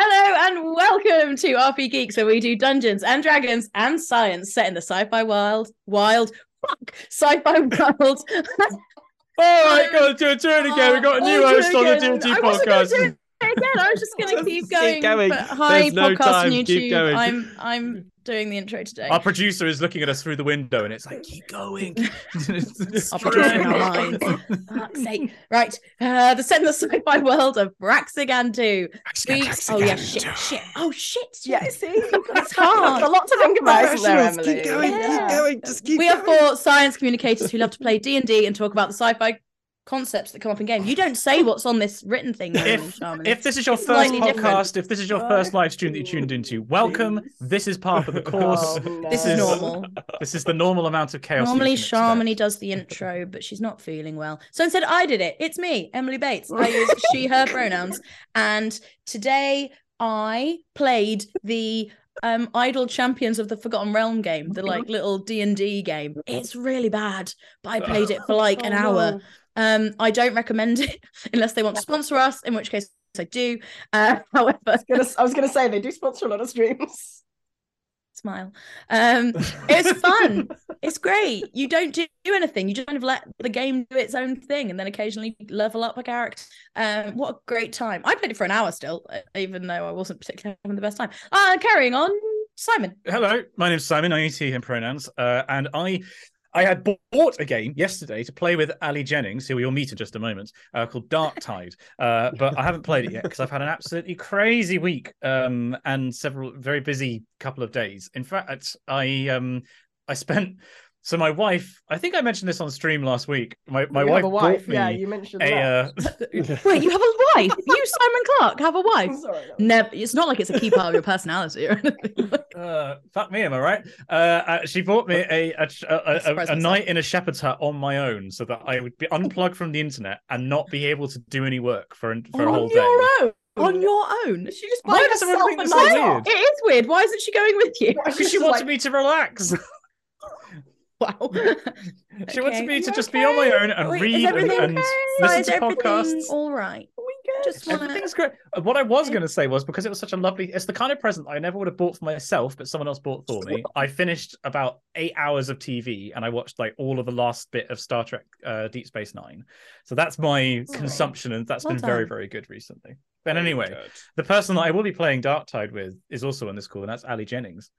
Hello and welcome to RP Geeks, where we do Dungeons and Dragons and science set in the sci-fi wild, wild, fuck, sci-fi world. All right, um, go on, do it, do it again. We got a new host on the again. D&D I wasn't gonna podcast. it again, I was just going to keep keep going. going. But hi, There's no podcast time. and Keep YouTube. going. I'm I'm doing the intro today. Our producer is looking at us through the window, and it's like, keep going. Our producer in our minds. Fuck's sake. Right, uh, the set in the sci-fi world of Braxigantu. We, oh yeah, shit, shit. Oh shit. Yeah, see, It's hard. a lot to think about, isn't there, Emily? keep going, Yeah. keep going, just keep we are four science communicators who love to play D&D and talk about the sci-fi concepts that come up in game. You don't say what's on this written thing. If, if this is your It's first podcast, different. if this is your first live stream that you tuned into, welcome. This is part of the course. Oh, no. this is is- normal. This is the normal amount of chaos. Normally, you can expect. Shamini does the intro, but she's not feeling well. So instead, I did it. It's me, Emily Bates. I use she, her pronouns. And today, I played the um idle champions of the forgotten realm game the like little d&d game it's really bad but i played it for like an Oh, hour no. Um i don't recommend it unless they want to sponsor us in which case i do. Uh however Gonna- I was going to say they do sponsor a lot of streams. smile. Um it's fun. It's great. You don't do anything. You just kind of let the game do its own thing and then occasionally level up a character. Um what a great time. I played it for an hour still uh, even though i wasn't particularly having the best time. Uh carrying on. Simon. Hello, my name's Simon. I use he him pronouns, uh, and I I had bought a game yesterday to play with Ali Jennings, who we will meet in just a moment, uh, called Dark Tide. Uh, but I haven't played it yet because I've had an absolutely crazy week um, and several very busy couple of days. In fact, I um I spent. So my wife, I think I mentioned this on stream last week. My my You wife, have a wife. bought me Yeah, you mentioned a. that. Uh, wait you have a wife you simon clark have a wife Sorry, no. never it's not like it's a key part of your personality or anything Uh, fuck me, am I right? Uh, uh, she bought me a a, a, a, a, a night in a shepherd's hut on my own, so that I would be unplugged from the internet and not be able to do any work for an- for a whole day. on your own. on your own She just Why does everyone think herself this is weird? it is weird why isn't she going with you Because she wanted like- me to relax. wow she wanted Okay. me to You just be on my own and Wait, read and, everything and okay? listen is to everything podcasts. all right We good. Just wanna- Everything's great. Uh, What I was going to say was because it was such a lovely, it's the kind of present I never would have bought for myself, but someone else bought for me. I finished about eight hours of TV and I watched like all of the last bit of Star Trek uh, Deep Space Nine. So that's my Oh, consumption, and that's well been very, done. very good recently. But anyway, the person that I will be playing Darktide with is also on this call, and that's Ali Jennings.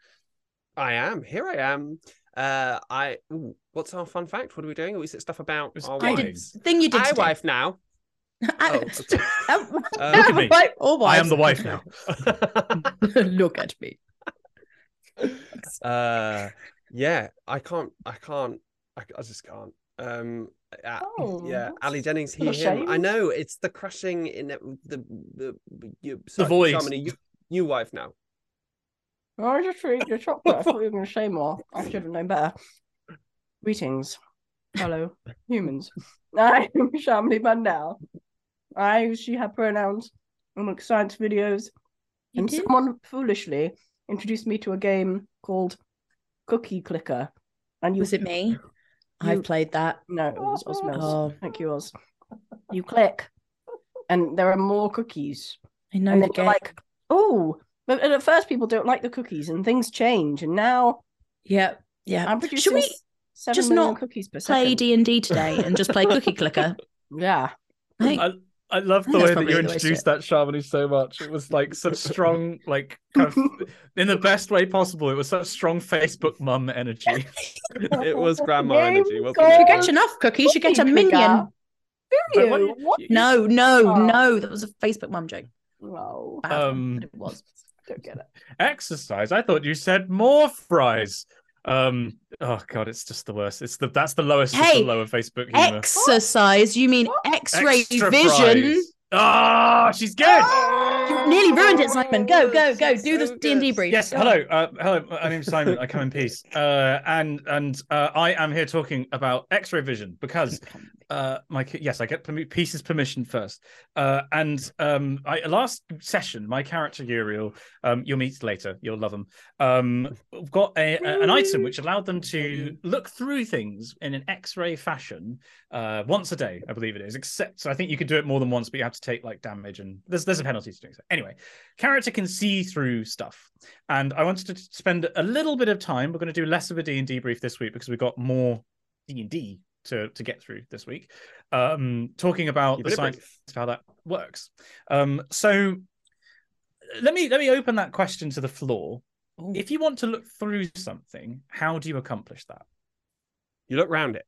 I am. Here I am. Uh, I. Ooh, what's our fun fact? What are we doing? Are we said stuff about our I wives? did thing you did I today. wife now. I- Oh. Um, Uh, Look at me. wife or I am the wife now. Look at me. uh, yeah. I can't. I can't. I, I just can't. Um. uh, Oh, yeah, that's Ali Jennings, he, a him. I know it's the crushing in it- the the, you, sorry, void. Shamini, you, you wife now. I just read your chocolate. I thought you were going to say more. I should have known better. Greetings. Hello, humans. I'm Shamini Bundell. I use she, her pronouns. I make science videos. You and do? someone foolishly introduced me to a game called Cookie Clicker. And you Was it me? I've played that. No, it was Osmos. Oh. Thank you, Oz. You click, and there are more cookies. I know and the then you're game. like, oh, but at first people don't like the cookies, and things change. And now yeah, yeah. I'm producing Should we seven just not cookies per play. D and D today and just play Cookie Clicker? yeah, I I, I love the think that's way that you the way to introduced that Shamini so much. It was like such strong, like kind of in the best way possible. It was such strong Facebook mum energy. It was grandma Game energy, wasn't goal. If you get enough cookies, you get a Cookie minion. Clicker. Do But you? what- What? No, no, Oh. no. That was a Facebook mum joke. No, Um, it was. Don't get it. Exercise. I thought you said more fries. Um. Oh god, it's just the worst. It's the that's the lowest. Hey, the lower Facebook humor. Exercise? You mean X-ray Extra vision? fries. Ah, she's good. You nearly ruined it, Simon. Go, go, go. Do the D and D brief. Yes, Go hello. Uh, hello, my name's Simon. I come in peace. Uh, and and uh, I am here talking about X-ray vision because uh my yes i get pieces permission first. Uh and um i last session my character uriel um you'll meet later you'll love them um got a, a- an item which allowed them to look through things in an x-ray fashion uh once a day i believe it is except so i think you could do it more than once but you have to take like damage and there's there's a penalty to doing so. Anyway character can see through stuff. And i wanted to spend a little bit of time we're going to do less of a d&d brief this week because we've got more d&d to to get through this week um talking about You the science brief. of how that works um so let me let me open that question to the floor if you want to look through something how do you accomplish that You look round it.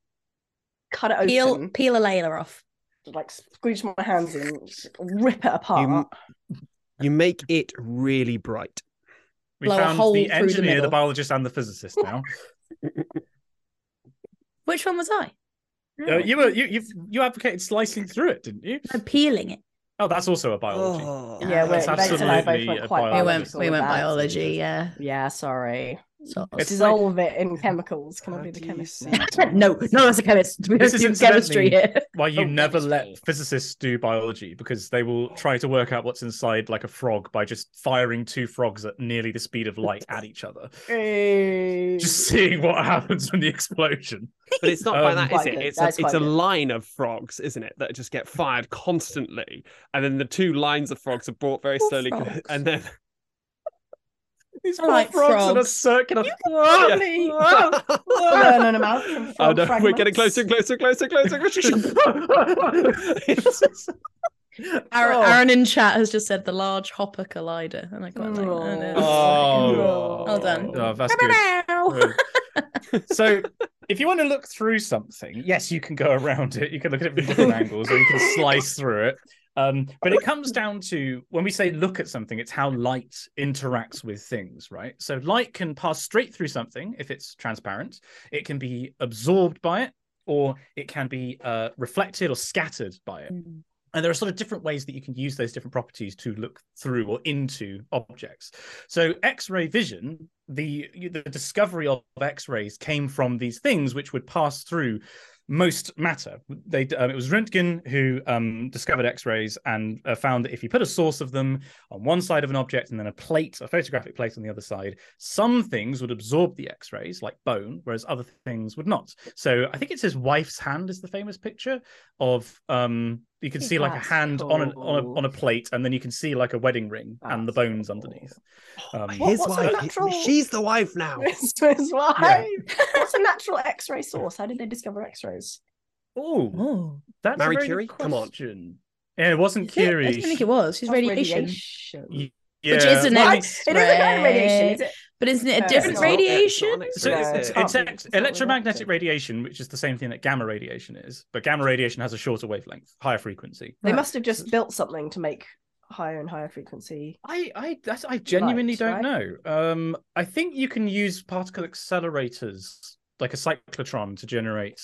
Cut it Peel open, peel a layla off. like squeeze my hands in, rip it apart. You make it really bright. we Blow a found hole the through the engineer the, biologist and the physicist now Which one was I? Uh, you were you you you advocated slicing through it didn't you? I'm peeling it. oh that's also a biology. Yeah, That's we're, Bates and I both absolutely went a quite We went we went biology, yeah. Yeah, sorry. So, It's Dissolve it in chemicals. Can I be the chemist? see now? it? no, no, that's a chemist. We This don't is do chemistry here. why you Oh, never let physicists do biology because they will try to work out what's inside like a frog by just firing two frogs at nearly the speed of light at each other Hey. just seeing what happens from the explosion But it's not by Um, that, is it? good. It's a, it's quite a line of frogs, isn't it? That just get fired constantly, and then the two lines of frogs are brought very Poor slowly, frogs. and then these I like frogs in a frogs. circular Yeah. Learn an amount from oh frog no, we're getting fragments. closer, closer, closer, closer. Aaron, Oh. Aaron in chat has just said the Large Hopper Collider, and I quite like that. Oh. oh. Well oh, done. oh that's good Good. so if you want to look through something yes you can go around it you can look at it from different angles or you can slice through it um, but it comes down to when we say look at something it's how light interacts with things right so light can pass straight through something if it's transparent it can be absorbed by it or it can be uh, reflected or scattered by it Mm. and there are sort of different ways that you can use those different properties to look through or into objects. So X-ray vision, the the discovery of X-rays came from these things which would pass through most matter. They um, it was Röntgen who um, discovered X-rays and uh, found that if you put a source of them on one side of an object and then a plate, a photographic plate on the other side, some things would absorb the X-rays, like bone, whereas other things would not. So I think it's his wife's hand is the famous picture of um you can see like a That's hand on, a, on a on a plate and then you can see like a wedding ring and the bones cool. underneath. Um, What- His wife. natural- She's the wife now. It's his wife. What's a natural X-ray source? How did they discover X-rays? oh, Oh, that's Marie a very Curie? Good Come on. question. Yeah, it wasn't Is it? I Curie. don't think it was. She's radiation. radiation. Yeah, Which is an well, X- It is a kind of radiation, is it? But isn't it a different it's radiation? So not an it's, it's it? be. ex- It's electromagnetic radiation, which is the same thing that gamma radiation is, but gamma radiation has a shorter wavelength, higher frequency. They Right. must have just built something to make higher and higher frequency. I I that's, I genuinely Light, don't right? know. Um, I think you can use particle accelerators like a cyclotron to generate.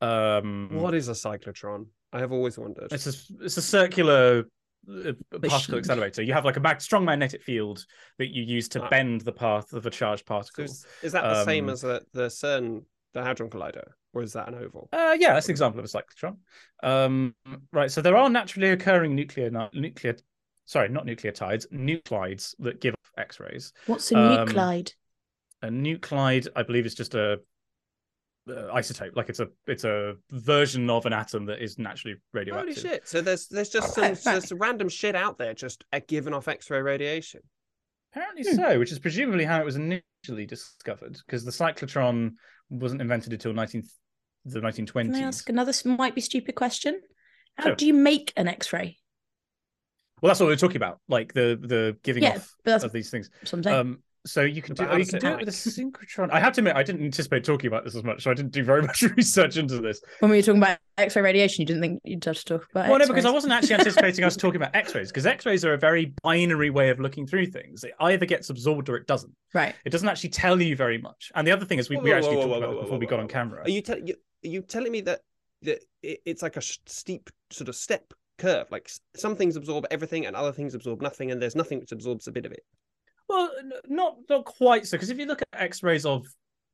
Um, What is a cyclotron? I have always wondered. It's a it's a circular particle Machine. accelerator. You have like a mag- strong magnetic field that you use to Ah. bend the path of a charged So particle. is, is that the same Um, as the, the CERN, the Hadron Collider, or is that an oval? Uh, yeah, that's an example of a cyclotron. Um, right. So there are naturally occurring nuclear nuclear, sorry, not nucleotides, nuclides that give off X-rays. What's a Um, nuclide? A nuclide, I believe, is just a uh, isotope. Like it's a it's a version of an atom that is naturally radioactive. Holy radioactive. shit! So there's there's just some there's some random shit out there just uh, giving off X-ray radiation. Apparently Hmm. so, which is presumably how it was initially discovered, because the cyclotron wasn't invented until 19 the 1920s. Can I ask another might be stupid question? How Sure. do you make an X-ray? Well, that's what we're talking about, like the the giving Yeah, off of these things. what Um, so you can do you can it do it hack? with a synchrotron. I have to admit, I didn't anticipate talking about this as much, so I didn't do very much research into this. when we were talking about X-ray radiation, you didn't think you'd have to talk about Well, no, because I X-rays. wasn't actually anticipating us talking about X-rays, because X-rays are a very binary way of looking through things. It either gets absorbed or it doesn't. right. It doesn't actually tell you very much. And the other thing is, we, Whoa, we whoa, actually whoa, talked whoa, about whoa, it whoa, before we got on camera. Are you telling you are you telling me that that it's like a sh- steep sort of step curve? Like some things absorb everything and other things absorb nothing, and there's nothing which absorbs a bit of it. Well, not not quite so. Because if you look at X-rays of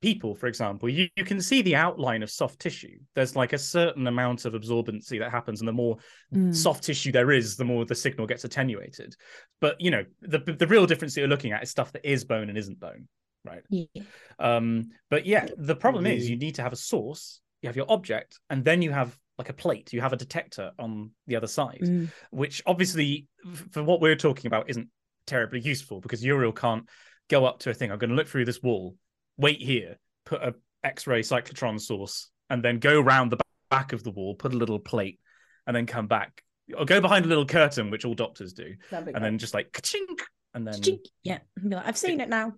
people, for example, you, you can see the outline of soft tissue. There's like a certain amount of absorbency that happens, and the more Mm. soft tissue there is, the more the signal gets attenuated. But you know, the the real difference that you're looking at is stuff that is bone and isn't bone, right? Yeah. Um, but yeah, the problem is you need to have a source, you have your object, and then you have like a plate, you have a detector on the other side, Mm. which obviously for what we're talking about isn't terribly useful because Uriel can't go up to a thing. I'm going to look through this wall, wait here, put a X-ray cyclotron source, and then go round the back of the wall, put a little plate, and then come back. Or go behind a little curtain, which all doctors do, and great. then just like ka-chink, and then Chink. Yeah. Like, I've seen it now.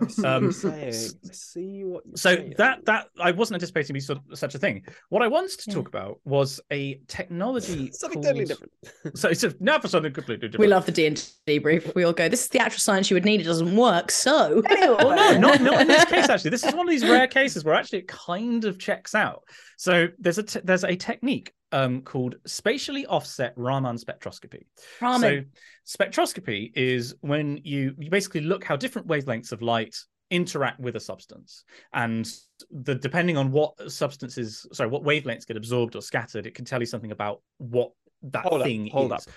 I see what Um, you're saying. I see what you're so saying. that that I wasn't anticipating be sort such a thing. What I wanted to talk about was a technology something called... totally different. So it's a, now for something completely different. We love the D and D brief. We all go. This is the actual science you would need. It doesn't work. So Oh no, not not in this case. Actually, this is one of these rare cases where actually it kind of checks out. So there's a t- there's a technique um, called spatially offset Raman spectroscopy. Ramen. So spectroscopy is when you you basically look how different wavelengths of light interact with a substance and the depending on what substances sorry what wavelengths get absorbed or scattered it can tell you something about what that Hold up, thing hold is up.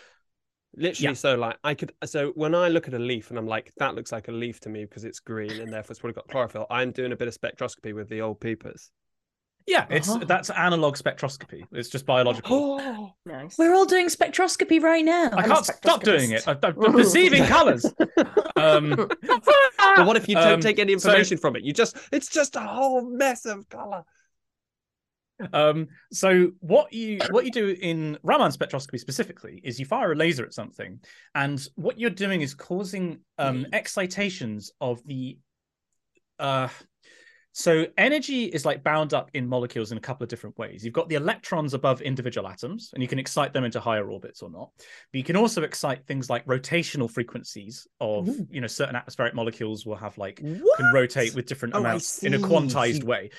Literally, Yeah. so like I could. So when I look at a leaf and I'm like, that looks like a leaf to me because it's green and therefore it's probably got chlorophyll. I'm doing a bit of spectroscopy with the old peepers. Yeah it's Uh-huh. that's analog spectroscopy it's just biological Oh, nice. We're all doing spectroscopy right now. I I'm can't stop doing it. spectroscopist. I, I'm perceiving colors. Um, but what if you don't Um, take any so- information from it? You just, it's just a whole mess of color. Um, so what you what you do in Raman spectroscopy specifically is you fire a laser at something, and what you're doing is causing um, excitations of the. Uh, so energy is like bound up in molecules in a couple of different ways. You've got the electrons above individual atoms, and you can excite them into higher orbits or not. But you can also excite things like rotational frequencies of Ooh. you know certain atmospheric molecules will have like What? can rotate with different Oh, amounts in a quantized way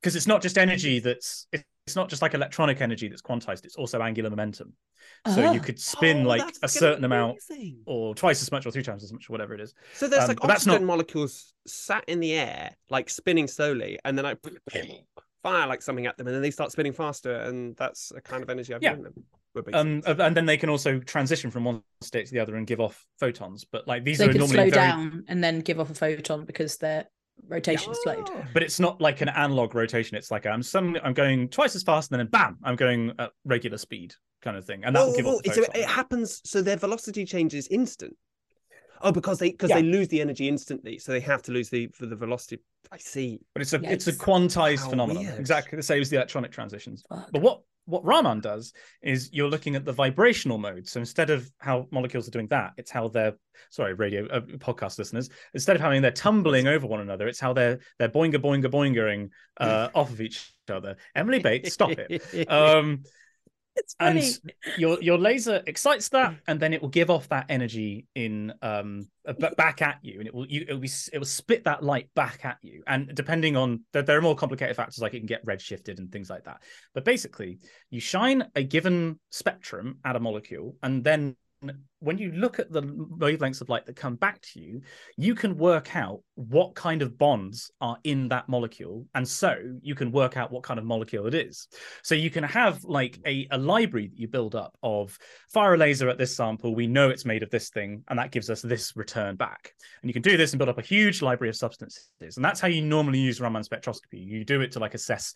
because it's not just energy that's it's not just like electronic energy that's quantized it's also angular momentum so Ah. you could spin Oh, like a certain amount or twice as much or three times as much or whatever it is So there's Um, like but that's oxygen not- molecules sat in the air, like spinning slowly, and then I fire like something at them, and then they start spinning faster, and that's a kind of energy I've Yeah. given them. Would um and then they can also transition from one state to the other and give off photons but like these they are could normally slow very down and then give off a photon because their rotation is slowed. Oh. but it's not like an analog rotation it's like i'm some i'm going twice as fast and then bam i'm going at regular speed kind of thing and that will give whoa, off the whoa, so photon. it happens. So their velocity changes instant. Oh, because they because Yeah. they lose the energy instantly, so they have to lose the for the velocity. I see. but it's a it's a quantized How phenomenon weird. exactly the same as the electronic transitions Fuck. But what what Raman does is you're looking at the vibrational mode. So instead of how molecules are doing that, it's how they're sorry, radio uh, podcast listeners. Instead of having they're tumbling over one another, it's how they're they're boinga boinga boingering uh, off of each other. Emily Bates, stop it. Um, It's funny. and your your laser excites that, and then it will give off that energy in um back at you, and it will you it will be it will spit that light back at you. And depending on there, there are more complicated factors like it can get redshifted and things like that. But basically, you shine a given spectrum at a molecule, and then when you look at the wavelengths of light that come back to you, you can work out what kind of bonds are in that molecule. And so you can work out what kind of molecule it is. So you can have like a, a library that you build up of fire a laser at this sample. We know it's made of this thing, and that gives us this return back. And you can do this and build up a huge library of substances. And that's how you normally use Raman spectroscopy. You do it to like assess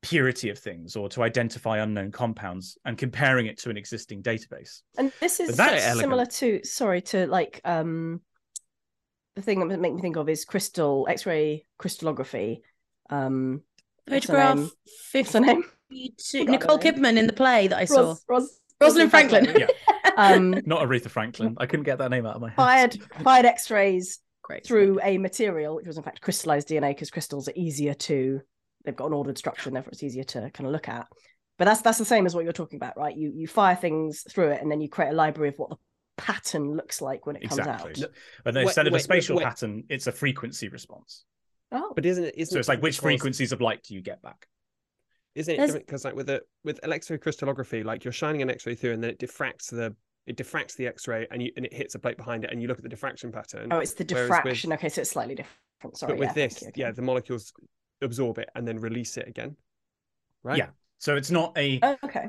purity of things or to identify unknown compounds and comparing it to an existing database. And this is that's similar to sorry to like um the thing that would make me think of is crystal X-ray crystallography. Um, what's her Photograph name? What's her 52. name? Nicole Forgot. Kidman in the play that I saw. Ros- Ros- Rosalind Franklin. Yeah. um, Not Aretha Franklin. I couldn't get that name out of my head. fired fired X-rays Great. through a material which was in fact crystallized DNA because crystals are easier to they've got an ordered structure and therefore it's easier to kind of look at. But that's that's the same as what you're talking about, right? You you fire things through it and then you create a library of what the pattern looks like when it comes Exactly. out. But Wait, instead of a wait, wait, spatial wait. pattern, it's a frequency response. Oh, But isn't it? Isn't it? So it's like which frequencies of light do you get back? Isn't it There's- different? Because like with the with electrocrystallography, like you're shining an X-ray through, and then it diffracts the it diffracts the X-ray, and you and it hits a plate behind it, and you look at the diffraction pattern. oh, it's the Whereas with- diffraction. Okay, so it's slightly different. different. Sorry, but with yeah, this, you, yeah, the molecules absorb it and then release it again. Right? Yeah. So it's not a Oh, okay.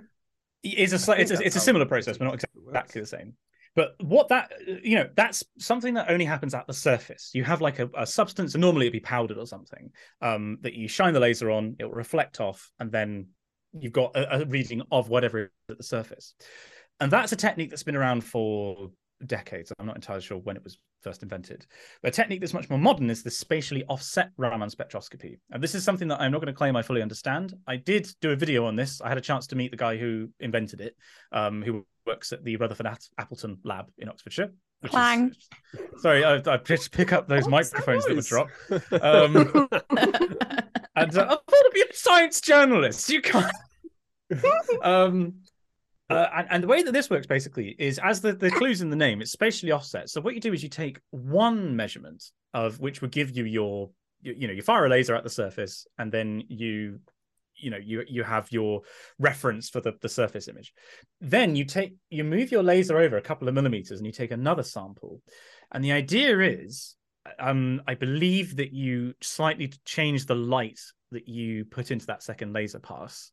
it's a I slight, think it's a, it's a similar process, but not works. exactly the same. But what that you know, that's something that only happens at the surface. You have like a, a substance, and normally it'd be powdered or something, um, that you shine the laser on, it will reflect off, and then you've got a, a reading of whatever is at the surface. And that's a technique that's been around for decades. I'm not entirely sure when it was first invented. But a technique that's much more modern is the spatially offset Raman spectroscopy. And this is something that I'm not going to claim I fully understand. I did do a video on this. I had a chance to meet the guy who invented it, um, who works at the Rutherford Appleton lab in Oxfordshire. which is- Clang. sorry, I, I just pick up those What's microphones that were noise? dropped. Um, and uh, I thought be a science journalist. You can't. um, uh, and, and the way that this works basically is as the, the clues in the name, it's spatially offset. So what you do is you take one measurement of which would give you your, you, you know, you fire a laser at the surface, and then you, you know, you you have your reference for the, the surface image. Then you take you move your laser over a couple of millimeters, and you take another sample. And the idea is, um, I believe that you slightly change the light that you put into that second laser pass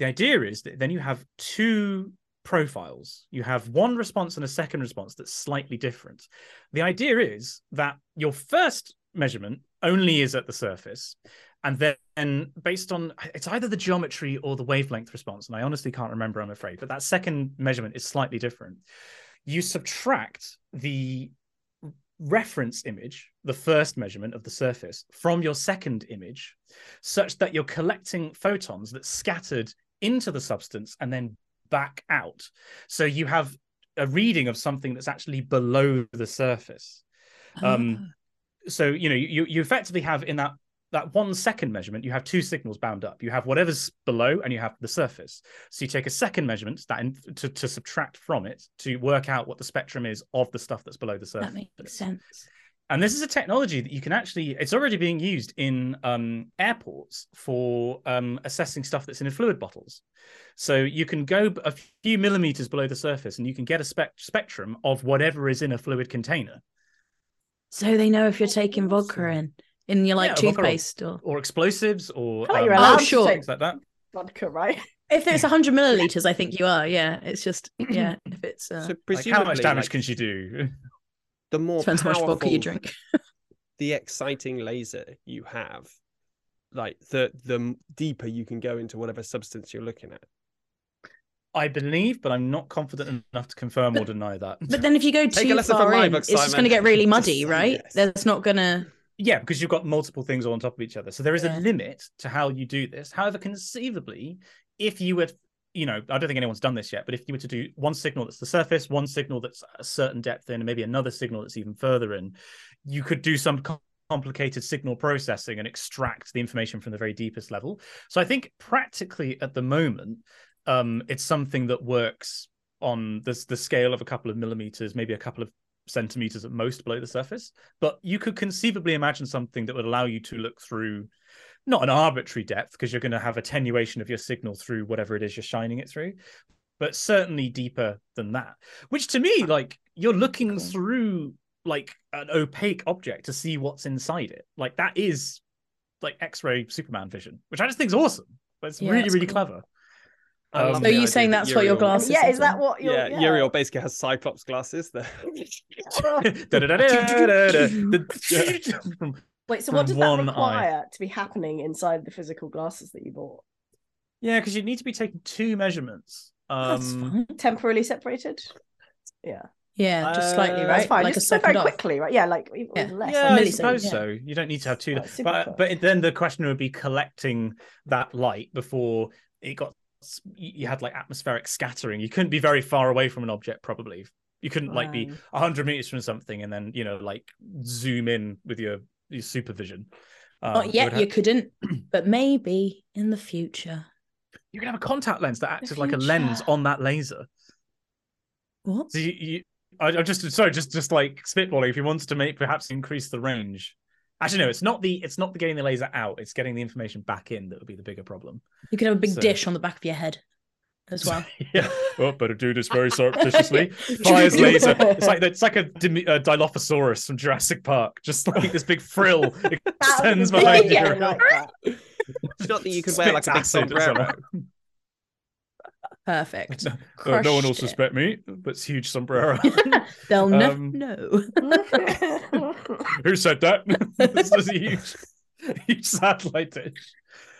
the idea is that then you have two profiles. You have one response and a second response that's slightly different. The idea is that your first measurement only is at the surface. And then, based on it's either the geometry or the wavelength response, and I honestly can't remember, I'm afraid, but that second measurement is slightly different. You subtract the reference image, the first measurement of the surface, from your second image, such that you're collecting photons that scattered into the substance and then back out. So you have a reading of something that's actually below the surface. Um, so you know you you effectively have in that that one second measurement you have two signals bound up. You have whatever's below and you have the surface. So you take a second measurement that in, to, to subtract from it to work out what the spectrum is of the stuff that's below the surface that makes sense. and this is a technology that you can actually, it's already being used in um, airports for um, assessing stuff that's in fluid bottles. So you can go a few millimeters below the surface and you can get a spec- spectrum of whatever is in a fluid container. So they know if you're taking vodka in in your like Yeah, or- toothpaste or or explosives or feel um, allowed Oh, sure. things like that. vodka, right? if it's 100 milliliters, I think you are. Yeah, it's just yeah. If it's uh, So Like how much damage like, can she do? the more depends how much vodka you drink. the exciting laser you have, like the the deeper you can go into whatever substance you're looking at. I believe, but I'm not confident enough to confirm or deny that. But then if you go too far in, it's just going to get really muddy, say right? yes. That's not going to. Yeah, because you've got multiple things all on top of each other. So there is Yeah. a limit to how you do this. However, conceivably, if you would, you know, I don't think anyone's done this yet, but if you were to do one signal that's the surface, one signal that's a certain depth in, and maybe another signal that's even further in, you could do some complicated signal processing and extract the information from the very deepest level. So I think practically at the moment, um, it's something that works on the, the scale of a couple of millimeters, maybe a couple of centimeters at most below the surface. But you could conceivably imagine something that would allow you to look through not an arbitrary depth, because you're going to have attenuation of your signal through whatever it is you're shining it through, but certainly deeper than that. Which to me, like you're looking Cool. through like an opaque object to see what's inside it. Like that is like X-ray Superman vision, which I just think is awesome. But it's Yeah, really, really cool. clever. I love Um, the So you saying that that's what your Uriel- glasses yeah, is that what you're? Yeah, Yeah, Uriel basically has Cyclops glasses. There. Wait, so what does that one eye. require to be happening inside the physical glasses that you bought? Yeah, because you need to be taking two measurements. That's Um, fine. Temporarily separated? Yeah, Yeah, just slightly, Uh, right? that's fine. Like just a very off. quickly, right? Yeah, like even Yeah. less. yeah, like I millisecond, suppose yeah. so. You don't need to have two, Like but close. but then the question would be collecting that light before it got. You had like atmospheric scattering. You couldn't be very far away from an object. Probably you couldn't like be hundred meters from something and then you know like zoom in with your your supervision. Um, Not yet, you couldn't, but maybe in the future. you can have a contact lens that acts as like a lens on that laser. What? So you, you I, just sorry, just just like spitballing. If you wanted to make perhaps increase the range, actually no, it's not the it's not the getting the laser out. It's getting the information back in that would be the bigger problem. You could have a big So- dish on the back of your head as well. yeah. Oh, better do this very surreptitiously. Fires laser. It's like it's like a, Dim- a uh, Dilophosaurus from Jurassic Park. Just like this big frill extends That would behind you. like. It's not that you could wear like a big Spits sombrero. Something. Perfect. Uh, no one will Crushed it. suspect me, but it's huge sombrero. They'll never Um, know. Who said that? this is a huge, huge satellite dish.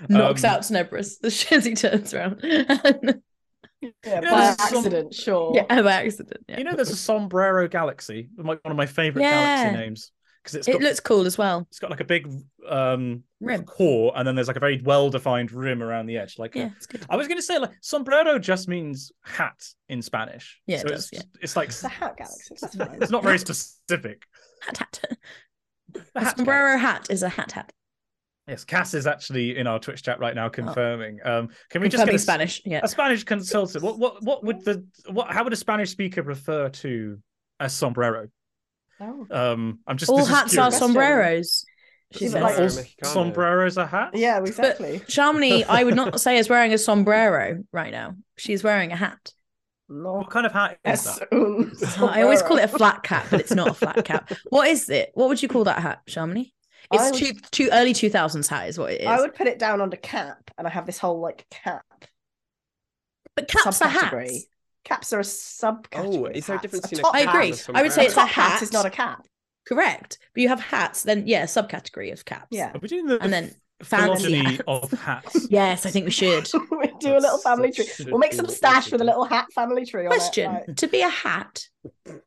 Knocks Um, out Tenebris as he turns around. yeah, know, by there's some- accident, sure. yeah, by accident. Yeah. You know, there's a sombrero galaxy. My- One of my favorite Yeah. galaxy names because it's it got looks cool as well. it's got like a big um Rim. core, and then there's like a very well defined rim around the edge. Like a- Yeah, it's good. I was going to say like sombrero just means hat in Spanish. Yeah, it does, it's, yeah. it's like It's the hat galaxy. It's not very specific. Hat hat. The A hat sombrero hat is a hat hat. Yes, Cass is actually in our Twitch chat right now confirming. Um, can we just Oh. Get a, Spanish. Yeah. a Spanish consultant? What what what would the what? How would a Spanish speaker refer to a sombrero? Oh. Um, I'm just All hats are sombreros. She Is it says. like- All sombreros are hats. Yeah, exactly. Shamini, I would not say is wearing a sombrero right now. She's wearing a hat. What kind of hat is that? I always call it a flat cap, but it's not a flat cap. What is it? What would you call that hat, Shamini? It's would- two, two early two thousands hat is what it is. I would put it down under cap, and I have this whole like cap But caps are subcategory. hats. Caps are a subcategory. Oh, of is there a hats. difference between a top I agree. and a I would say A it's sombrero? a top hat hat. is not a cap. Correct. But you have hats, then yeah, subcategory of caps. Yeah. Are we doing the And then fancy hats. of hats? Yes, I think we should. we do a little family tree. We'll make some stash thing with a little hat family tree on Question: it. Right. To be a hat,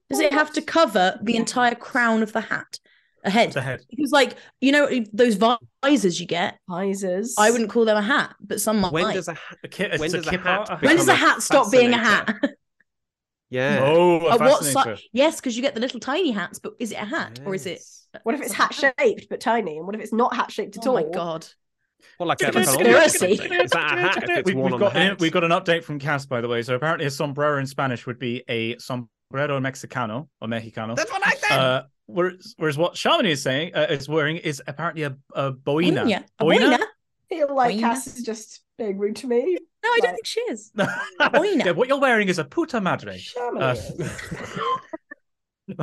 does it have to cover the entire crown of the hat, a head? The head. Because, like you know, those visors you get, Visors. I wouldn't call them a hat, but some might. When does a hat? A ki- When it's a does a hat a When does a a hat stop being a hat? Yeah. Oh, a At what fascinator. size? Yes, because you get the little tiny hats, but is it a hat or is it? What if it's hat shaped but tiny? And what if it's not hat shaped at Oh all? my god! Well, like a, It's a a conspiracy. Is that a hat if it's We've, we've got an, we've got an update from Cass, by the way. So apparently, a sombrero in Spanish would be a sombrero mexicano or mexicano. That's what I said. Uh, whereas, whereas what Shamini is saying uh, is wearing is apparently a, a boina. Boina. A Boina? boina? I feel like Boina. Cass is just being rude to me. No, I don't think she is. yeah, what you're wearing is a puta madre. Shamini Uh,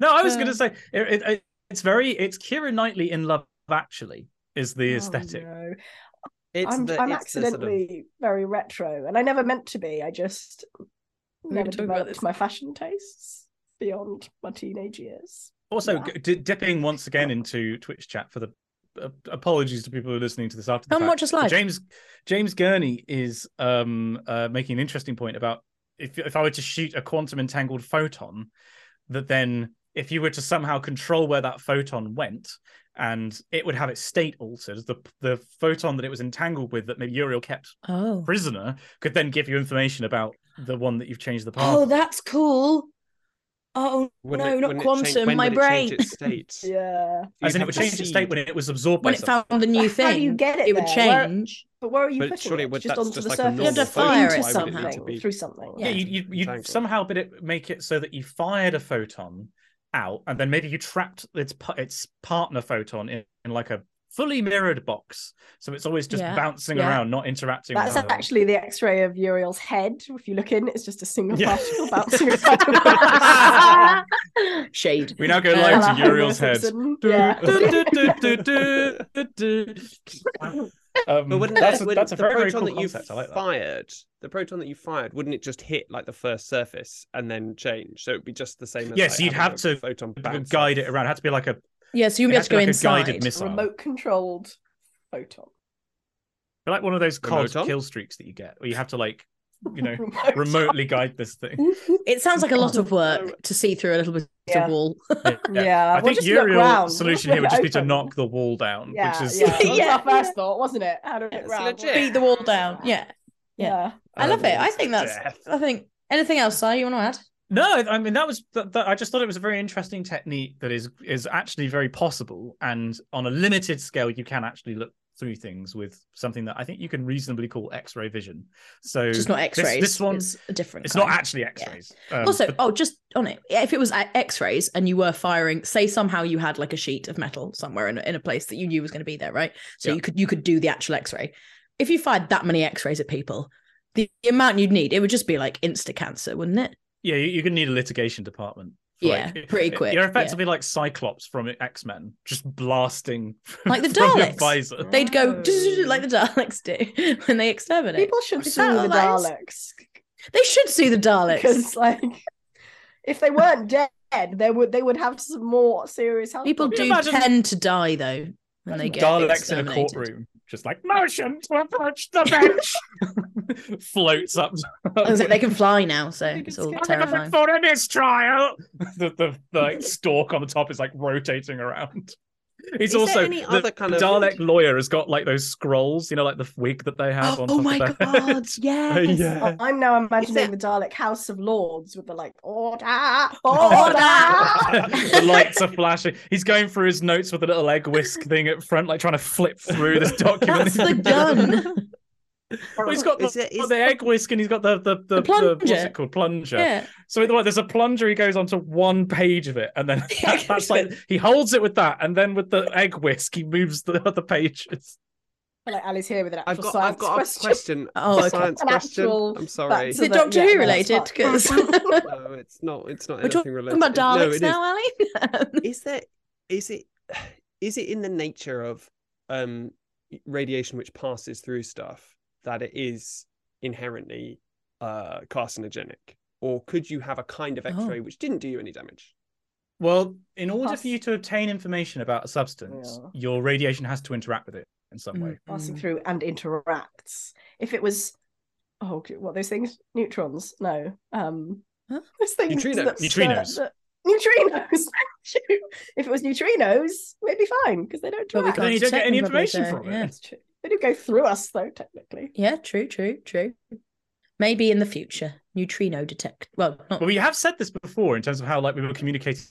no, I was Uh. going to say it, it, it's very it's Keira Knightley in Love Actually is the Oh, aesthetic. no. it's I'm, the, I'm it's the sort of- accidentally very retro, and I never meant to be. I just never can talk about developed this. my fashion tastes beyond my teenage years. Also, Yeah. g- di- dipping once again into Twitch chat for the uh, apologies to people who are listening to this after the Come fact. watch us live. James James Gurney is um uh, making an interesting point about if if I were to shoot a quantum entangled photon, that then if you were to somehow control where that photon went and it would have its state altered, the the photon that it was entangled with that maybe Uriel kept Oh. prisoner could then give you information about the one that you've changed the path. Oh, that's cool. Oh Wouldn't no, it- not wouldn't it change- quantum. when my would it change brain. its state? Yeah, As in, it would change its state when it was absorbed when by it something. found the new thing, how do you get it it would there? Where- change. but where are you But putting surely it? would- just onto just the like surface? You have to fire it Why would somehow. need to be- through something. Yeah, Yeah. you you you Entangled. somehow bit it make it so that you fired a photon out, and then maybe you trapped its its partner photon in, in like a fully mirrored box, so it's always just Yeah, bouncing yeah. around, not interacting. That's with actually the X-ray of Uriel's head. If you look in, it's just a single Yeah. particle bouncing around. Shade. We now go Uh, live Hello, to Uriel's head. Um, But wouldn't that's that, a, that's a the very, very proton cool that you concept. I like that. fired, the proton that you fired, wouldn't it just hit like the first surface and then change? So it'd be just the same as Yes, like, you'd have to photon guide off. it around. It had to be like a Yeah, so you'll be able to go be like a inside. guided missile. Remote controlled photon. like one of those COD kill streaks that you get, where you have to like, you know, Remote remotely guide this thing. It sounds like a lot of work to see through a little bit Yeah. of wall. Yeah, I we'll think just look Uriel's solution here would leave just it be to knock the wall down, Yeah, which is yeah. That was Yeah. our first thought, wasn't it? How to It's round. Beat the wall down. Yeah. Yeah. Yeah. I love it. I think that's death. I think anything else, Si, you want to add? No, I mean that was that, that, I just thought it was a very interesting technique that is is actually very possible, and on a limited scale, you can actually look through things with something that I think you can reasonably call X-ray vision. So Just not X-rays. This, one, it's a different. it's kind. not actually X-rays. Um, also, but- oh, just on it. If it was X-rays and you were firing, say somehow you had like a sheet of metal somewhere in a, in a place that you knew was going to be there, right? So Yeah. you could you could do the actual X-ray. If you fired that many X-rays at people, the, the amount you'd need, it would just be like insta cancer, wouldn't it? Yeah, you, you're gonna need a litigation department. for, Yeah, pretty quick, You're yeah. effectively like Cyclops from X Men, just blasting Like the from Daleks. visor. They'd go like the Daleks do when they exterminate. People should Is sue the nice? Daleks They should sue the Daleks. because, like, if they weren't dead, they would they would have some more serious health. People Can do you imagine- tend to die though when they get Daleks in a courtroom, just like motion to approach the bench, floats up. I was like, they can fly now, so think it's it's all good. terrifying. for a mistrial. The, the, the like, stalk on the top is like rotating around. He's Is there also any the, other kind the of- Dalek lawyer has got like those scrolls, you know, like the wig that they have Oh, on oh top oh my of god, head. yes. yeah. Oh, I'm now imagining there- the Dalek House of Lords with the like order, Oh, order. the lights are flashing. He's going through his notes with a little egg whisk thing at front, like trying to flip through this document. That's the gun. Well, he's got the, Is it- is- the egg whisk and he's got the the, the, The plunger. what's it called plunger. Yeah. So what, there's a plunger. He goes onto one page of it, and then that- that's like he holds it with that, and then with the egg whisk, he moves the other pages. like Ali's here with an actual I've got, science I've got question. a question. Oh, a okay. science An question. actual I'm sorry. Is it that- Doctor yeah, Who related? Because no, it's not. It's not we're anything talking related. about No, Daleks it is. now, Ali. is there is it is it in the nature of um radiation which passes through stuff that it is inherently uh carcinogenic or could you have a kind of Oh. x-ray which didn't do you any damage Well, in order Pass- for you to obtain information about a substance, Yeah. your radiation has to interact with it in some way. passing Mm. through and interacts. If it was, oh, okay, what those things? Neutrons? No. Um, Huh? those things Neutrinos. that- Neutrinos. that- neutrinos. If it was neutrinos, we'd be fine because they don't But we interact. But then you don't get any information from it. yeah. That's true. They do go through us though, technically. Yeah, true, true, true. Maybe in the future, neutrino detect. Well, not. But we have said this before in terms of how like we were communicating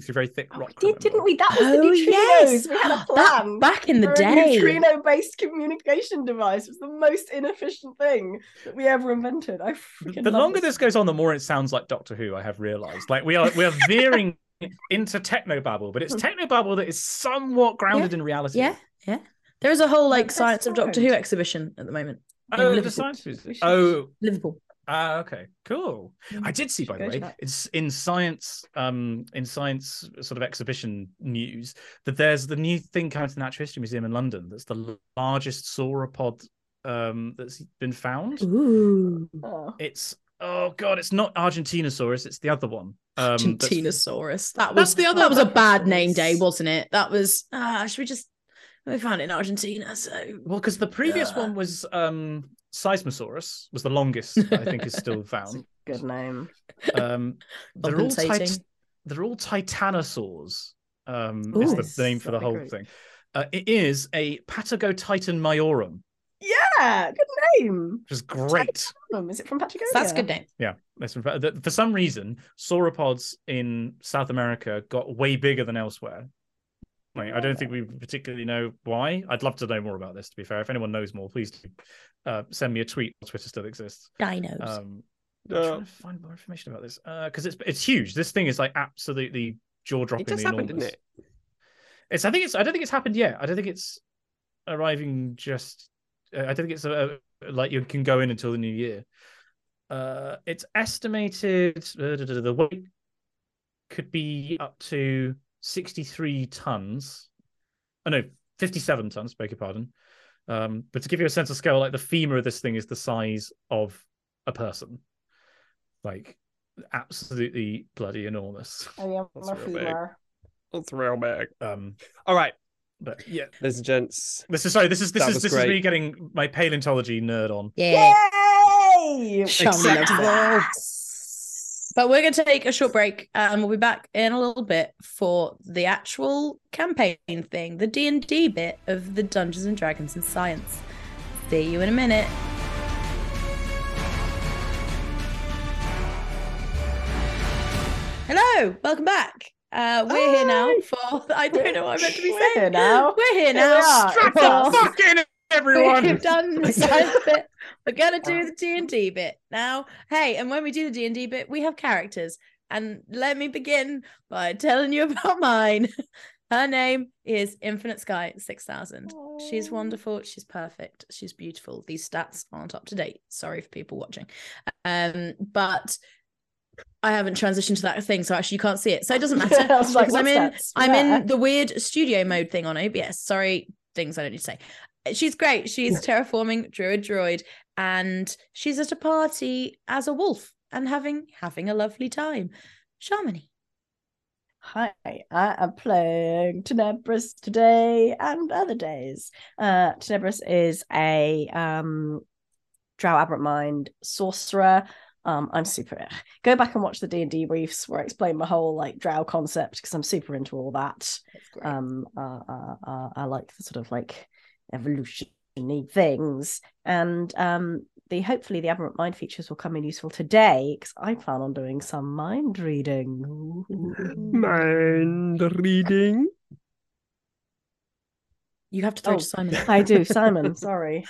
through very thick Oh, rock. we did, didn't we? That was the Oh, neutrinos. yes. We had a ah, That- plan. back in the day. a neutrino-based communication device. Was the most inefficient thing that we ever invented. I freaking The love longer this goes on, the more it sounds like Doctor Who. I have realised. Like we are we are veering into techno technobabble, but it's techno technobabble that is somewhat grounded in reality. Yeah, yeah. There is a whole like that's science of Doctor. Who exhibition at the moment. Oh, the Liverpool. science We museum. Oh, Liverpool. ah, okay, cool. I did see, by the way, it's in science, um, in science sort of exhibition news that there's the new thing coming to the Natural History Museum in London. That's the largest sauropod um, that's been found. Ooh. Oh. It's oh god, it's not Argentinosaurus. It's the other one. Um, Argentinosaurus. That That's was the other- That was a bad name day, wasn't it? That was. Ah, should we just? We found it in Argentina, so Well, because the previous Ugh. one was um Seismosaurus was the longest I think is still found. Good name. Um, they're all tit- Compensating. they're all titanosaurs. Um, is the name for the whole great. thing. Uh, it is a Patagotitan mayorum, Yeah, good name. which is great. Um, Is it from Patagonia? that's a good name. Yeah, that's from- for some reason sauropods in South America got way bigger than elsewhere. Like, I don't think we particularly know why. I'd love to know more about this. To be fair, if anyone knows more, please do uh, send me a tweet. Twitter still exists. Dinos. Um, I'm Uh, trying to find more information about this because it's it's huge. This thing is like absolutely jaw dropping. it just happened enormous. didn't it It's I think it's I don't think it's happened yet. I don't think it's arriving just. uh, I don't think it's a, like you can go in until the new year. Uh, it's estimated uh, the- the the weight could be up to sixty three tons. Oh no, fifty seven tons. Beg your pardon. Um, but to give you a sense of scale, like the femur of this thing is the size of a person, like absolutely bloody enormous. Oh, yeah, That's my real femur. that's real big Um, all right but yeah, ladies and gents This is sorry. This is this That is was this is me getting my paleontology nerd on. yeah. Yay! Sean loves Acceptable. But we're going to take a short break, and we'll be back in a little bit for the actual campaign thing, the D and D bit of the Dungeons and Dragons and Science. See you in a minute. Hello, welcome back. Uh, we're here now for I don't know what I'm meant to be We're saying. here now. We're here now. Strap the fuck in, everyone. We've done the science bit. We're gonna do the D and D bit now. Hey, and when we do the D and D bit, we have characters. And let me begin by telling you about mine. Her name is Infinite Sky 6000. She's Oh. wonderful. She's perfect. She's beautiful. These stats aren't up to date. Sorry for people watching. Um, but I haven't transitioned to that thing, so actually you can't see it. So it doesn't matter. Was like, because I'm in that? I'm Yeah. in the weird studio mode thing on OBS. Sorry, things I don't need to say. She's great. She's terraforming druid droid, and she's at a party as a wolf and having having a lovely time. Shamini. Hi, I am playing Tenebris today and other days. Uh, Tenebris is a um, Drow Aberrant Mind sorcerer. Um, I'm super. Go back and watch the D and D briefs where I explain my whole like Drow concept because I'm super into all that. Um, uh, uh, uh, I like the sort of like evolutionary things, and um, the hopefully the Aberrant Mind features will come in useful today because I plan on doing some mind reading. Ooh. Mind reading. you have to throw Oh, to Simon. I do, Simon. Sorry.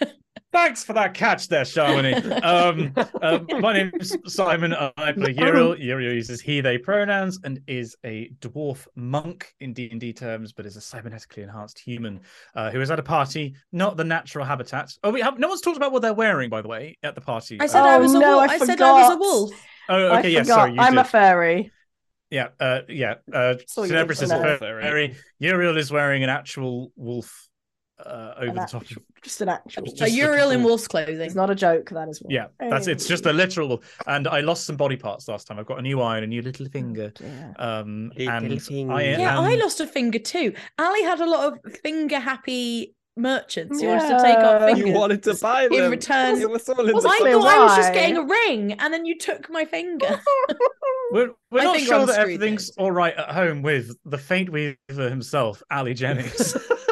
Thanks for that catch there, Shamini. Um, um, my name's Simon. I play Uriel. Uriel uses he, they pronouns and is a dwarf monk in D&D terms, but is a cybernetically enhanced human uh, who is at a party, not the natural habitat. Oh, we have no one's talked about what they're wearing, by the way, at the party. I said Uh, I Oh, was a no, wolf. I I, said I was a wolf. oh, okay, I yes, forgot. sorry, you I'm did. a fairy. Yeah, uh, yeah. Uh, Saw Tenebris is a fairy. Uriel is wearing an actual wolf uh, over An the top. actual- just an actual. Just a a Uriel in wolf's clothing. It's not a joke. That is. One. Yeah, that's it's just a literal. And I lost some body parts last time. I've got a new eye and a new little finger. Yeah. Um, Little and finger. I Yeah, am, I lost a finger too. Ali had a lot of finger happy merchants who wanted to take our fingers. You wanted to buy them. return- It was all in Was I it clear thought I was just getting a ring, and then you took my finger. We're, we're not finger sure on that everything's all right at home with the Fate Weaver himself, Ali Jennings.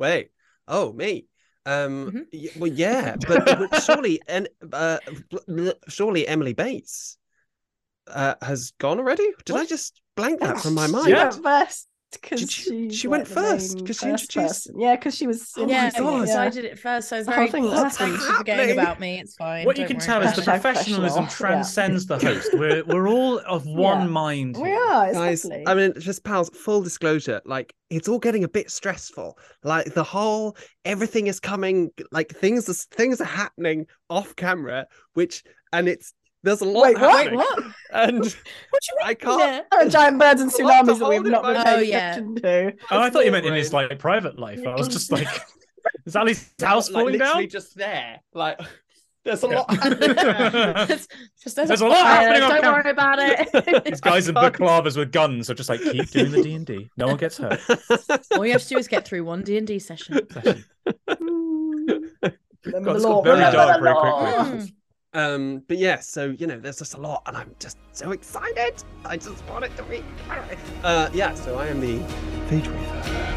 Wait. Oh, me. Um. Mhm. y- well, yeah, but, but surely, and uh, bl- bl- surely Emily Bates uh, has gone already. Did I just blank that from my mind? Yeah. Went first because she, she- she went first, main 'cause she introduced- person. Yeah, because she was. Oh my yeah, God. because I did it first. So I was The whole very thing that thank happened. you for forgetting happening. about me. It's fine. what you can tell is the professionalism professional, yeah. transcends the host. We're we're all of one Yeah. mind. We are. It's Guys. I mean, just pals, full disclosure, like it's all getting a bit stressful. Like the whole everything is coming, like things are things are happening off camera, which and it's there's a lot Wait, what? happening. Wait, what? And What do you mean? I can't There are giant birds and There's a lot to tsunamis that we've not been mind. paying Oh, yeah. attention to. Oh, I thought you meant in his like private life. I was just like, is Ali's house not, like, falling literally down? just there. Like there's a Yeah. lot happening. It's just there's, There's a lot happening Don't camera. worry about it. These guys in baklavas with guns are just like, keep doing the D and D. No one gets hurt. All you have to do is get through one D and D session. Remember God, the it's law. got very dark very law. quickly. Mm. Um, but yeah, so you know, there's just a lot, and I'm just so excited. I just want it to be. Uh, yeah, so I am the Fate Weaver.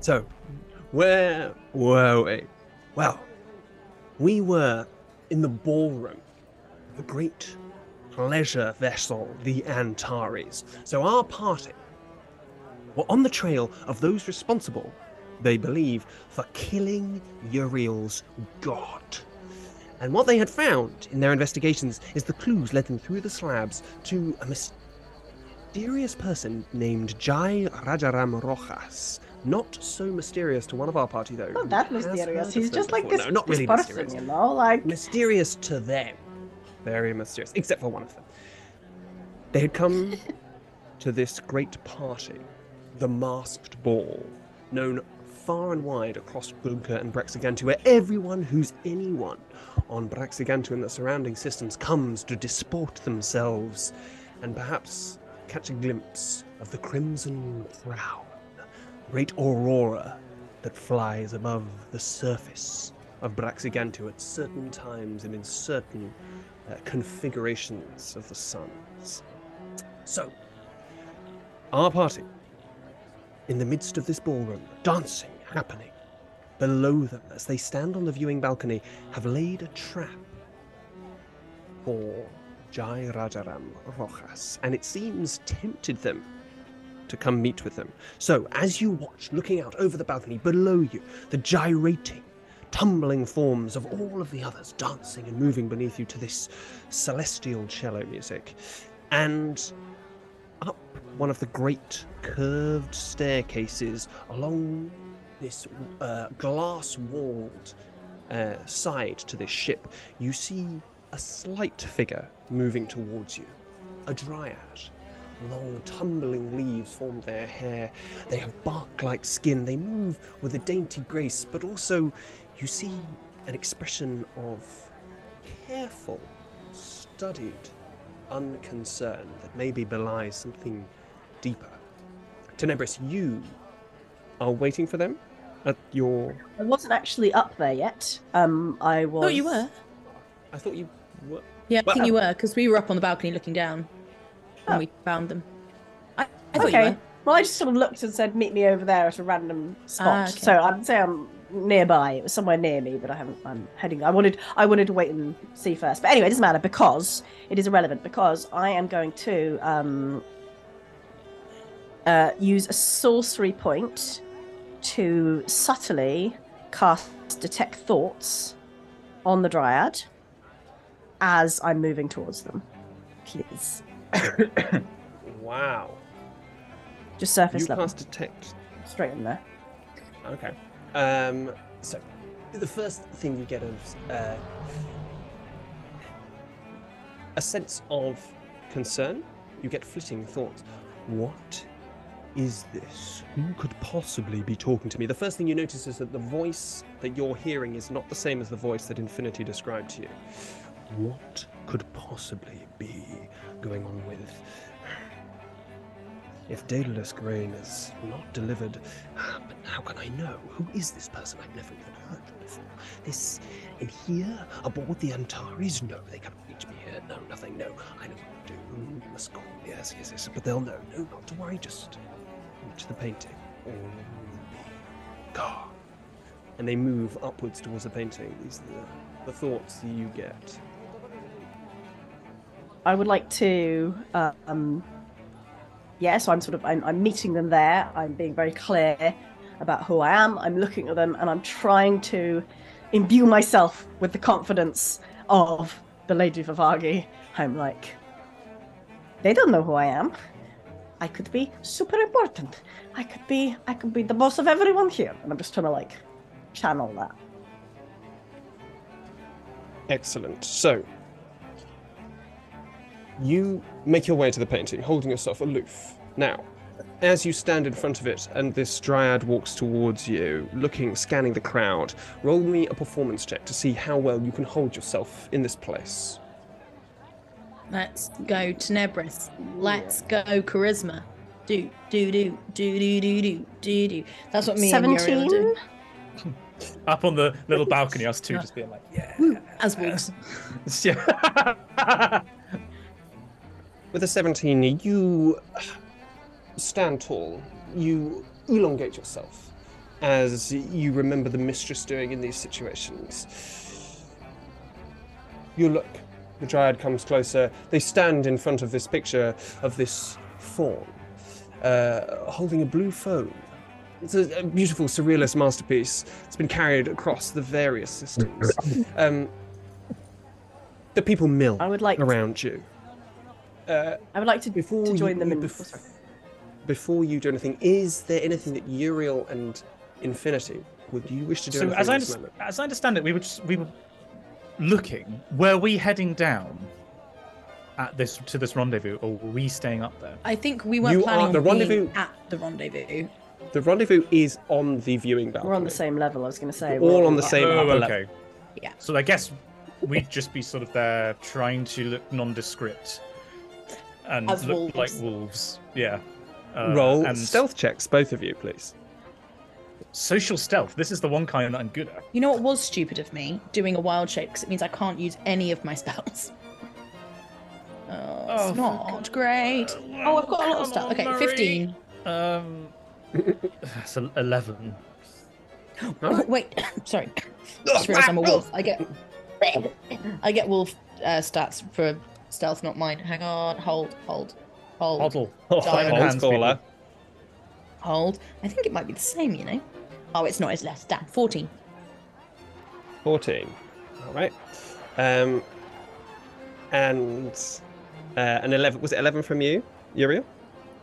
So, where were we? Well, we were in the ballroom, the great pleasure vessel, the Antares. So our party were on the trail of those responsible, they believe, for killing Uriel's god. And what they had found in their investigations is the clues led them through the slabs to a mysterious person named Jai Rajaram Rojas. Not so mysterious to one of our party, though. Not that mysterious. He's just like before. this, No, not really person, mysterious you know, like mysterious to them. Very mysterious, except for one of them. They had come to this great party, the Masked Ball, known far and wide across Bunker and Braxigantu, where everyone who's anyone on Braxigantu and the surrounding systems comes to disport themselves and perhaps catch a glimpse of the Crimson Crown, great aurora that flies above the surface of Braxigantu at certain times and in certain uh, configurations of the suns. So, our party, in the midst of this ballroom, dancing happening, below them as they stand on the viewing balcony, have laid a trap for Jai Rajaram Rojas, and it seems tempted them to come meet with them. So, as you watch, looking out over the balcony below you, the gyrating, tumbling forms of all of the others dancing and moving beneath you to this celestial cello music, and up one of the great curved staircases along this uh, glass walled uh, side to this ship, you see a slight figure moving towards you. A dryad. Long tumbling leaves form their hair. They have bark like skin. They move with a dainty grace, but also you see an expression of careful, studied unconcern that maybe belies something deeper. Tenebris, you are waiting for them at your. I wasn't actually up there yet. Um, I was. Oh, you were. I thought you were. Yeah, I Well, think you were because we were up on the balcony looking down when Oh. we found them. I, I okay. Well, I just sort of looked and said, "Meet me over there at a random spot." Ah, okay. So I'd say I'm nearby. It was somewhere near me, but I haven't. I'm heading. I wanted. I wanted to wait and see first. But anyway, it doesn't matter because it is irrelevant because I am going to um, uh, use a sorcery point to subtly cast detect thoughts on the dryad as I'm moving towards them. Please, Wow. just surface You level, cast detect. straight in there. Okay. Um. So, the first thing you get is uh, a sense of concern. You get flitting thoughts. What is this? Who could possibly be talking to me? The first thing you notice is that the voice that you're hearing is not the same as the voice that Infinity described to you. What could possibly be going on with? If Daedalus Grain is not delivered, but how can I know? Who is this person? I've never even heard them before. This in here, aboard the Antares? No, they cannot reach me here. No, nothing. No, I know what to do. Mm, Must call. Yes, yes, yes. But they'll know. No, not to worry. Just reach the painting. Gone. And they move upwards towards the painting. These are the, the thoughts you get. I would like to, um, yeah. So I'm sort of, I'm, I'm meeting them there. I'm being very clear about who I am. I'm looking at them, and I'm trying to imbue myself with the confidence of the Lady Vivagi. I'm like, they don't know who I am. I could be super important. I could be, I could be the boss of everyone here. And I'm just trying to like channel that. Excellent. So, you make your way to the painting, holding yourself aloof. Now, as you stand in front of it and this dryad walks towards you, looking, scanning the crowd, roll me a performance check to see how well you can hold yourself in this place. Let's go Tenebris. Let's go Charisma. Do do do do do do do do do. That's what me and Muriel Seventeen. do. Up on the little balcony, us two just being like, yeah. As wolves. yeah. With a 17, you stand tall. You elongate yourself as you remember the mistress doing in these situations. You look. The dryad comes closer. They stand in front of this picture of this fawn, uh, holding a blue phone. It's a, a beautiful surrealist masterpiece. It's been carried across the various systems. Um, the people mill I would like. around you. Uh, I would like to, before to join you, them in. bef- oh, before you do anything, is there anything that Uriel and Infinity would you wish to do? So as I, under- as I understand it, we were just, we were looking. Were we heading down at this to this rendezvous, or were we staying up there? I think we weren't You planning are- on the being rendezvous- at the rendezvous. The rendezvous is on the viewing balcony. We're on the same level. I was going to say. We're all on the same oh, upper okay. Yeah. So I guess we'd just be sort of there trying to look nondescript and As look like wolves. wolves. Yeah. Uh, Roll and stealth checks, both of you, please. social stealth. This is the one kind that I'm good at. You know what was stupid of me? Doing a wild shape because it means I can't use any of my spells. Oh, Oh, it's for not great. Oh, I've got a lot of stuff. Okay, 15. Um, that's a- eleven. Oh, wait, sorry. Just realised I'm a wolf. I get I get wolf uh, stats for Stealth, not mine. Hang on. Hold, hold, hold, Hoddle. Diamond Diamond Holds hands, caller. people. hold. I think it might be the same, you know. Oh, it's not. It's less. Damn. 14. 14. All right. Um, and uh, an 11. Was it 11 from you, Uriel?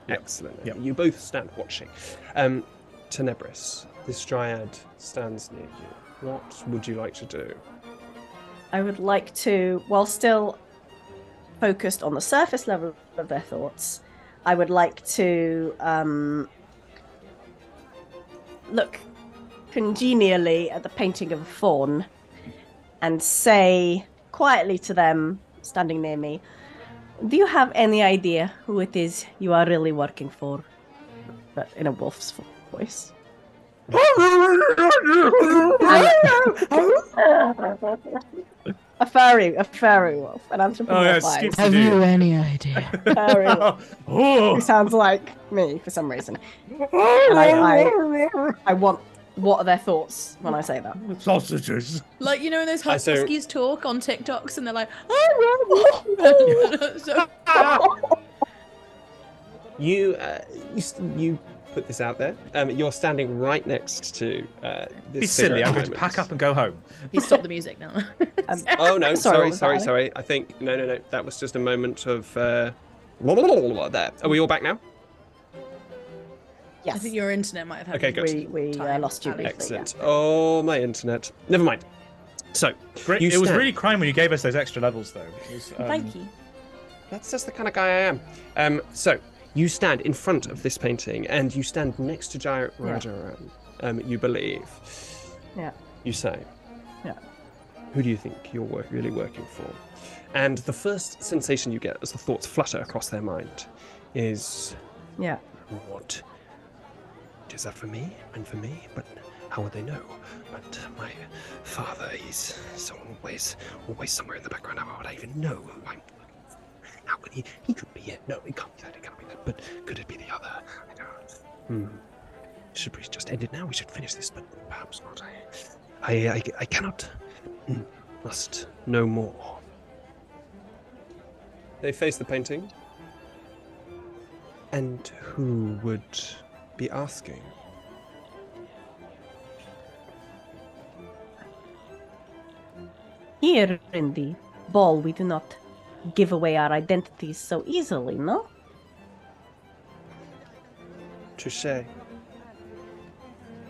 Excellent. Yep. You both stand watching. Um, Tenebris, this dryad stands near you. What would you like to do? I would like to, while still focused on the surface level of their thoughts, I would like to um, look congenially at the painting of a fawn and say quietly to them, standing near me, Do you have any idea who it is you are really working for? But in a wolf's voice. a furry, a furry wolf, an Oh, yeah, anthropomorphized skip- Have you any idea? furry wolf oh, who sounds like me for some reason. I, I, I want. What are their thoughts when I say that? sausages. Like, you know, when those Uh, so- huskies talk on TikToks and they're like, so, You, uh, you, you put this out there. Um, you're standing right next to uh, this Be silly. I'm going to pack up and go home. he stopped the music now. Um, Oh no, Sorry, sorry, sorry, sorry. I think no, no, no. That was just a moment of uh, there. Are we all back now? Yes. I think your internet might have had Okay, good. we we uh, lost you Ali. briefly. yeah. Oh, my internet. Never mind. So Great. You it was really crime when you gave us those extra levels, though. Was, um, Thank you. that's just the kind of guy I am. Um, so you stand in front of this painting, and you stand next to Giant Yeah. Um, you believe. Yeah. You say. Yeah. Who do you think you're work- really working for? And the first sensation you get as the thoughts flutter across their mind is Yeah. What? Is that for me and for me? But how would they know? But my father, he's so always, always somewhere in the background. How would I even know who I'm? How could he? He could be it. No, it can't be that. It can't be that. But could it be the other? I don't. Hmm. Should we just end it now? We should finish this, but perhaps not. I, I, I, I cannot. Hmm. Must know more. They face the painting. And who would be asking? Here in the ball, we do not give away our identities so easily, no? Touche.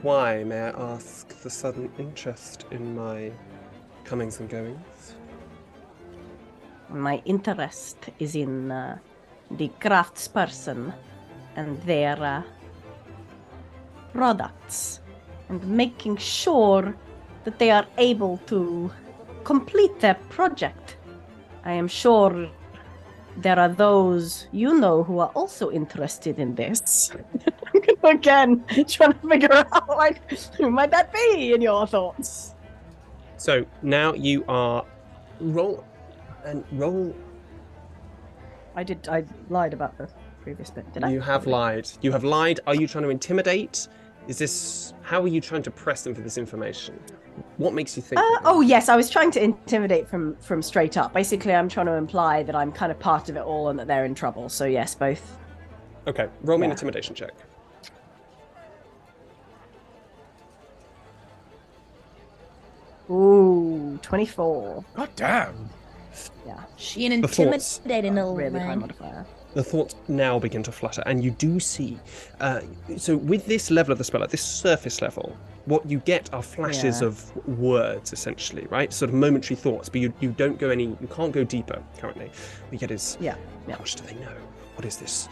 Why, may I ask, the sudden interest in my comings and goings? My interest is in uh, the craftsperson and their uh, products and making sure that they are able to complete their project. I am sure there are those you know who are also interested in this. Again, trying to figure out like who might that be in your thoughts. So now you are roll and roll. I did. I lied about the previous bit. Did I? You have lied. You have lied. Are you trying to intimidate? Is this how are you trying to press them for this information? What makes you think? Uh, oh yes, I was trying to intimidate from from straight up. Basically, I'm trying to imply that I'm kind of part of it all and that they're in trouble. So yes, both. Okay, roll me an Yeah. intimidation check. Ooh, 24. God damn. Yeah, She an The thoughts. intimidating little really high modifier. The thoughts now begin to flutter, and you do see. Uh, so, with this level of the spell, at this surface level, what you get are flashes Yeah. of words, essentially, right? Sort of momentary thoughts, but you, you don't go any, you can't go deeper currently. What you get is, Yeah, yeah. how much do they know? What is this?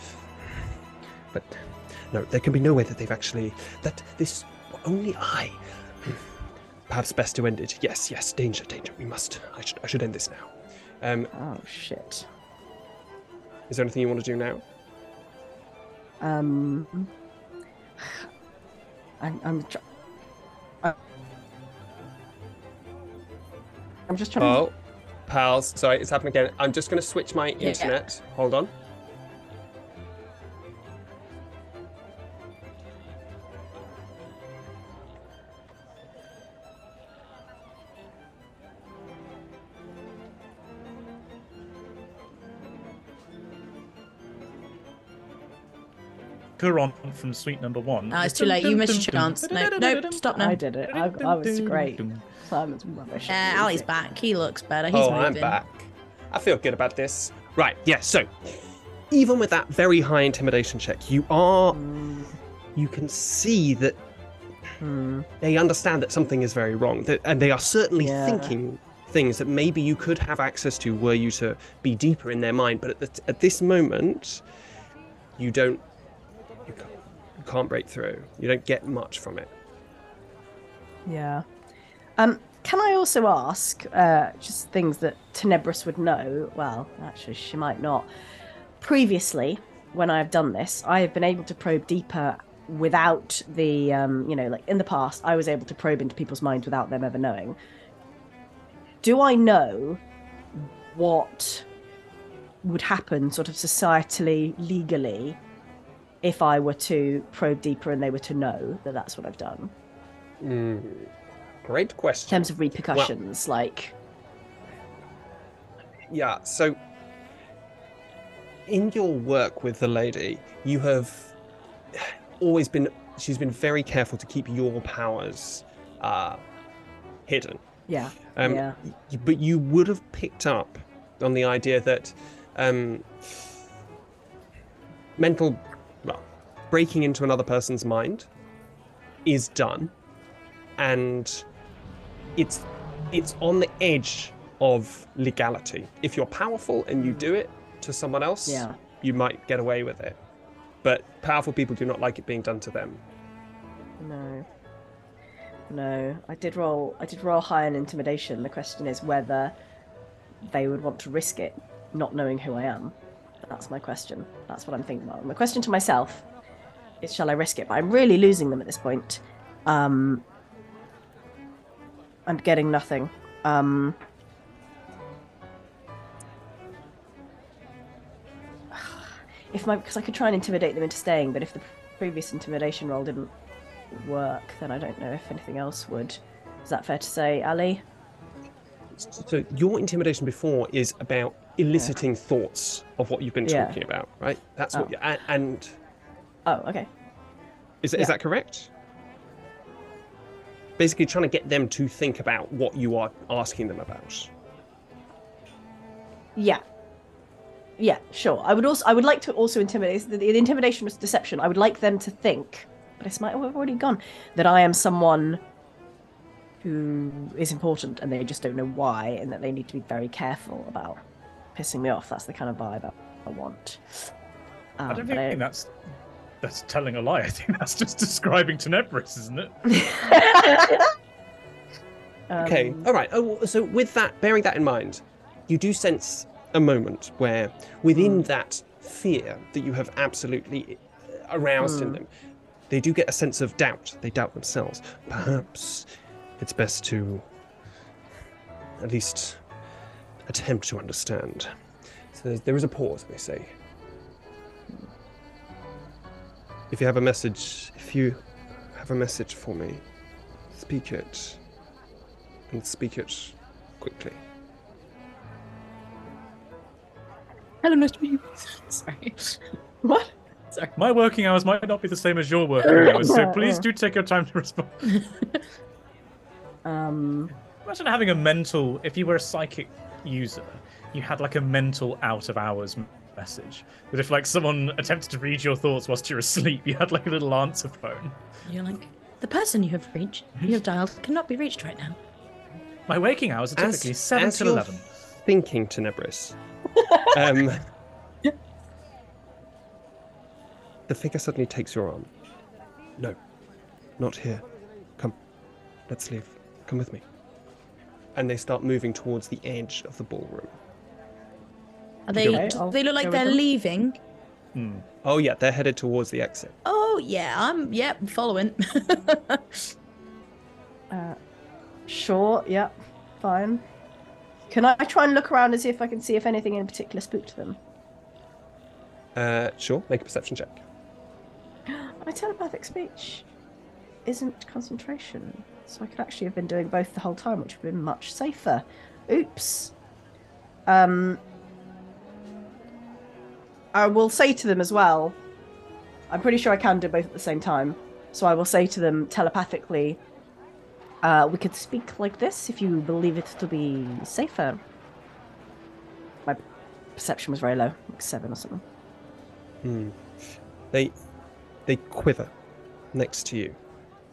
But no, there can be no way that they've actually, that this, only I. Perhaps best to end it. Yes, yes, danger, danger. We must, I should, I should end this now. Um, Oh shit. Is there anything you want to do now? Um. I'm. I'm. Tr- uh, I'm just trying. To Oh, pals. Sorry, it's happened again. I'm just going to switch my Yeah. internet. Hold on. Her from Suite Number One. Ah, it's too late. You missed your chance. No, no, stop now. I did it. I, I was great. Simon's rubbish. Uh, Ali's back. He looks better. He's oh, moving. I'm back. I feel good about this. Right, yeah, so even with that very high intimidation check, you are Mm, you can see that hmm. they understand that something is very wrong. That and they are certainly Yeah. thinking things that maybe you could have access to were you to be deeper in their mind. But at, the, at this moment, you don't you can't, you can't break through. You don't get much from it. Yeah. Um, can I also ask, uh, just things that Tenebris would know? Well, actually, she might not. Previously, when I've done this, I have been able to probe deeper without the, um, you know, like in the past, I was able to probe into people's minds without them ever knowing. Do I know what would happen, sort of societally, legally, if I were to probe deeper and they were to know that that's what I've done? Mm, great question. in terms of repercussions like Yeah, so in your work with the lady, you have always been she's been very careful to keep your powers uh hidden. yeah Um yeah but you would have picked up on the idea that um mental well, breaking into another person's mind is done. And it's it's on the edge of legality. If you're powerful and you do it to someone else, yeah. you might get away with it. But powerful people do not like it being done to them. no. No. I did roll i did roll high on intimidation. The question is whether they would want to risk it not knowing who i am. That's my question. That's what i'm thinking about. My question to myself shall i risk it but i'm really losing them at this point um and getting nothing um if my because I could try and intimidate them into staying, but if the previous intimidation roll didn't work, then I don't know if anything else would. Is that fair to say, Ali? So your intimidation before is about eliciting thoughts of what you've been Yeah. talking about, right? That's what Oh. you and, and Oh, okay. is, is that correct? Basically trying to get them to think about what you are asking them about. Yeah. Yeah, sure. I would also I would like to also intimidate the, the intimidation was deception. I would like them to think, but this might have already gone, that I am someone who is important and they just don't know why and that they need to be very careful about pissing me off. That's the kind of vibe I, I want. Um, I don't but think that's that's telling a lie. I think that's just describing Tenebris, isn't it? Okay, Um, all right. Oh, so with that, bearing that in mind, you do sense a moment where, within that fear that you have absolutely aroused in Hmm. them, they do get a sense of doubt. They doubt themselves. Perhaps it's best to at least attempt to understand. So there's, there is a pause, they say. If you have a message, if you have a message for me, speak it and speak it quickly. Hello, nice to meet you. Sorry. what? Sorry. My working hours might not be the same as your working hours, so please do take your time to respond. Um, Imagine having a mental. If you were a psychic user, you had like a mental out of hours m- message. That if like someone attempted to read your thoughts whilst you're asleep, you had like a little answer phone. You're like, the person you have reached, you have dialed, cannot be reached right now. My waking hours are typically As- seven as till you're eleven. Thinking, Tenebris. um, the figure suddenly takes your arm. No, not here. Come, let's leave. Come with me. And they start moving towards the edge of the ballroom. Are they? Okay, do they look like they're leaving. Hmm. Oh yeah, they're headed towards the exit. Oh yeah, I'm. Yep, I'm following. uh, sure, yeah, fine. Can I try and look around and see if I can see if anything in particular spooked them? Uh, sure. Make a perception check. My telepathic speech isn't concentration, so I could actually have been doing both the whole time, which would have been much safer. Oops. Um, I will say to them as well. I'm pretty sure I can do both at the same time. So I will say to them telepathically, uh, we could speak like this if you believe it to be safer. My perception was very low, like seven or something. Hmm. They they quiver next to you.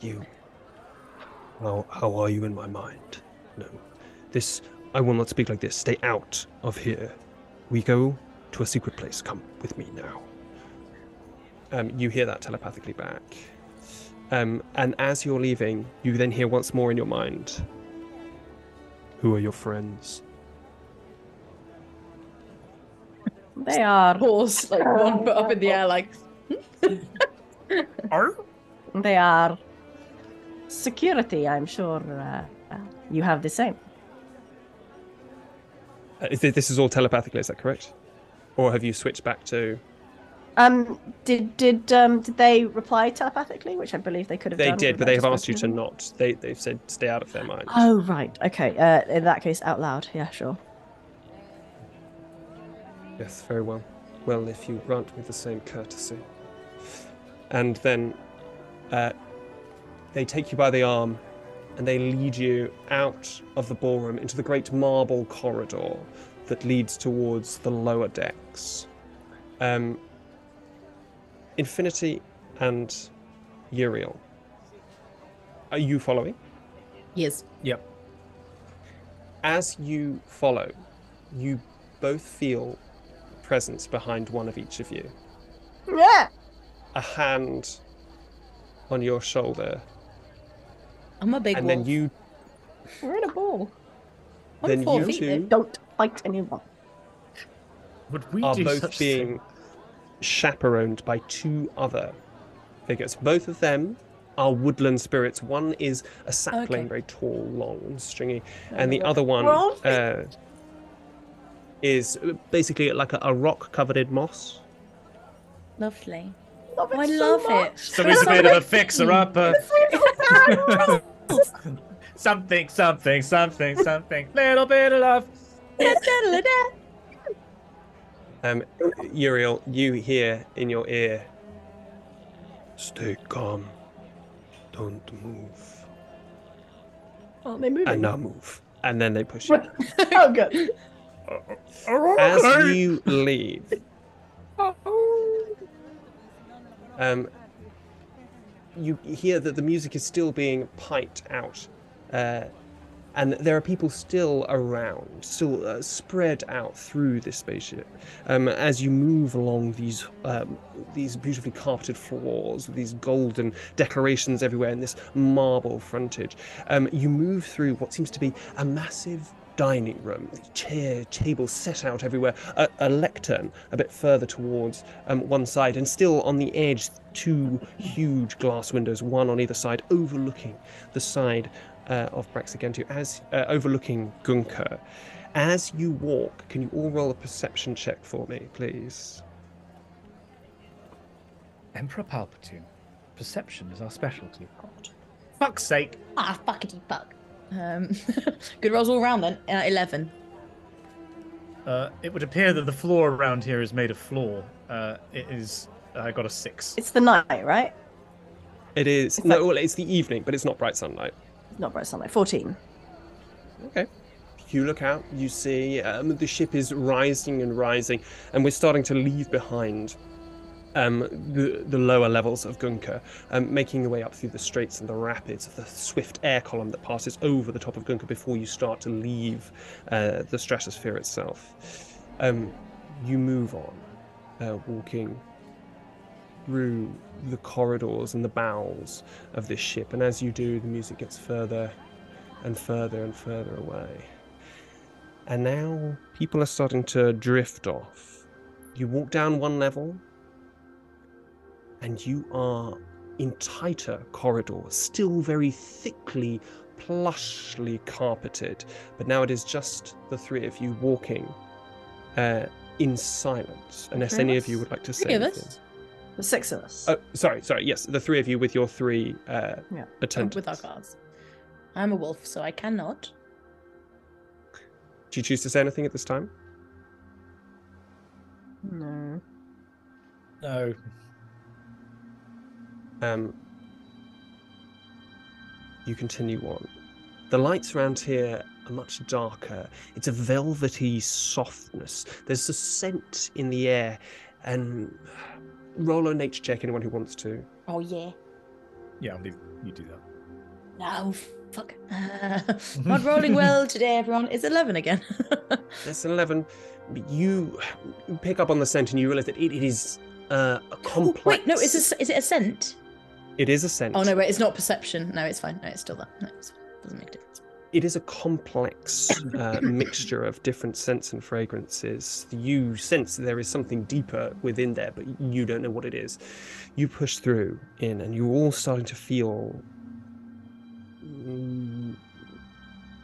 You. How how are you in my mind? No. This I will not speak like this. Stay out of here. We go to a secret place. Come with me now. Um, you hear that telepathically back. Um, and as you're leaving, you then hear once more in your mind. Who are your friends? They are. Pause, like one foot up in the air, like. are? They are security. I'm sure uh, uh, you have the same. Uh, is this is all telepathically, is that correct? Or have you switched back to? Um, did did um did they reply telepathically, which I believe they could have They done? did, but they have asked you to not. They they've said stay out of their mind. Oh right, okay. Uh, in that case, out loud. Yeah, sure. Yes, very well. Well, if you grant me the same courtesy. And then uh, they take you by the arm and they lead you out of the ballroom into the great marble corridor that leads towards the lower decks. Um, Infinity and Uriel. Are you following? Yes. Yep. As you follow, you both feel presence behind one of each of you. Yeah. a hand on your shoulder, I'm a big and wolf. then you We're in a ball. I'm then four you feet, two though. Don't fight anyone. Would we are do both such being thing? chaperoned by two other figures. Both of them are woodland spirits. One is a sapling, Okay. very tall, long, and stringy, and the other one uh, is basically like a, a rock covered in moss. Lovely. Love Oh, I so love much. it. So he's a bit of a fixer upper. something, something, something, something. Little bit of love. Um, Uriel, you hear in your ear, "Stay calm, don't move, Aren't they moving? and now move." And then they push you. oh, good. As you leave, um, you hear that the music is still being piped out, uh, and there are people still around, still uh, spread out through this spaceship. Um, as you move along these um, these beautifully carpeted floors, these golden decorations everywhere, and this marble frontage, um, you move through what seems to be a massive dining room, chair, tables set out everywhere, a, a lectern a bit further towards um, one side, and still on the edge, two huge glass windows, one on either side, overlooking the side uh, of Braxigantu, as uh, overlooking Gunker. As you walk, can you all roll a perception check for me, please? Emperor Palpatine. Perception is our specialty. Fuck's sake. Ah, fuckity fuck. Um, good rolls all around then. Uh, Eleven. Uh, it would appear that the floor around here is made of floor. Uh, it is. I got a six. It's the night, right? It is It's no, like- well, it's the evening, but it's not bright sunlight. Not bright sunlight. 14. Okay. You look out, you see um, the ship is rising and rising, and we're starting to leave behind um, the, the lower levels of Gunker, um, making your way up through the straits and the rapids of the swift air column that passes over the top of Gunker before you start to leave uh, the stratosphere itself. Um, you move on, uh, walking through the corridors and the bowels of this ship, and as you do, the music gets further and further and further away. And now people are starting to drift off. You walk down one level, and you are in tighter corridors, still very thickly, plushly carpeted. But now it is just the three of you walking uh, in silence. Unless any of you would like to say anything. us. The six of us. Oh, sorry, sorry. Yes, the three of you with your three uh, Yeah. attendants. With our cards. I'm a wolf, so I cannot. Do you choose to say anything at this time? No. No. Um, you continue on. The lights around here are much darker. It's a velvety softness. There's a scent in the air, and roll a nature check. Anyone who wants to. Oh yeah. Yeah, I'll leave you do that. No, fuck. Uh, not rolling well today, everyone. It's 11 again. That's an eleven. You pick up on the scent, and you realize that it is uh, a Oh, complex. wait, no, is, this, is it a scent? It is a scent. Oh, no, wait, it's not perception. No, it's fine. No, it's still that. No, it doesn't make a difference. It is a complex uh, mixture of different scents and fragrances. You sense there is something deeper within there, but you don't know what it is. You push through in, and you're all starting to feel mm,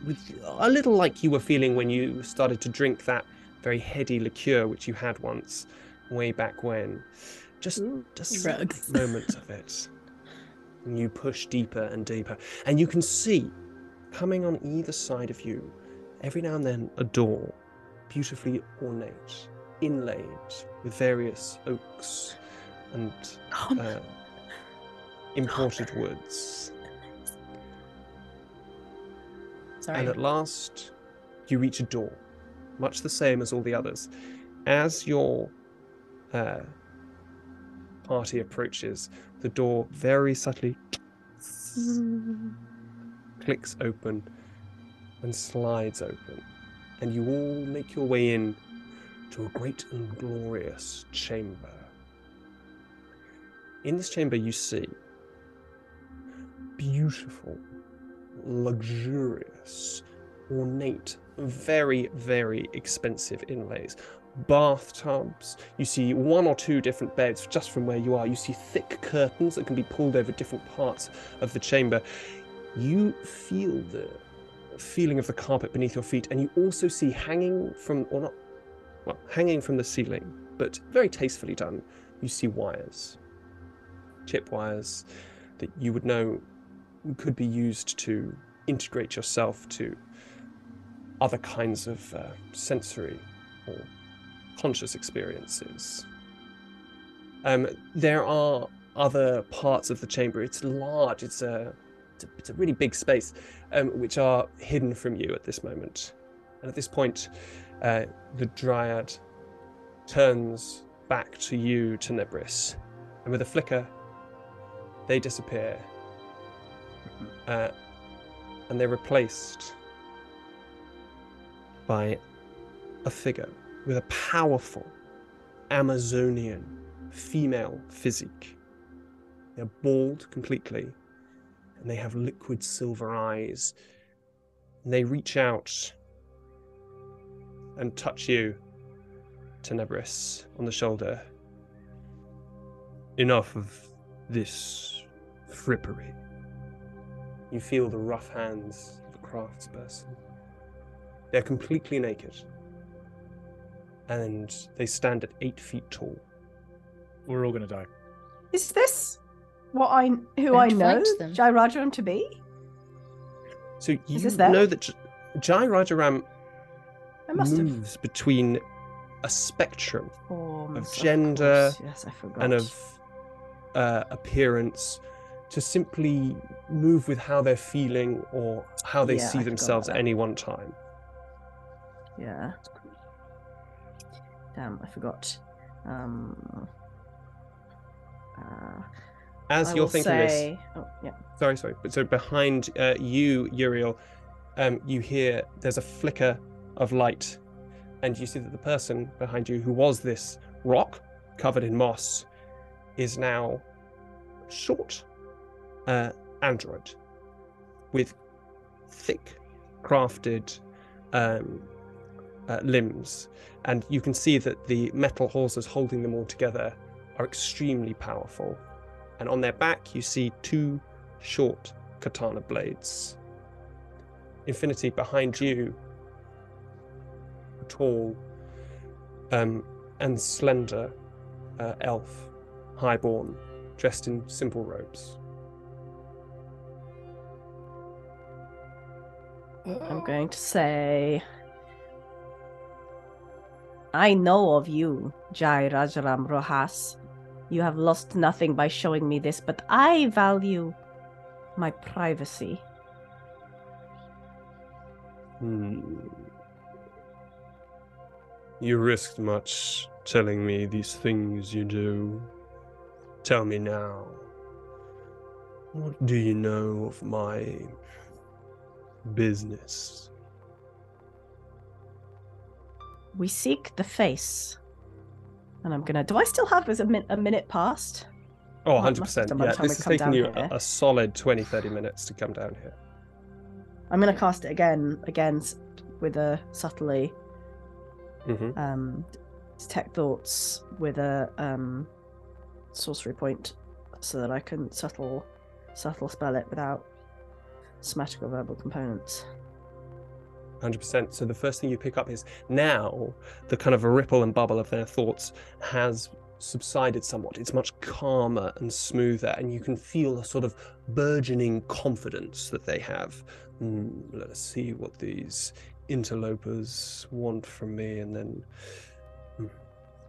with a little like you were feeling when you started to drink that very heady liqueur which you had once, way back when. Just, just a Drugs. moment of it. And you push deeper and deeper, and you can see coming on either side of you, every now and then, a door, beautifully ornate, inlaid with various oaks and uh, imported woods. Sorry. And at last, you reach a door, much the same as all the others. As your uh, party approaches, the door very subtly clicks open and slides open, and you all make your way in to a great and glorious chamber. In this chamber, you see beautiful, luxurious, ornate, very, very expensive inlays. Bathtubs. You see one or two different beds just from where you are. You see thick curtains that can be pulled over different parts of the chamber. You feel the feeling of the carpet beneath your feet, and you also see hanging from, or not, well, hanging from the ceiling, but very tastefully done. You see wires, chip wires that you would know could be used to integrate yourself to other kinds of uh, sensory or conscious experiences. Um, there are other parts of the chamber. It's large. It's a it's a, it's a really big space, um, which are hidden from you at this moment. And at this point, uh, the dryad turns back to you, Tenebris, and with a flicker, they disappear uh, and they're replaced by a figure with a powerful Amazonian female physique. They're bald completely, and they have liquid silver eyes. And they reach out and touch you, Tenebris, on the shoulder. Enough of this frippery. You feel the rough hands of a craftsperson. They're completely naked. And they stand at eight feet tall. We're all gonna die. Is this what I who I know fight them. Jai Rajaram to be? So you this them? know that J- Jai Rajaram I must have. moves between a spectrum Forms, gender course. Yes, I forgot. and of uh, appearance to simply move with how they're feeling or how they Yeah, see forgot themselves at any one time. yeah. Damn, I forgot. Um. Uh, As I you're thinking this. Oh, yeah. sorry, sorry, but so behind uh, you, Uriel, um, you hear there's a flicker of light, and you see that the person behind you, who was this rock covered in moss, is now short uh, android with thick, crafted um, uh, limbs, and you can see that the metal hawsers holding them all together are extremely powerful. And on their back, you see two short katana blades. Infinity behind you, a tall um, and slender uh, elf, highborn, dressed in simple robes. I'm going to say. I know of you, Jai Rajaram Rojas. You have lost nothing by showing me this, but I value my privacy. Hmm. You risked much telling me these things you do. Tell me now. What do you know of my business? We seek the face. And I'm gonna. Do I still have as a, min- a minute past? Oh, 100%. must have done by the Yeah, this is taking you a, a solid 20, 30 minutes to come down here. I'm gonna cast it again, again with a subtly Mm-hmm. um, detect thoughts with a um, sorcery point, so that I can subtle, subtle spell it without somatic or verbal components. 100%. So the first thing you pick up is now the kind of a ripple and bubble of their thoughts has subsided somewhat. It's much calmer and smoother, and you can feel a sort of burgeoning confidence that they have. Hmm, let us see what these interlopers want from me, and then hmm,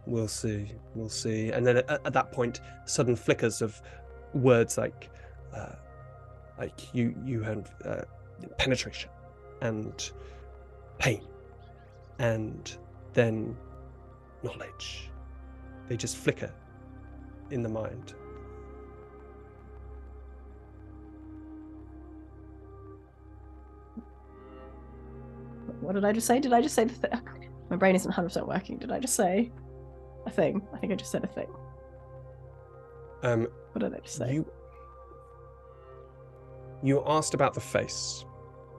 we'll see. We'll see. And then at, at that point, sudden flickers of words like, uh, like you, you have uh, penetration and pain and then knowledge. They just flicker in the mind. What did I just say? Did I just say the thing? My brain isn't 100% working. Did I just say a thing? I think I just said a thing. Um, What did I just say? you you asked about the face.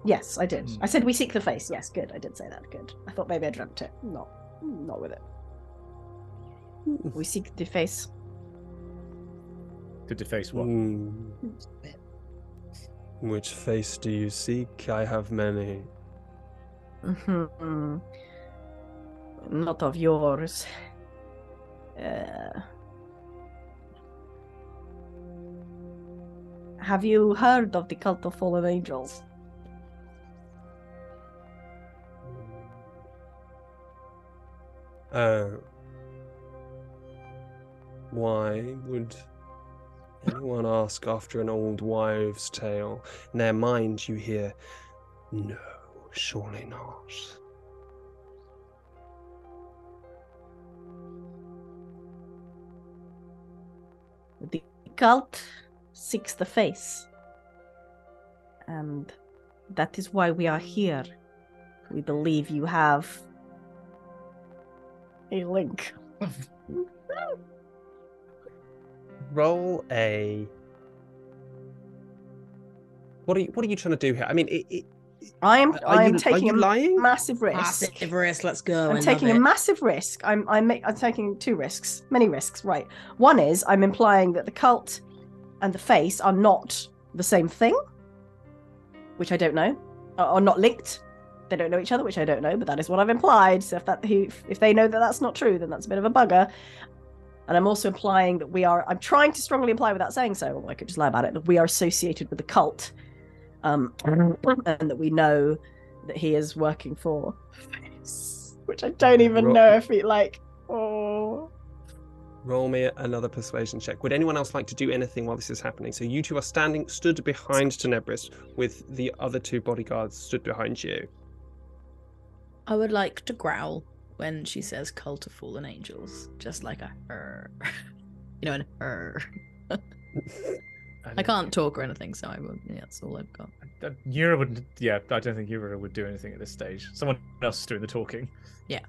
Yes, I did. Hmm. I said we seek the face. Yes, good. I did say that. Good. I thought maybe I dreamt it. Not, not with it. We seek the face. To deface what? Hmm. Which face do you seek? I have many. Mhm. Not of yours. Uh, have you heard of the cult of fallen angels? Uh, why would anyone ask after an old wives' tale? In their mind, you hear, no, surely not. The cult seeks the face. And that is why we are here. We believe you have a link. Roll a. What are you? What are you trying to do here? I mean, it, it, I'm are I'm you, taking a lying? massive risk. Massive risk. Let's go. I I'm taking a massive risk. I'm I'm, ma- I'm taking two risks, many risks. Right. One is I'm implying that the cult and the face are not the same thing, which I don't know, are, or not linked. They don't know each other, which I don't know, but that is what I've implied. So if that if they know that that's not true, then that's a bit of a bugger. And I'm also implying that we are. I'm trying to strongly imply without saying so. I could just lie about it. That we are associated with the cult, um, and that we know that he is working for which I don't even Ro- know if he like. Oh, Roll me another persuasion check. Would anyone else like to do anything while this is happening? So you two are standing, stood behind Tenebris, with the other two bodyguards stood behind you. I would like to growl when she says cult of fallen angels. Just like a her. you know, an her. I can't talk or anything, so I will. Yeah, that's all I've got. Yura wouldn't. Yeah, I don't think Yura would do anything at this stage. Someone else is doing the talking. Yeah.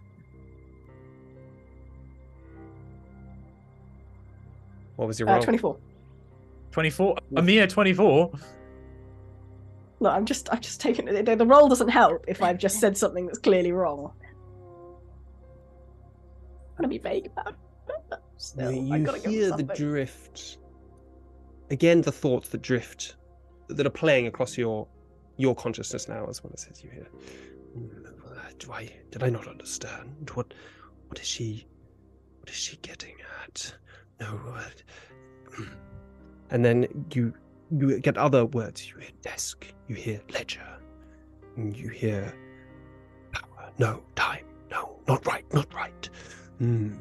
What was your uh, roll? 24. 24. A mere 24. Look, I'm just, I'm just taking it. The, role doesn't help if I've just said something that's clearly wrong. I'm gonna be vague about it. Still, you hear the drift. Again, the thoughts that drift, that are playing across your your consciousness now, as well as his. You hear. "Hmm, Do I did I not understand what what is she what is she getting at? No. uh, And then you you get other words. You hear desk. You hear ledger. You hear power. No time. No, not right. Not right. Hmm.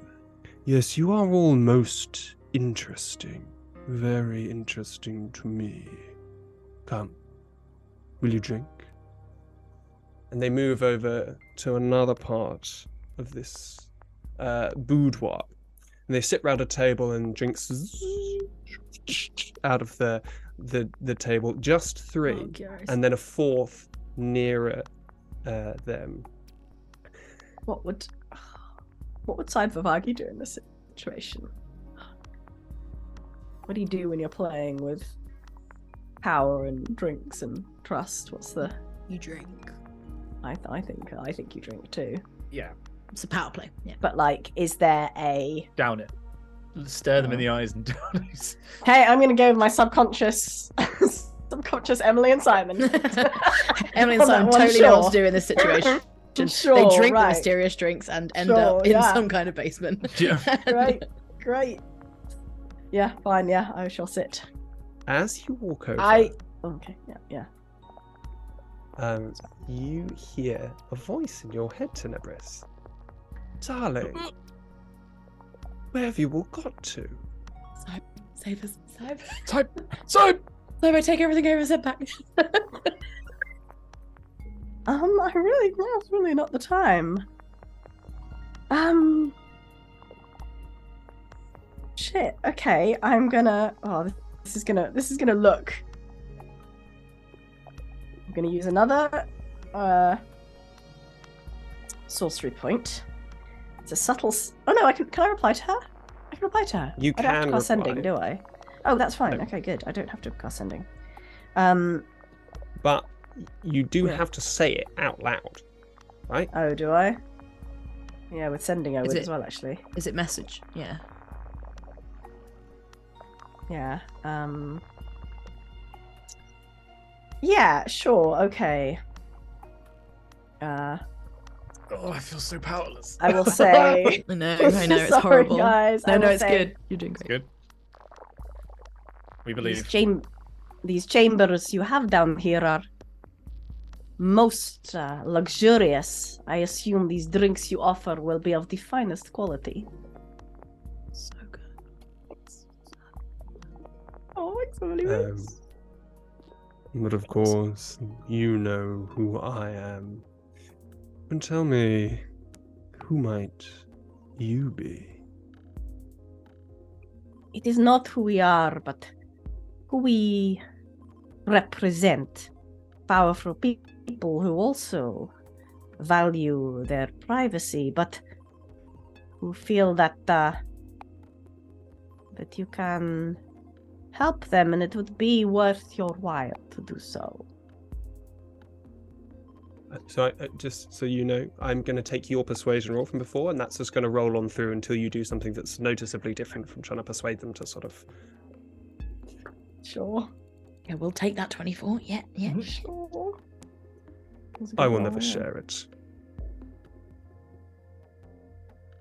Yes, you are almost interesting. Very interesting to me. Come. Will you drink? And they move over to another part of this uh, boudoir. And they sit round a table and drinks out of the the the table. Just three Oh, and then a fourth nearer uh, them. What would what would Side Vivagi do in this situation? What do you do when you're playing with power and drinks and trust? What's the you drink. I I think I think you drink too. Yeah, It's a power play. Yeah. But like, is there a down it. Stare them in the eyes and down it. hey? I'm gonna go with my subconscious, subconscious Emily and Simon. Emily and On that Simon one, totally know what to do in this situation. Sure, they drink right. the mysterious drinks and end Sure, up in yeah. some kind of basement. Yeah. great, great. Yeah, fine. Yeah, I shall sit. As you walk over, I okay. Yeah, yeah. um, you hear a voice in your head, Tenebris. Darling, where have you all got to? Save us. Save. Type. So. Cyber, take everything over said back. Um, I really, now's really not the time. Um, shit. Okay, I'm gonna. Oh, this is gonna. This is gonna look. I'm gonna use another, uh, sorcery point. It's a subtle. s- Oh no, I can. Can I reply to her? I can reply to her. You I don't have can to cast sending, do I? Oh, that's fine. No. Okay, good. I don't have to cast sending. Um. But you do Yeah. have to say it out loud, right? Oh, do I? Yeah, with sending I Is would it- as well, actually. Is it message? Yeah. Yeah. Um. Yeah. Sure. Okay. Uh, Oh, I feel so powerless. I will say. I know. I know. It's Sorry, horrible. guys. No, I no, it's say good. You're doing It's great. good. We These, believe. cham- these chambers you have down here are most uh, luxurious. I assume these drinks you offer will be of the finest quality. So good. Oh, it's Emily. Um, but of course, you know who I am. And tell me, who might you be? it is not who we are, but who we represent. Powerful pe- people who also value their privacy, but who feel that uh, that you can help them, and it would be worth your while to do so. So, I, uh, just so you know, I'm going to take your persuasion roll from before, and that's just going to roll on through until you do something that's noticeably different from trying to persuade them to sort of. Sure, Yeah, we'll take that 24. Yeah, yeah. sure. I will never share it.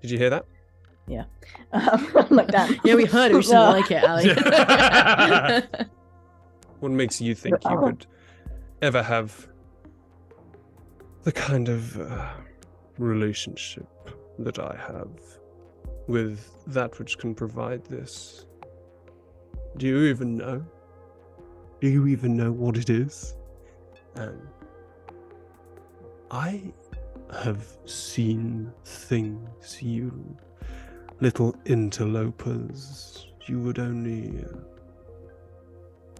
Did you hear that? Yeah. Um, like that. Yeah, we heard it. We just didn't like it, Ali. What makes you think you Oh. could ever have the kind of uh, relationship that I have with that which can provide this? Do you even know? Do you even know what it is? Um, I have seen things you little interlopers you would only uh,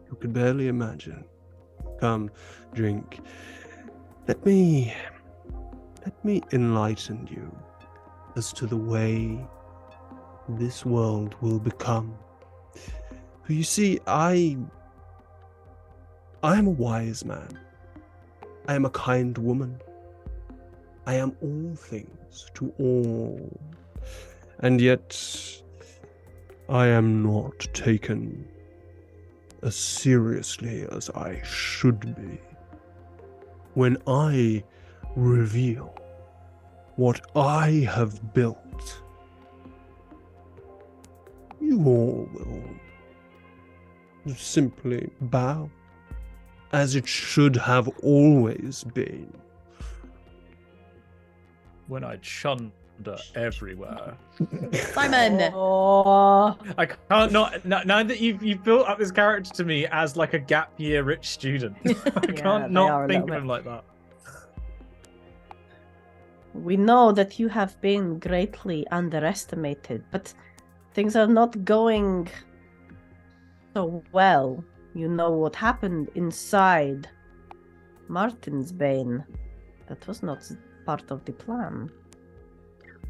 you could barely imagine. Come, drink. Let me let me enlighten you as to the way this world will become. For you see, I I am a wise man. I am a kind woman. I am all things to all. And yet I am not taken as seriously as I should be. When I reveal what I have built, you all will simply bow, as it should have always been. when I shun thunder everywhere. Simon. I can't not now, now that you've you've built up this character to me as like a gap year rich student. I they can't are not think of him like that. we know that you have been greatly underestimated, but things are not going so well. You know what happened inside Martin's Bane. That was not part of the plan.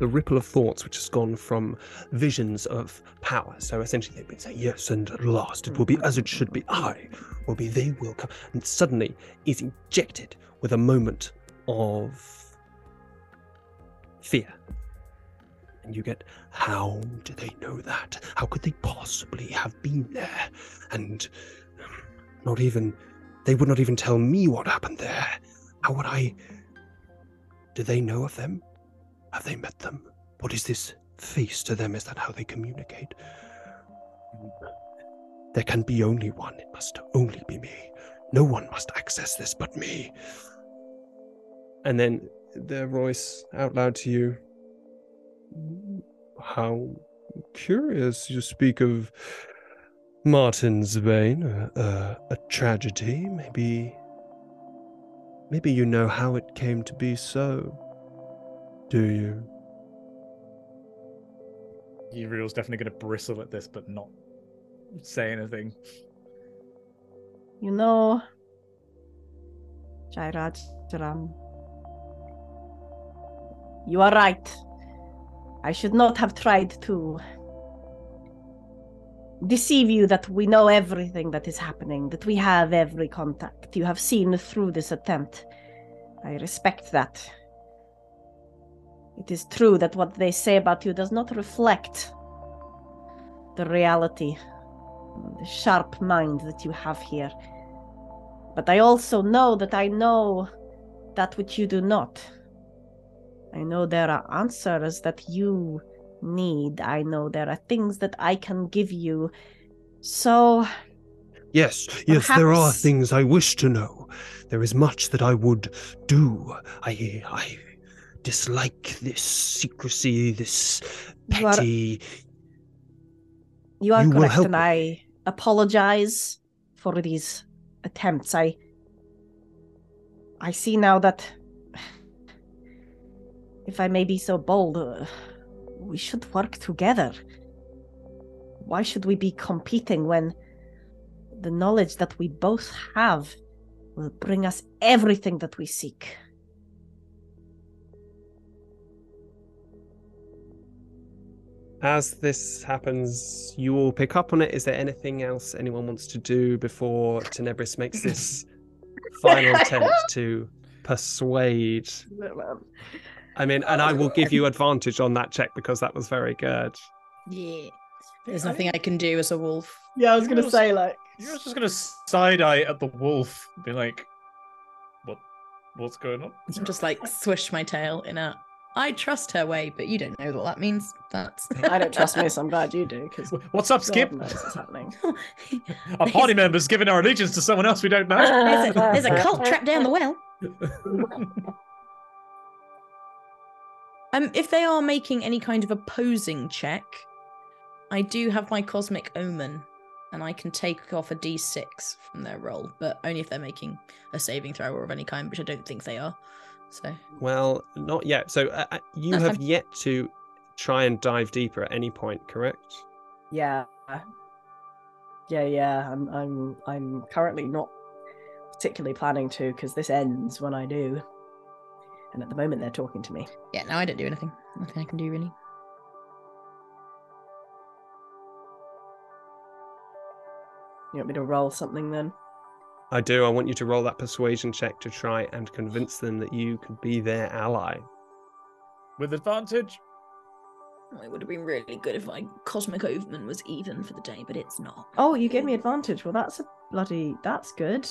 The ripple of thoughts which has gone from visions of power. So essentially, they've been saying, Yes, and at last it will be as it should be. I will be, they will come. And suddenly is injected with a moment of fear. And you get, How do they know that? How could they possibly have been there? And not even, they would not even tell me what happened there. How would I? Do they know of them? Have they met them? What is this face to them? Is that how they communicate? There can be only one. It must only be me. No one must access this but me. And then the voice out loud to you. How curious you speak of Martin's a, a tragedy. Maybe. Maybe you know how it came to be so. Do you? Uriel's definitely going to bristle at this, but not say anything. You know, Jairaj Jaram, you are right. I should not have tried to deceive you that we know everything that is happening, that we have every contact. You have seen through this attempt. I respect that. It is true that what they say about you does not reflect the reality, the sharp mind that you have here. But I also know that I know that which you do not. I know there are answers that you need. I know there are things that I can give you. So, Yes, yes, there are things I wish to know. There is much that I would do. I, I dislike this secrecy, this You are- petty. you are You correct, help and. I apologize for these attempts. I. I see now that. If I may be so bold, uh, we should work together. Why should we be competing when the knowledge that we both have will bring us everything that we seek? As this happens, you all pick up on it. Is there anything else anyone wants to do before Tenebris makes this final attempt to persuade? I mean, and I will give you advantage on that check because that was very good. Yeah. There's nothing I can do as a wolf. Yeah, I was gonna say, like. You're just going to side eye at the wolf, be like, "What? What's going on?" I'm Just like swish my tail in a. I trust her way, but you don't know what that means. That's. I don't trust me, so I'm glad you do, because What's up, Skip? what's happening. Our party members giving our allegiance to someone else we don't know. There's a, there's a cult trapped down the well. Um, if they are making any kind of opposing check, I do have my cosmic omen, and I can take off a d6 from their roll, but only if they're making a saving throw or of any kind, which I don't think they are. So Well, not yet. So uh, uh, you That's have fine. yet to try and dive deeper at any point, correct? Yeah. Yeah, yeah. I'm I'm I'm currently not particularly planning to because this ends when I do. And at the moment they're talking to me. yeah, no, I don't do anything. Nothing I can do really. You want me to roll something then? I do. I want you to roll that persuasion check to try and convince them that you could be their ally. With advantage. It would have been really good if my cosmic omen was even for the day, but it's not. Oh, you gave me advantage. Well that's a bloody that's good.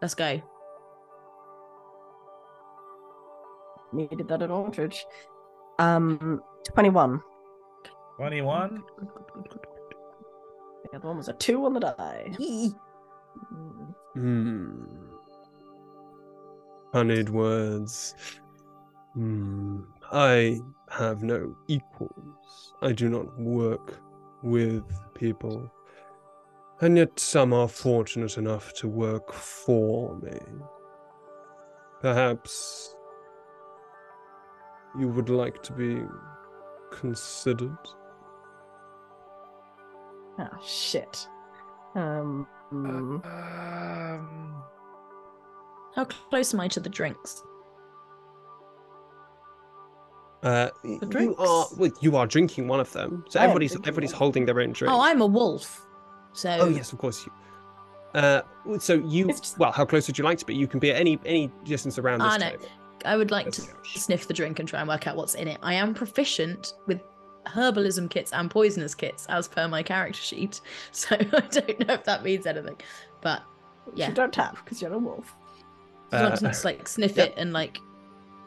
Let's go. Needed that advantage. Um twenty-one. twenty one. 21. The other one was a two on the die. Yee. Mm. Hmm. Honeyed words. Hmm. I have no equals. I do not work with people. And yet some are fortunate enough to work for me. Perhaps you would like to be considered? Oh shit. Um. mm, Um, How close am I to the drinks? Uh, y- you are well, you are drinking one of them, so I everybody's everybody's one. holding their own drink. Oh, I'm a wolf. So Oh yes, of course you. Uh, so you just... well, how close would you like to be? You can be at any any distance around this I know. I would like Let's to go. sniff the drink and try and work out what's in it. I am proficient with herbalism kits and poisonous kits as per my character sheet. So I don't know if that means anything. But which Yeah. You don't have because you're a wolf. I want to Uh, just like sniff yeah. it and like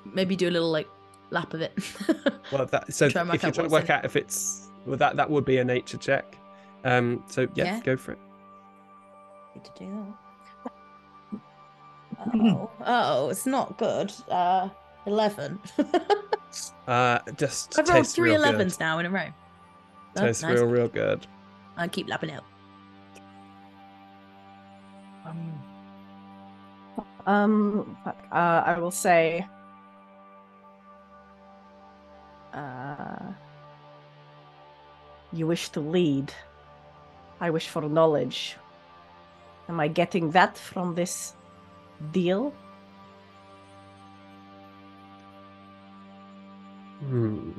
maybe do a little like lap of it. Well, that so Try and if work you're out trying to work in out if it's well, that that would be a nature check. Um, so yeah, Yeah. go for it. Need to do that. Oh, oh, it's not good. Uh, eleven. Uh, just I've rolled tastes three real 11s now in a row. good. Oh, Tastes nice. real, real good. I keep lapping out. um, Um, uh, I will say. Uh, you wish to lead. I wish for knowledge. Am I getting that from this deal? Hmm.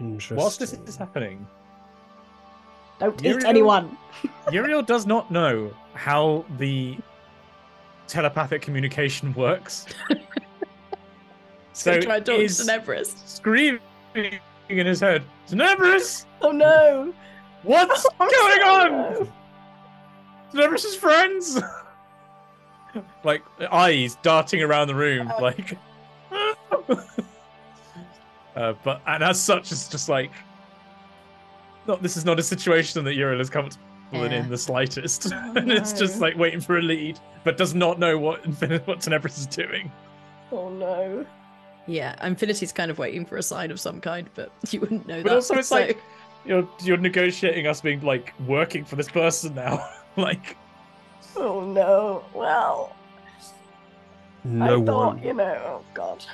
Interesting. whilst this is happening, Don't Uriel? eat anyone. Uriel does not know how the telepathic communication works. so try to is Tenebris. screaming in his head, Tenebris, Oh no! what's Oh, going on? no. Tenebris's friends. like eyes darting around the room, Uh. like. Uh, but and as such, it's just like. Not, this is not a situation that Uriel is comfortable in Yeah. in the slightest, Oh, and it's just like waiting for a lead, but does not know what Infin- what Tenebris is doing. Oh no! Yeah, Infinity's kind of waiting for a sign of some kind, but you wouldn't know But that. also, it's so- like you're you're negotiating us being like working for this person now, like. Oh no! Well, No I thought you know. Oh god.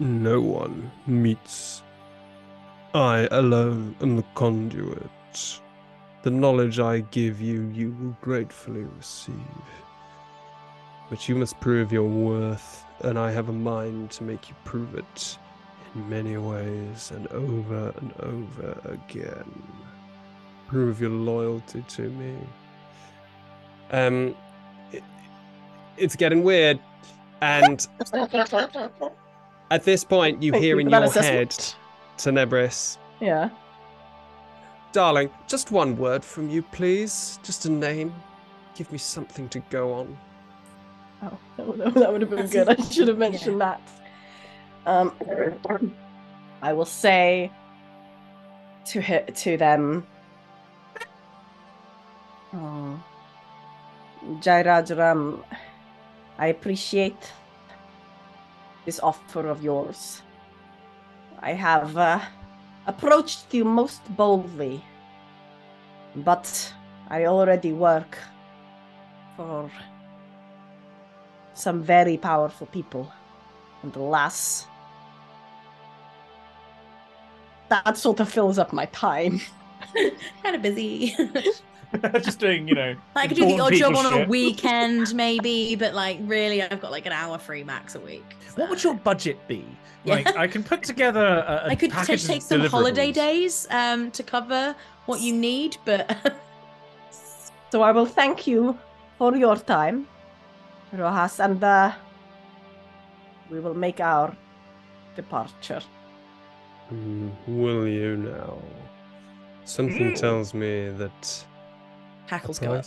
No one meets. I alone am the conduit. The knowledge I give you, you will gratefully receive. But you must prove your worth, and I have a mind to make you prove it in many ways and over and over again. Prove your loyalty to me. Um, it, it's getting weird, and at this point, you Thank hear you in for that your assessment. head, Tenebris, Yeah. darling, just one word from you, please. Just a name. Give me something to go on. Oh, that would, that would have been good. I should have mentioned that. Um, I will say to hi- to them, oh, Jairajram, I appreciate this offer of yours. I have uh, approached you most boldly, but I already work for some very powerful people. And alas, that sort of fills up my time. kind of busy. just doing, you know. I could do the odd job people on a weekend, maybe, but like really, I've got like an hour free max a week. What would your budget be? Yeah. Like, I can put together a, a I could package take some holiday days um, to cover what you need, but So I will thank you for your time, Rojas, and uh, we will make our departure. Mm, will you now? Something Mm. tells me that a hackles go up.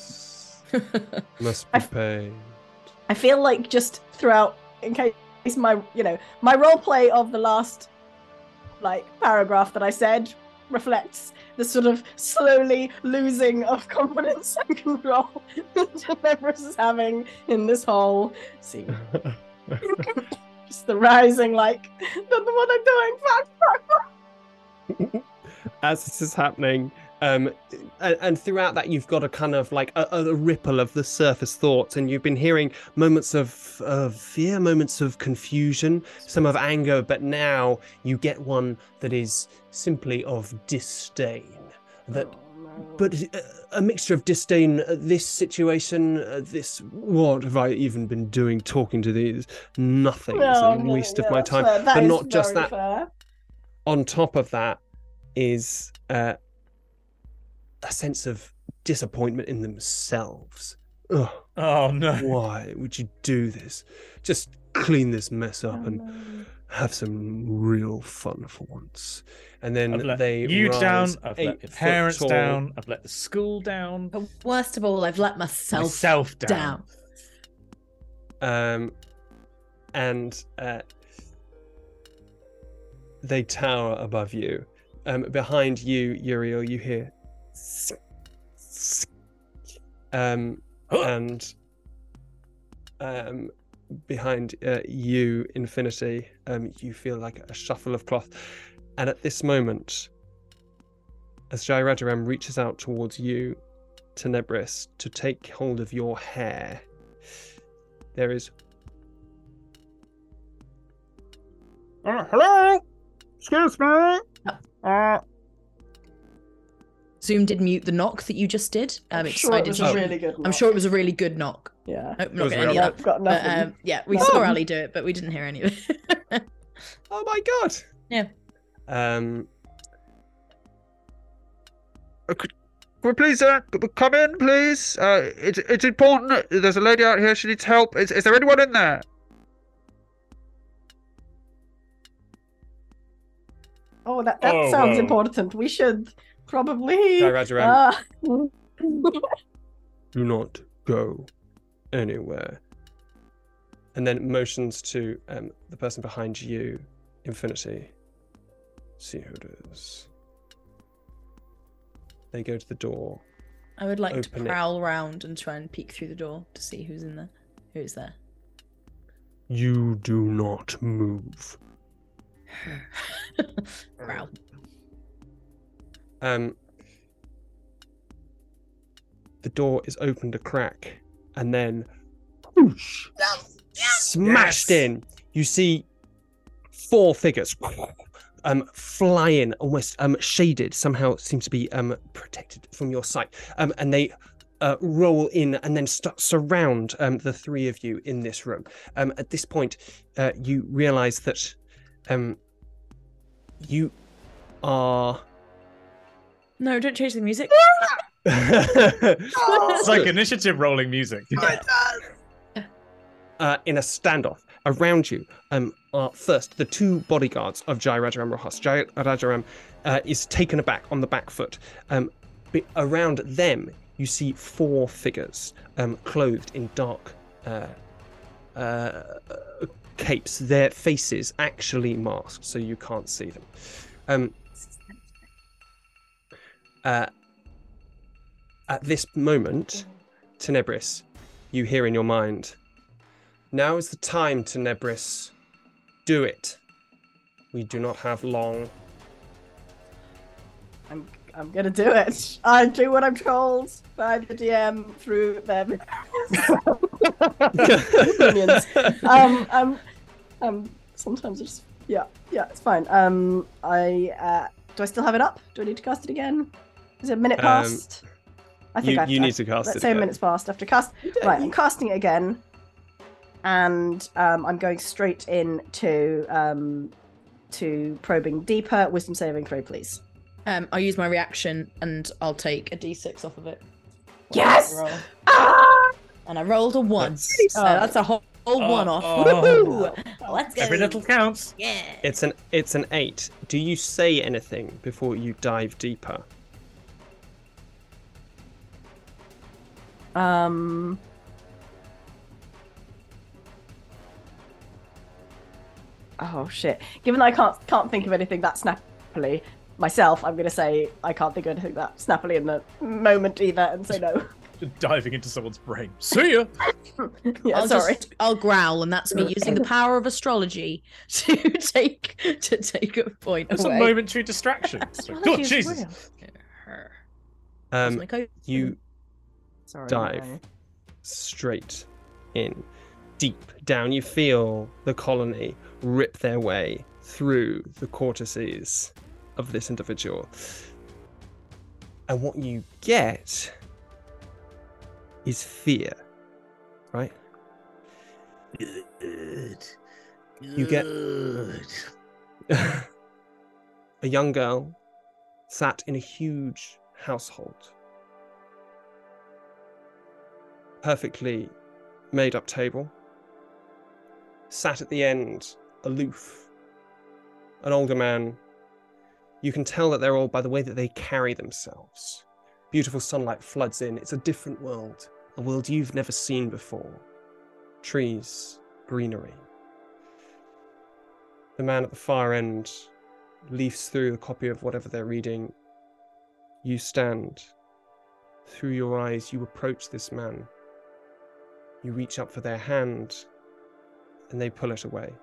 must be I- paid. I feel like just throughout, in case my, you know, my role play of the last, like, paragraph that I said reflects the sort of slowly losing of confidence and control that Memphis is having in this whole scene. Just the rising, like, don't know what I'm doing. Fuck, fuck, fuck. as this is happening um and, and throughout that you've got a kind of like a, a ripple of the surface thoughts and you've been hearing moments of of fear moments of confusion some of anger but now you get one that is simply of disdain that Oh, no. but uh, a mixture of disdain at this situation uh, this what have i even been doing talking to these nothing it's a no, waste yeah, of my time fair. But not just that fair. on top of that is uh, a sense of disappointment in themselves. Ugh, Oh no. why would you do this? Just clean this mess up Oh, and no. have some real fun for once. And then I've let they you down. I've eight let your parents tall. down. I've let the school down. But worst of all, I've let myself, Myself down. down. Um, and uh, they tower above you. Um, behind you, Uriel, you hear. Um, and um, behind uh, you, Infinity, um, you feel like a shuffle of cloth. And at this moment, as Jairadaram reaches out towards you, Tenebris, to take hold of your hair, there is Uh, hello? Excuse me? Uh, Zoom did mute the knock that you just did. Um, I'm it sure it was to a Oh. really good I'm knock. sure it was a really good knock. Yeah. Nope, It not was getting real any of Nope, that. got But um, yeah, we Oh. saw Ali do it, but we didn't hear any of it. Oh my god. Yeah. Um. could we please uh, come in, please? Uh, it's, it's important. There's a lady out here. She needs help. Is, is there anyone in there? Oh, that, that Oh, sounds well. important. We should probably. Jairadaram, Ah. do not go anywhere. And then motions to um, the person behind you, Infinity. See who it is. They go to the door. I would like to Open it. prowl around and try and peek through the door to see who's in there. Who's there? You do not move. Growl. Um, the door is opened a crack, and then whoosh, smashed Yes. in. You see four figures um, flying, almost um, shaded, somehow seem to be um, protected from your sight, um, and they. Uh, roll in and then start surround um, the three of you in this room. Um, at this point, uh, you realize that um, you are No, don't change the music. It's like initiative rolling music. uh, in a standoff. Around you um, are first the two bodyguards of Jairadaram Rojas. Jairadaram uh, is taken aback on the back foot. Um, around them, you see four figures um, clothed in dark uh, uh, capes. Their faces actually masked, so you can't see them. Uh, at this moment, Tenebris, you hear in your mind, now is the time, Tenebris. Do it. We do not have long. I'm, I'm gonna do it. I do what I'm told by the DM through them. Um, um, um, sometimes it's yeah, yeah, it's fine. Um, I uh, do I still have it up? Do I need to cast it again? Is it a minute Um, past? I think you, I've, you I've- need to cast Let's it. say a again. minute's passed after cast. Right, I'm casting it again, and um, I'm going straight into um, to probing deeper. Wisdom saving throw, please. Um, I'll use my reaction and I'll take a d6 off of it. Yes! Ah! And I rolled a one. So Oh. that's a whole, whole Oh, one off. oh. Woohoo! Let's go. Every little counts. Yeah. It's an it's an eight. Do you say anything before you dive deeper? Um. Oh shit! Given that I can't can't think of anything that snappily myself, I'm gonna say I can't think of anything that snappily in the moment either, and say no. diving into someone's brain. See ya. yeah, I'll sorry. just I'll growl, and that's me using the power of astrology to take to take a point It's a momentary distraction. It's like, God, Jesus. real. Um, my co- you Sorry, dive no. straight in, deep down. You feel the colony rip their way through the cortices of this individual. And what you get is fear, right? Good. You get- a young girl sat in a huge household. Perfectly made up table. Sat at the end, aloof. An older man. You can tell that they're all by the way that they carry themselves. Beautiful sunlight floods in. It's a different world, a world you've never seen before. Trees, greenery. The man at the far end leafs through a copy of whatever they're reading. You stand. Through your eyes, you approach this man. You reach up for their hand, and they pull it away.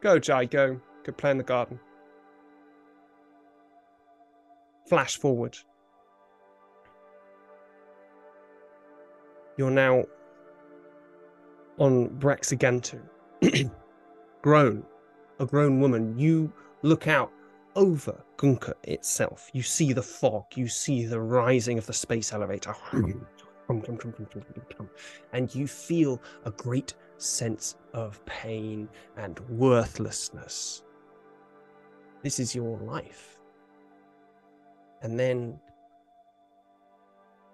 Go, Jai, go. Go play in the garden. Flash forward. You're now on Braxigantu. grown, a grown woman. You look out over Gunka itself. You see the fog. You see the rising of the space elevator. And you feel a great sense of pain and worthlessness. This is your life. And then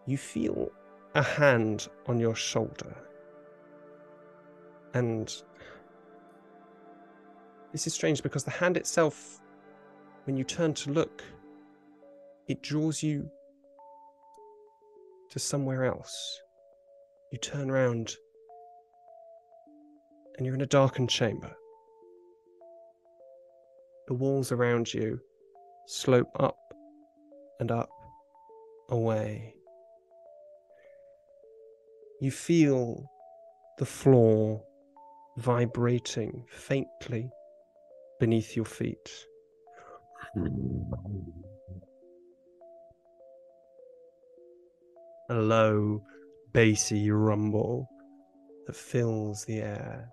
you feel a hand on your shoulder. And this is strange because the hand itself, when you turn to look, it draws you to somewhere else. You turn around and you're in a darkened chamber. The walls around you slope up and up, away. You feel the floor vibrating faintly beneath your feet. A low, bassy rumble that fills the air.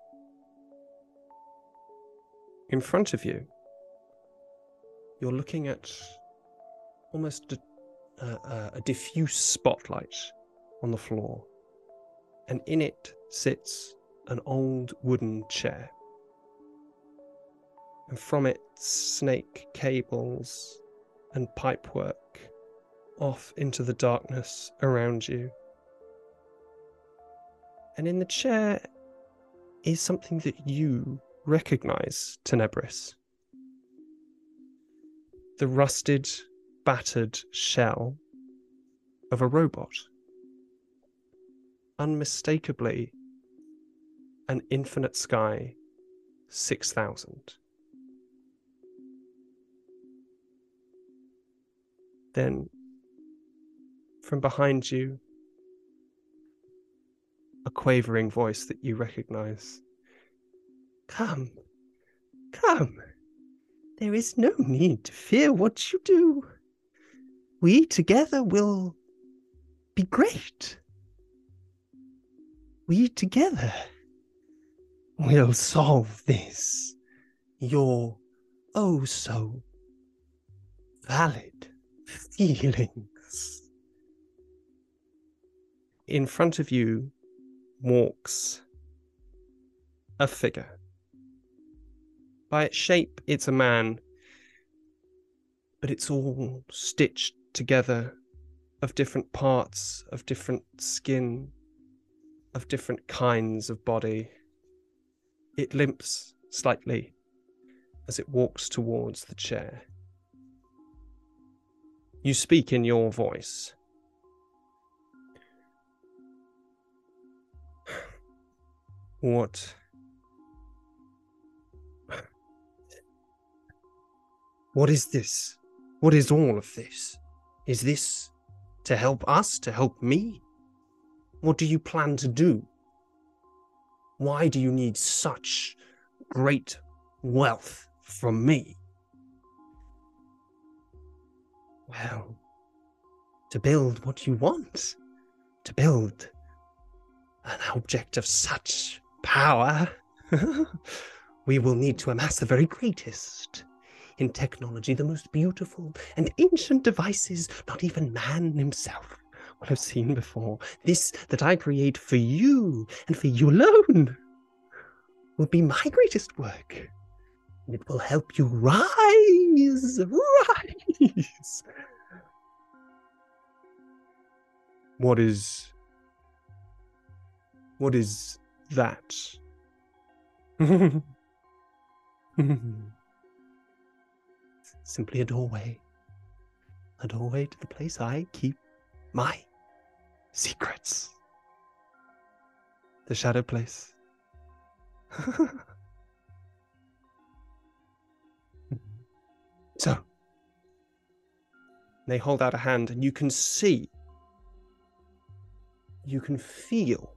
In front of you, you're looking at almost a, a, a diffuse spotlight on the floor, and in it sits an old wooden chair. And from it snake cables and pipework off into the darkness around you. And in the chair is something that you recognize, Tenebris. The rusted, battered shell of a robot. Unmistakably, an infinite sky 6000. Then, from behind you, a quavering voice that you recognize. Come, come. There is no need to fear what you do. We together will be great. We together will solve this. Your oh so valid feelings. In front of you walks a figure. By its shape, it's a man, but it's all stitched together of different parts, of different skin, of different kinds of body. It limps slightly as it walks towards the chair. You speak in your voice. What? What is this? What is all of this? Is this To help us? To help me? What do you plan to do? Why do you need such great wealth from me? Well, to build what you want, to build an object of such power, we will need to amass the very greatest in technology, the most beautiful and ancient devices not even man himself will have seen before. This that I create for you and for you alone will be my greatest work. And it will help you rise, rise. What is. What is that? Simply a doorway. A doorway to the place I keep my secrets. The shadow place. so, they hold out a hand, and you can see, you can feel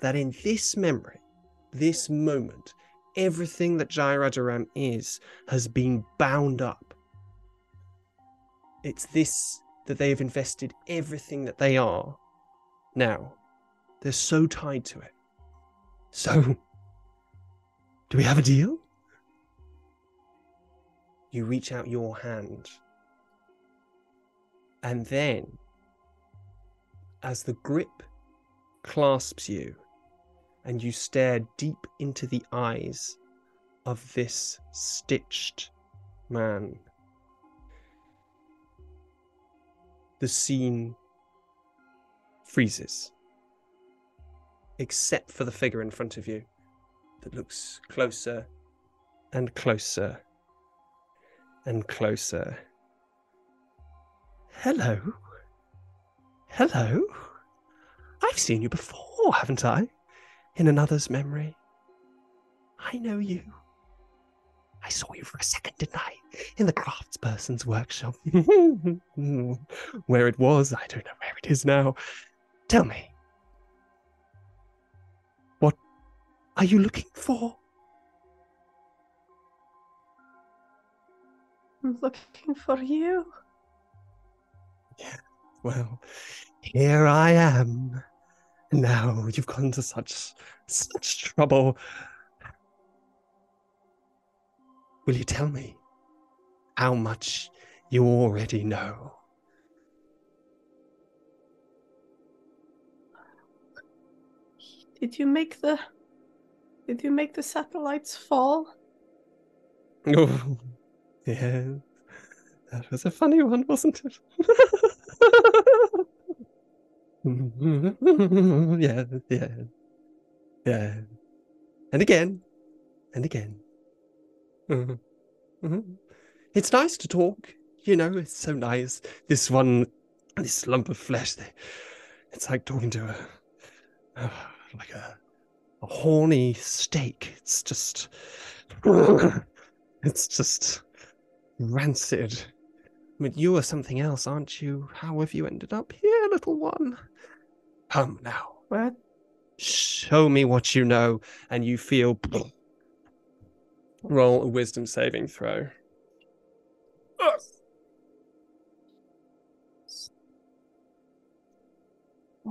that in this memory, this moment, everything that Jai Rajaram is has been bound up. It's this that they have invested everything that they are now. They're so tied to it. So, do we have a deal? You reach out your hand. And then, as the grip clasps you, and you stare deep into the eyes of this stitched man, the scene freezes, except for the figure in front of you that looks closer and closer and closer. Hello. Hello. I've seen you before, haven't I? In another's memory. I know you. I saw you for a second, didn't I? In the craftsperson's workshop. where it was, I don't know where it is now. Tell me. What are you looking for? I'm looking for you. Yeah, Well, here I am. Now you've gone to such such trouble. Will you tell me how much you already know? Did you make the Did you make the satellites fall? Oh, yes. That was a funny one, wasn't it? yeah, yeah, yeah. And again, and again. Mhm. Mhm. It's nice to talk, you know, it's so nice. This one, this lump of flesh, they, it's like talking to a, like a, a horny steak. It's just, it's just rancid. But you are something else, aren't you? How have you ended up here, little one? Come now. What? Show me what you know, and you feel. Roll a wisdom saving throw.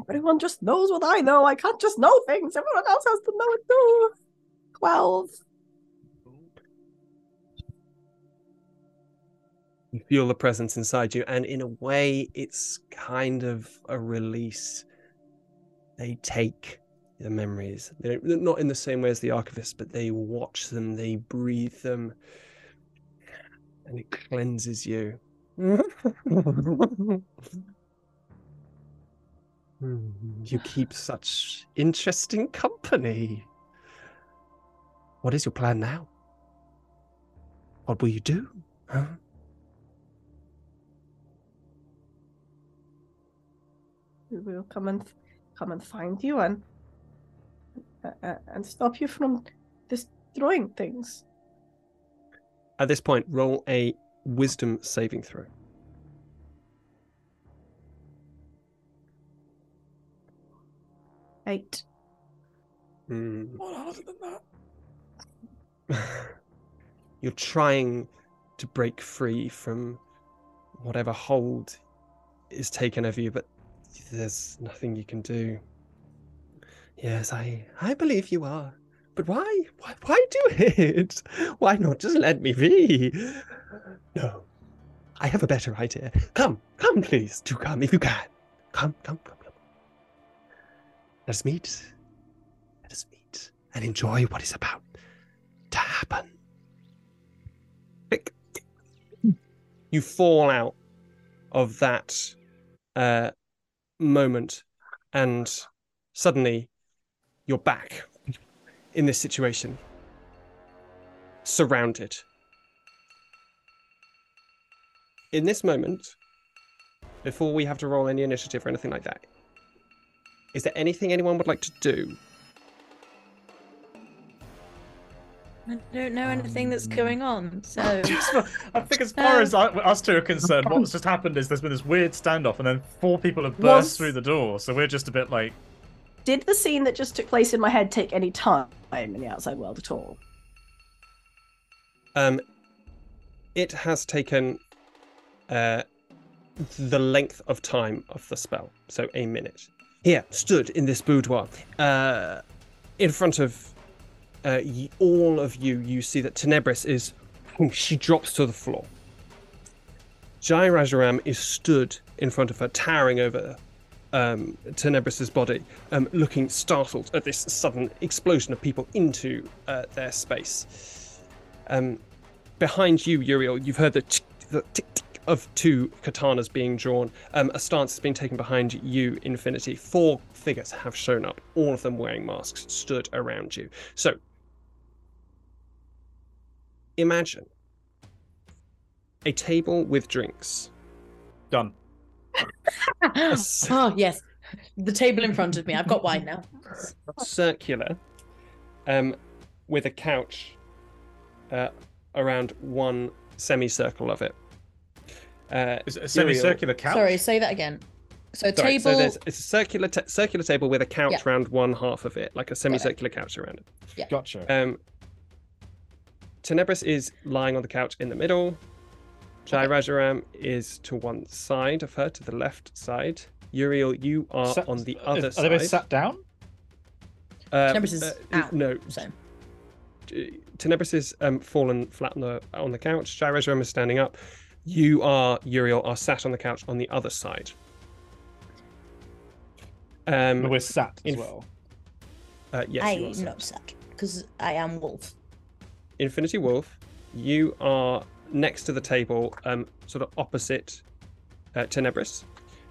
Everyone just knows what I know. I can't just know things. Everyone else has to know it too. Twelve. You feel the presence inside you, and in a way, it's kind of a release. They take the memories. They're not in the same way as the archivist, but they watch them, they breathe them, and it cleanses you. you keep such interesting company. What is your plan now? What will you do? Huh? We will come and come and find you and uh, uh, and stop you from destroying things. At this point, roll a wisdom saving throw. Eight. Mm. Well, harder than that. You're trying to break free from whatever hold is taken over you, but there's nothing you can do. Yes, I I believe you are. But why? Why why do it? Why not just let me be? No. I have a better idea. Come, come please. Do come if you can. Come, come, come, come. Let us meet. Let us meet and enjoy what is about to happen. You fall out of that uh, moment, and suddenly you're back in this situation, surrounded. In this moment, before we have to roll any initiative or anything like that, is there anything anyone would like to do? I don't know anything that's going on, so I think, as far as I, us two are concerned, what's just happened is there's been this weird standoff, and then four people have burst Was- through the door. So we're just a bit like, Did the scene that just took place in my head take any time in the outside world at all? Um, it has taken uh, the length of time of the spell, so a minute. Here, stood in this boudoir, uh, in front of uh, all of you, you see that Tenebris is. She drops to the floor. Jai Rajaram is stood in front of her, towering over um, Tenebris's body, um, looking startled at this sudden explosion of people into uh, their space. Um, behind you, Uriel, you've heard the tick, the tick, tick of two katanas being drawn. Um, a stance has been taken behind you, Infinity. Four figures have shown up, all of them wearing masks, stood around you. So, imagine a table with drinks. done. oh yes, the table in front of me. I've got wine now. circular, um, with a couch uh, around one semicircle of it. Uh, Is it a Uriel- semicircular couch? Sorry, say that again. So Sorry, table. so there's it's a circular ta- circular table with a couch Yeah. around one half of it, like a semicircular couch around it. Gotcha. Um, Tenebris is lying on the couch in the middle. Jai Rajaram is to one side of her, to the left side. Uriel, you are Sat- on the other are side. Are they both sat down? Uh, Tenebris is uh, out. No, So Tenebris is um, fallen flat on the on the couch. Jai Rajaram is standing up. You are Uriel are sat on the couch on the other side. Um, But we're sat as in- well. uh, yes, I'm sat. not sad because I am wolf. Infinity Wolf, you are next to the table, um, sort of opposite uh, Tenebris.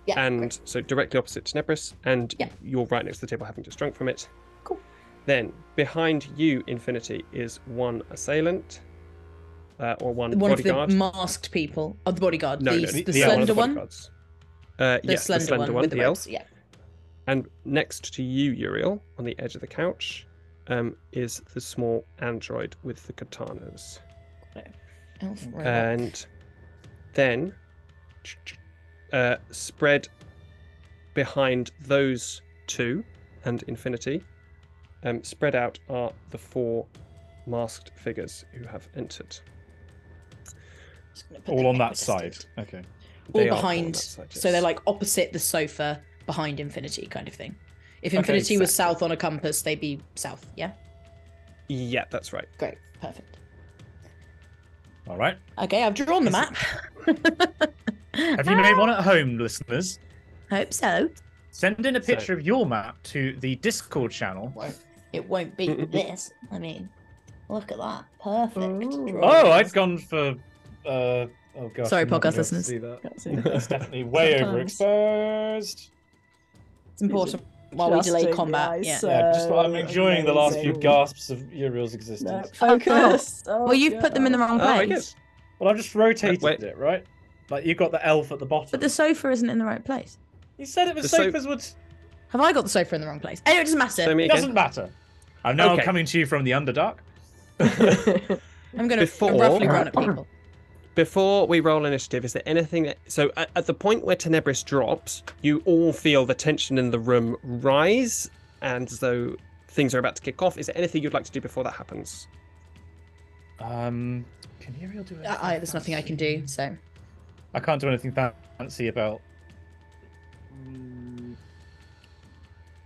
Yeah. and great. so directly opposite Tenebris, and Yeah. you're right next to the table, having just drunk from it. Cool. Then behind you, Infinity, is one assailant, uh, or one, One bodyguard. of the masked people. Oh, the bodyguard. no, the no, the, the- yeah, one slender one. Uh, The yes, slender, the slender one, one, with the the ropes. elf. Yeah. And next to you, Uriel, on the edge of the couch, um, is the small android with the katanas. Elf robot. and then uh, spread behind those two and infinity um, spread out are the four masked figures who have entered Just gonna put All on that side. Okay. All They are on behind. that side, So they're like opposite the sofa, behind Infinity, kind of thing. If Okay, Infinity was south on a compass, they'd be south. Yeah. yeah that's right Great. Perfect. All right. Okay, I've drawn the map. Have you made one at home, listeners? Hope so. Send in a So- picture of your map to the Discord channel. Won't. It won't be this. I mean, look at that. Perfect. Ooh. Oh, I've gone for. Uh, oh gosh. Sorry, I'm podcast be able to listeners. see that. That's definitely way overexposed. It's important while we delay Adjusting the combat. Yeah. eyes, Yeah, just I'm So enjoying the last few gasps of Uriel's No, existence. focus. Oh, Well, you've put them in the God. wrong Oh, place. Well, I've just rotated Wait. it, right? Like you've got the elf at the bottom. But the sofa isn't in the right place. You said it was The so- sofas would. Have I got the sofa in the wrong place? Anyway, it doesn't matter. so It doesn't matter. I'm now Okay. coming to you from the Underdark. I'm going to roughly grown up people. Before we roll initiative, is there anything that. So, at, at the point where Tenebris drops, you all feel the tension in the room rise and as though things are about to kick off. Is there anything you'd like to do before that happens? Um, can Uriel do it? Uh, I, there's nothing I can do. So I can't do anything fancy about. Mm,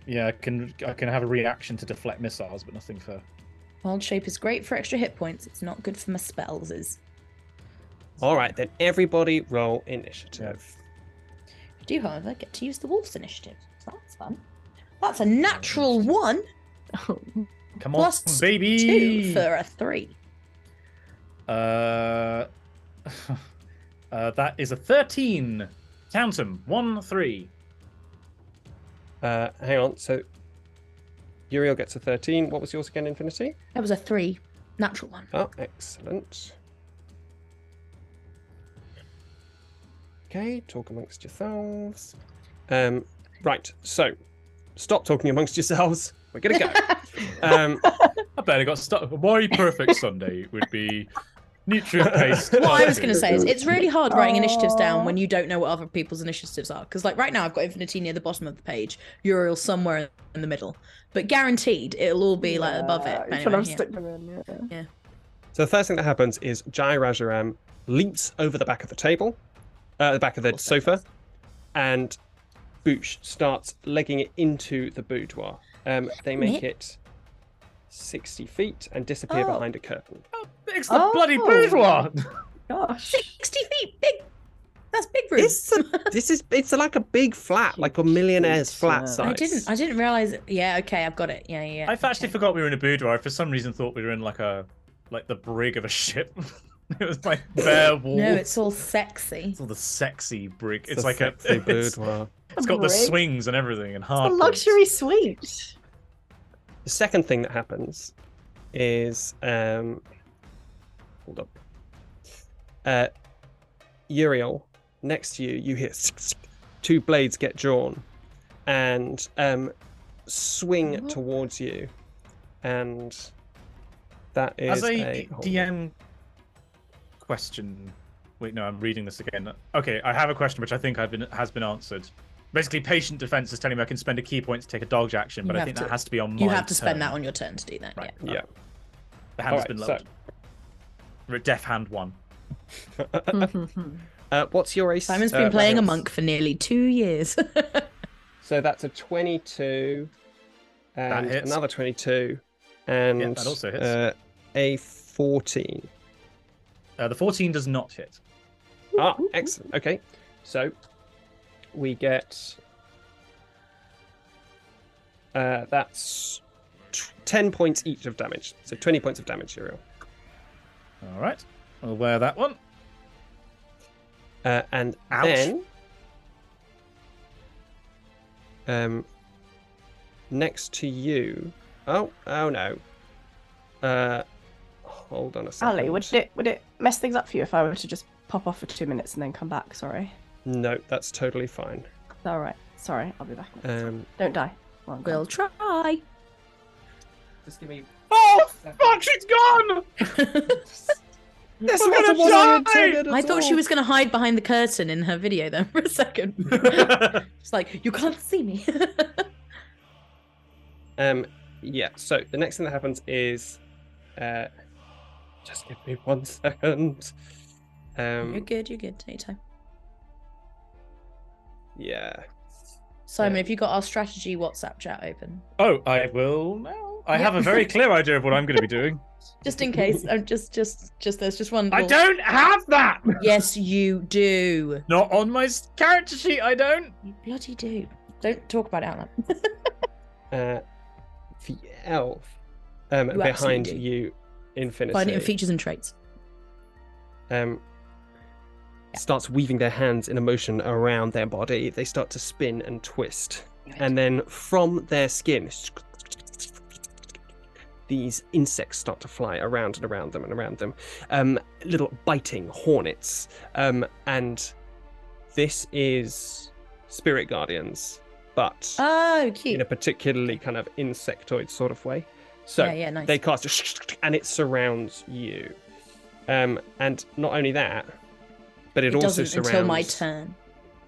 Yeah, I can. I can have a reaction to deflect missiles, but nothing for. wild shape is great for extra hit points. It's not good for my spells. Is All right, then everybody roll initiative. I do, however, get to use the wolf's initiative. So that's fun. That's a natural one Come on, plus baby. two for a three. Uh, uh, that is a thirteen. Count 'em. One, three. Uh, hang on. So Uriel gets a 13. What was yours again, Infinity? That was a three, natural one. Oh, excellent. Okay, talk amongst yourselves. Um, right, so stop talking amongst yourselves. We're gonna go. um, I bet I got stuck. Why perfect Sunday would be nutrient based. what I was going to say is it's really hard writing initiatives down when you don't know what other people's initiatives are. Because like right now I've got Infinity near the bottom of the page, Uriel somewhere in the middle, but guaranteed it'll all be like above it. Yeah, But you anyway, yeah. stuck them in. Yeah. so the first thing that happens is Jai Rajaram leaps over the back of the table, uh, the back of the Or so sofa, and Boosh starts legging it into the boudoir. Um, they make it 60 feet and disappear Oh. behind a curtain. It's the Oh. bloody boudoir. Gosh. Sixty feet, big. That's big room. It's a, this is it's like a big flat, like a millionaire's flat Yeah. size. I didn't. I didn't realize. Yeah. Okay. I've got it. Yeah. Yeah. yeah. I've actually okay. forgot we were in a boudoir. I for some reason thought we were in like a like the brig of a ship. it was like bare wall. No, it's all sexy. It's all the sexy brick. It's, a like a sexy it's, boudoir. it's got the swings and everything and A hard. luxury suite. The second thing that happens is um hold up. Uh Uriel, next to you, you hear two blades get drawn and um swing What? towards you. And that is As a, a hold on. DM question. Wait, no, I'm reading this again. Okay, I have a question which I think I've been has been answered. Basically, patient defense is telling me I can spend a ki point to take a dodge action, but You I think to- that has to be on my You have to spend turn. that on your turn to do that. Right. Yeah. Yeah. The hand has Alright, been so- lowered. We're at Deaf hand one. Uh, what's your ace? Simon's been playing a monk for nearly two years. So that's a 22 and hits. another 22 and that also hits. Uh, a 14. Uh, the 14 does not hit. Ah, excellent. Okay. So we get uh, that's t- 10 points each of damage. So 20 points of damage, Uriel. All right, I'll wear that one. Uh, and Ouch. then um next to you. Oh, oh no. Uh hold on a second. Ali, would it would it mess things up for you if I were to just pop off for two minutes and then come back? Sorry. No, that's totally fine. All right. Sorry, I'll be back. in a second. Um Don't die. Well, I'm we'll try. Just give me. Oh, fuck, she's gone! This We're wasn't gonna what I die! I thought she was going to hide behind the curtain in her video then for a second. It's like, you can't see me. Um, yeah. So the next thing that happens is, uh, just give me one second. you're Um, good, you're good. Take your time. yeah. Simon, Yeah. have you got our strategy WhatsApp chat open? oh, I will now. I Yeah. have a very clear idea of what I'm going to be doing. Just in case. I'm just, just, just, there's just one. I don't have that! Yes, you do. Not on my character sheet, I don't. You bloody do. Don't talk about it out loud. Uh, the elf, um, You behind you, Infinity. Find it in features and traits. um, starts weaving their hands in a motion around their body. They start to spin and twist. And then from their skin, these insects start to fly around and around them and around them. Um, little biting hornets. Um, and this is spirit guardians, but Oh, in a particularly kind of insectoid sort of way. So yeah, yeah, nice. they cast and it surrounds you. Um, and not only that, but it, it also surrounds. until my turn.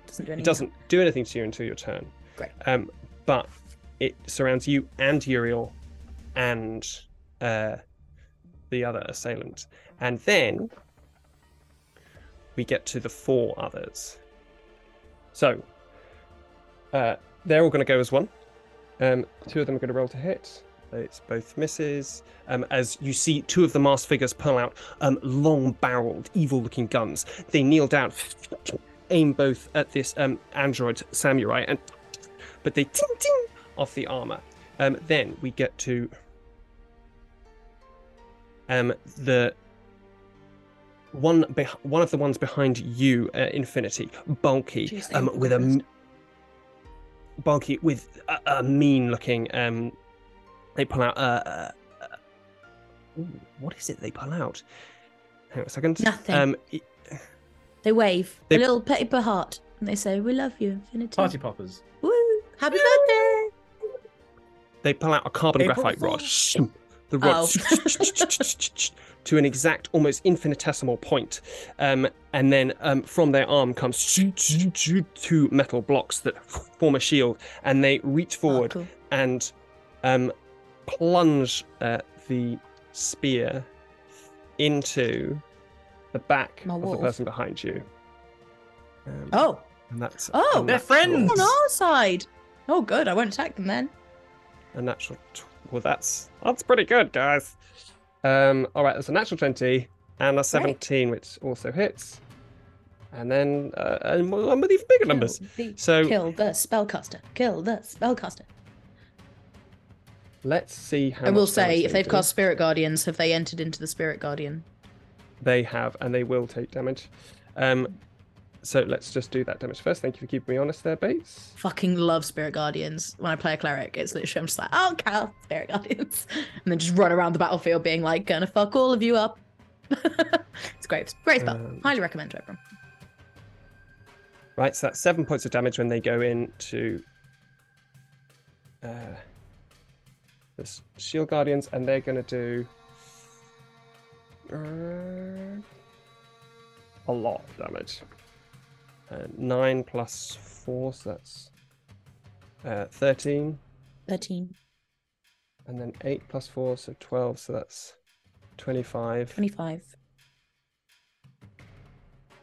Doesn't do anything. It doesn't do anything to you until your turn. Great. Um, but it surrounds you and Uriel and uh, the other assailant. And then we get to the four others. So uh, they're all going to go as one. Um, two of them are going to roll to hit. It's both misses. Um, as you see, two of the masked figures pull out um, long-barreled, evil-looking guns. They kneel down, aim both at this um, android samurai, and but they ting ting off the armor. Um, then we get to um, the one beh- one of the ones behind you, uh, Infinity, bulky, Jeez, um, with a bulky with a, a mean-looking. Um, they pull out. Uh, uh, uh, ooh, what is it they pull out? Hang on a second. Nothing. Um, it- They wave They- a little paper heart and they say, "We love you, Infinity." Party poppers. Woo! Happy birthday! they pull out a carbon April graphite rod. The rod Oh. to an exact, almost infinitesimal point. Um, and then um, from their arm comes two metal blocks that form a shield, and they reach Oh, forward cool. and um, plunge uh, the spear into the back My of the wolf. person behind you. Um, Oh, and that's Oh, a they're natural- friends. on our side. Oh, good. I won't attack them then. A natural. Tw- well, that's that's pretty good, guys. Um, all right, there's a natural twenty and a seventeen, which also hits, and then uh, and one with even bigger numbers. Kill the, So- kill the spellcaster. Kill the spellcaster. Let's see how. I will say, if they they've do. cast Spirit Guardians, have they entered into the Spirit Guardian? they have, and they will take damage. Um, so let's just do that damage first. Thank you for keeping me honest there, Bates. Fucking love Spirit Guardians. When I play a cleric, it's literally I'm just like, oh, cast Spirit Guardians, and then just run around the battlefield being like, gonna fuck all of you up. it's great. Great spell. Um, Highly recommend to everyone. Right, so that's seven points of damage when they go into uh, the Shield Guardians, and they're going to do uh, a lot of damage. Uh, nine plus four, so that's uh, 13, Thirteen. and then eight plus four, so 12, so that's 25. 25.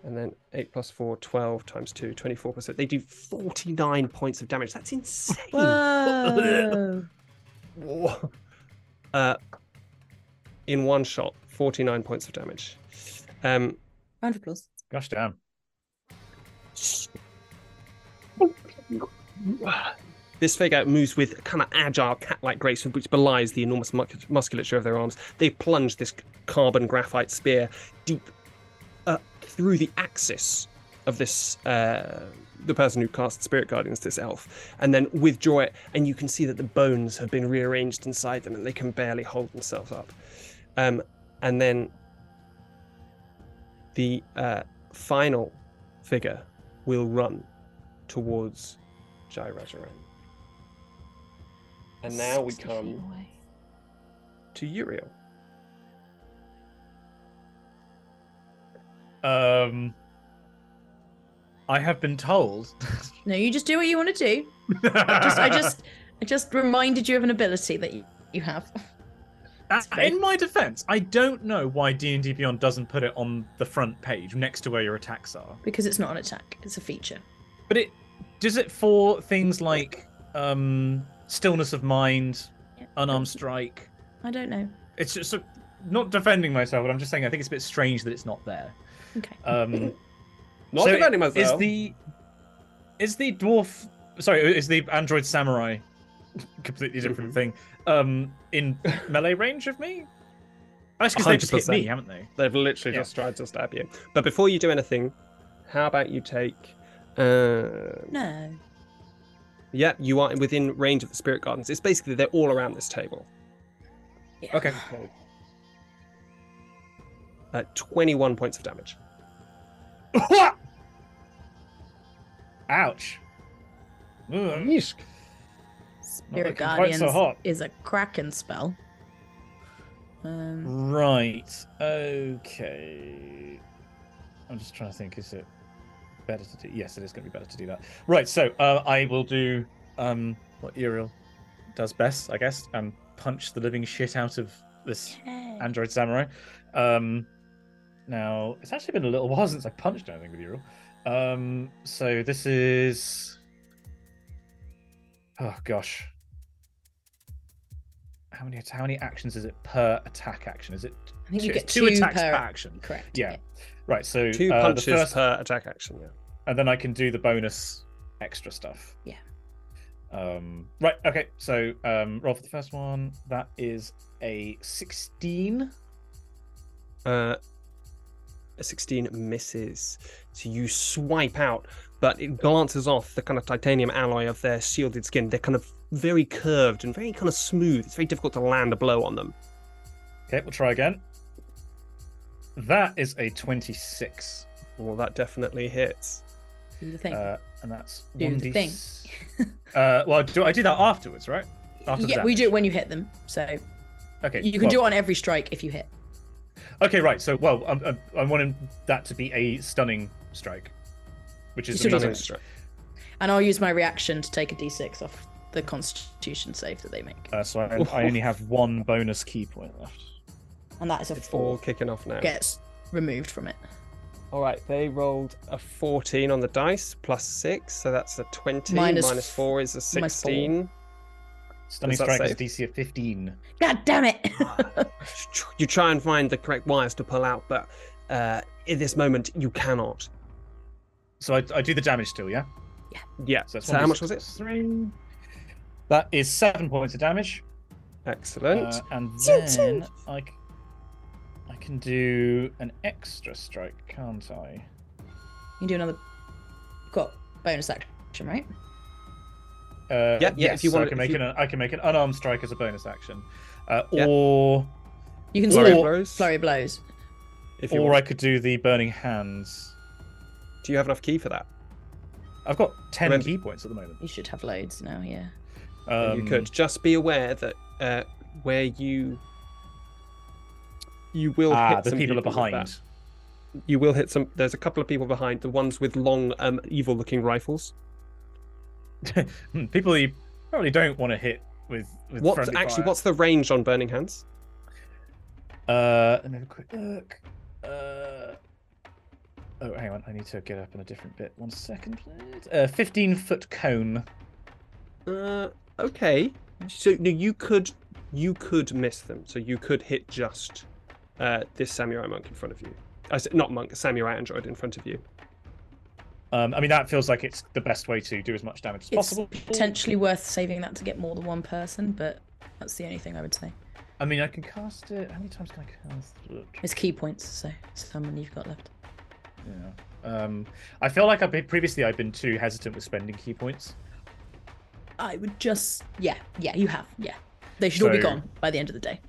And then 8 plus 4, 12 times 2, 24%. They do 49 points of damage. That's insane. Whoa. Whoa. Uh, in one shot, 49 points of damage. Um, Round of applause. Gosh damn. this figure moves with kind of agile, cat-like grace, which belies the enormous mu- musculature of their arms. They plunge this carbon graphite spear deep uh, through the axis of this uh, the person who casts spirit guardians, this elf, and then withdraw it, and you can see that the bones have been rearranged inside them, and they can barely hold themselves up. Um, and then the uh, final figure will run towards Jai Rajaram. And now we come to Uriel. Um, I have been told. No, you just do what you want to do. I just, I just, I just reminded you of an ability that you, you have. Uh, in my defense, I don't know why D and D Beyond doesn't put it on the front page next to where your attacks are. Because it's not an attack; it's a feature. But it does it for things like um, stillness of mind, Yeah. unarmed strike. I don't know. It's just not defending myself, but I'm just saying I think it's a bit strange that it's not there. Okay. Um, Not so defending myself. Is the is the dwarf? Sorry, is the android samurai completely different Mhm. thing? Um, in melee range of me? That's because they just hit me, haven't they? They've literally Yeah. just tried to stab you. But before you do anything, how about you take? Uh, No. yeah, you are within range of the spirit guardians. It's basically they're all around this table. Yeah. Okay. Uh, Twenty-one points of damage. Ouch. Ugh. Spirit looking quite Guardians so is a Kraken spell. Um, Right. Okay. I'm just trying to think. Is it better to do? Yes, it is going to be better to do that. Right. So uh, I will do um what Uriel does best, I guess, and punch the living shit out of this Yeah. android samurai. Um, now it's actually been a little while since I punched anything with Uriel. Um, so this is oh gosh, how many how many actions is it per attack action? Is it I think you get two two attacks per per action? Correct. Yeah. Right. So Two uh, punches the first, per attack action. Yeah. and then I can do the bonus extra stuff. Yeah. Um, right. Okay. So um, roll for the first one. That is a sixteen. Uh, a 16 misses. So you swipe out, but it glances off the kind of titanium alloy of their shielded skin. They're kind of very curved and very kind of smooth. It's very difficult to land a blow on them. Okay, we'll try again. That is a twenty-six, Well, that definitely hits. Do the thing. uh, and that's Do one the thing. uh, well, do I do that afterwards, right? After yeah, we damage. do it when you hit them. So Okay, you can well, do it on every strike if you hit. Okay, right. So, well, I'm, I'm, I'm wanting that to be a stunning strike, which is You the still meter- Stunning strike. And I'll use my reaction to take a d6 off the constitution save that they make. Uh, so I, I only have one bonus ki point left. And that is a It's all four. kicking off now. Gets removed from it. All right, they rolled a 14 on the dice plus six, so that's a 20. Minus Minus f- four is a minus four. 16. Stunning strike is? DC of 15. God damn it! You try and find the correct wires to pull out, but uh, in this moment, you cannot. So I, I do the damage still, yeah? Yeah. So, that's So how much was it? plus Three. That is seven points of damage. Excellent. Uh, and Toot then toot. I, c- I can do an extra strike, can't I? you can do another. Got bonus action, right? Uh, Yeah, yeah, Yes, if you so want- I can make you- an I can make an unarmed strike as a bonus action, uh, Yeah. or You can Flurry flurry, blows. flurry blows. if you or I could do the burning hands. Do you have enough ki for that? I've got ten Remember- ki points at the moment. You should have loads now, yeah. Um, you could just be aware that uh, where you you will Ah, hit the some people are behind. You will hit some. There's a couple of people behind. The ones with long, um, evil-looking rifles. People you probably don't want to hit with. with What actually? fire. What's the range on burning hands? Uh, let me have a quick look. Uh, oh, hang on. I need to get up in a different bit. One second, please. Uh, fifteen foot cone. Uh, okay. So no, you could you could miss them. So you could hit just uh, this samurai monk in front of you. I said not monk, samurai android in front of you. Um, I mean that feels like it's the best way to do as much damage as It's possible. potentially worth saving that to get more than one person, but that's the only thing I would say. I mean, I can cast it. How many times can I cast it? It's ki points, so it's how many you've got left. Yeah. Um, I feel like I've been previously. I've been too hesitant with spending ki points. I would just, yeah, yeah, you have, yeah. They should all be gone by the end of the day.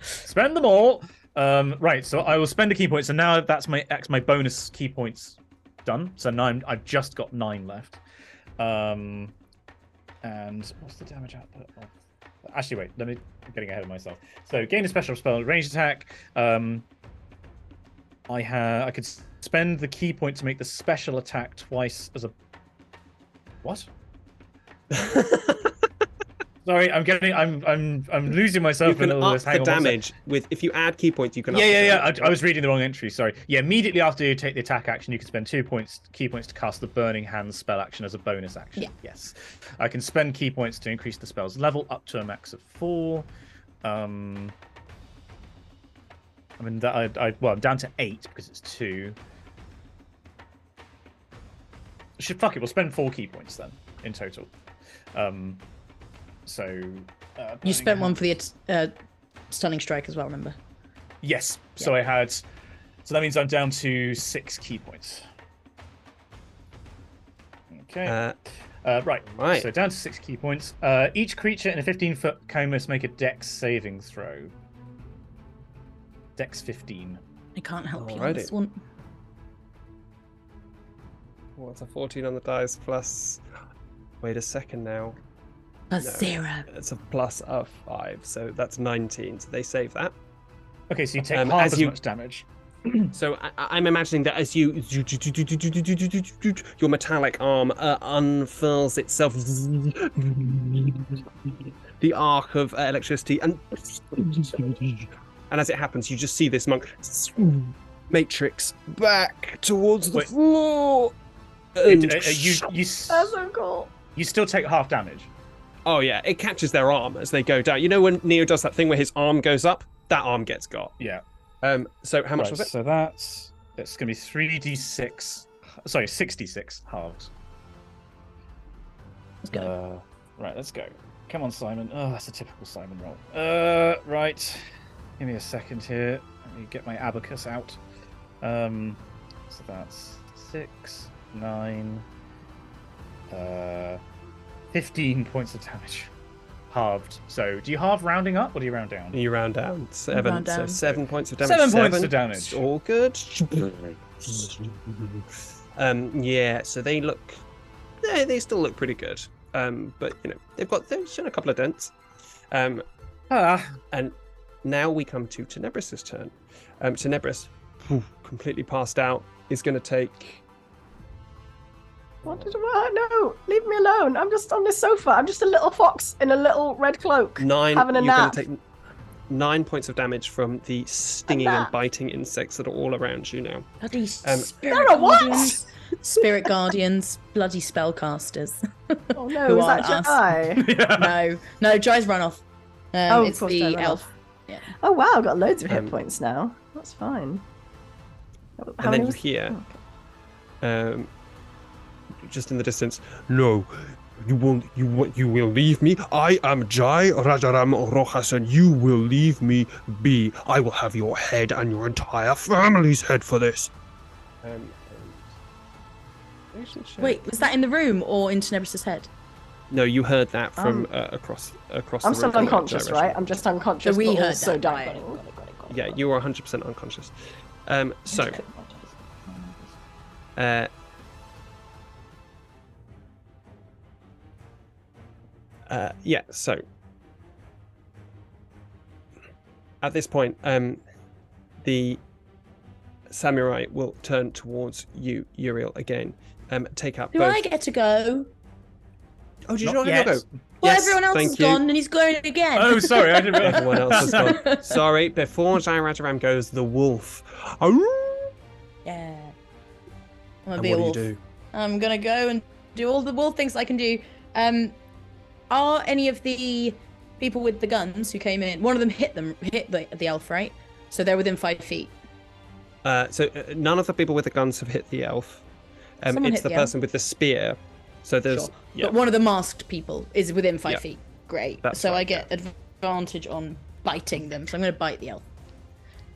Spend them all. Um, right. So I will spend a ki point. So now that's my that's my bonus ki points done. So now I'm, I've just got nine left. Um, and what's the damage output? Of... Actually, wait. Let me. I'm getting ahead of myself. So gain a special spell, ranged attack. Um, I have. I could spend the ki point to make the special attack twice as a. What? Sorry, I'm getting. I'm. I'm. I'm losing myself you can in all up this. Hang the on one sec. damage with if you add ki points. You can. Yeah, up the yeah, yeah. I, I was reading the wrong entry. Sorry. Yeah, immediately after you take the attack action, you can spend two points, ki points, to cast the Burning Hands spell action as a bonus action. Yeah. Yes, I can spend ki points to increase the spell's level up to a max of four. Um, I mean that I, I well, I'm down to eight because it's two. Should fuck it. We'll spend four key points then in total. Um, so uh, you Burning spent one for the uh, stunning strike as well, remember? Yes. So I had. So that means I'm down to six ki points. Okay. Uh, Uh, right. right. So down to six ki points. Uh, each creature in a 15 foot cone must make a Dex saving throw. Dex 15. I can't help you on this one. What's a 14 on the dice plus? Wait a second now. A No. zero. It's a plus of five, so that's 19. So they save that. Okay, so you take Um, half as as you- much damage. So I, I- I'm imagining that as you your metallic arm uh, unfurls itself, the arc of uh, electricity, and and as it happens, you just see this monk matrix back towards the Wait. floor. It- And- uh, uh, you you That's so cool. you still take half damage. Oh yeah, it catches their arm as they go down. You know when Neo does that thing where his arm goes up, that arm gets got. Yeah. Um. So how much Right, was it? So that's it's gonna be three d six. Sorry, sixty six halves. Let's go. Uh, right, let's go. Come on, Simon. Oh, that's a typical Simon roll. Uh, right. Give me a second here. Let me get my abacus out. Um, so that's six, nine, uh, fifteen points of damage, halved. So, do you halve rounding up or do you round down? You round down seven. round So seven points of damage. Seven points Seven. of damage. It's all good. um. Yeah. So they look. They they still look pretty good. Um. But you know they've got they've shown a couple of dents. Um. Ah, And now we come to Tenebris's turn. Um. Tenebris, completely passed out, is going to take. What did I no? Leave me alone. I'm just on this sofa. I'm just a little fox in a little red cloak. Nine. Having a you're nap. going to take nine points of damage from the stinging and biting insects that are all around you now. Bloody Um, spirit There what? guardians. Spirit guardians, bloody spellcasters. Oh no, Who is are that us? Jai? yeah. no, no, Jai's run off. Um, Oh, it's course, the Jai ran elf. Oh wow, I've got loads of hit Um, points now. That's fine. How and many then you hear, oh, okay. um, just in the distance, no, you won't. You won't. You will leave me. I am Jai Rajaram Rojas, and you will leave me be. I will have your head and your entire family's head for this. Um, Wait, was that in the room or in Tenebris's head? No, you heard that from Um, uh, across across. I'm the still room unconscious, Rajaram. right? I'm just unconscious. So we but heard also that. Dying. got it, got it, got it. Yeah, you are 100% unconscious. Um, so, uh, uh, yeah, so at this point, um, the samurai will turn towards you, Uriel, again. Um, take up Do both. I get to go? Oh, did you Not not yet. go? Well, Yes, everyone else thank is you. gone and he's going again. Oh, sorry, I didn't realize. Everyone else has gone. Sorry, before Jai goes, the wolf. Oh, Yeah. I'm gonna and be what a do you wolf. do? I'm gonna go and do all the wolf things I can do. Um, are any of the people with the guns who came in? One of them hit them, hit the the elf, right? So they're within five feet. Uh, so uh, none of the people with the guns have hit the elf. Um, Someone it's hit the, the elf. person with the spear. So there's Sure. yeah. But one of the masked people is within five Yeah. feet. Great. That's so I right, get advantage on biting them. So I'm gonna bite the elf.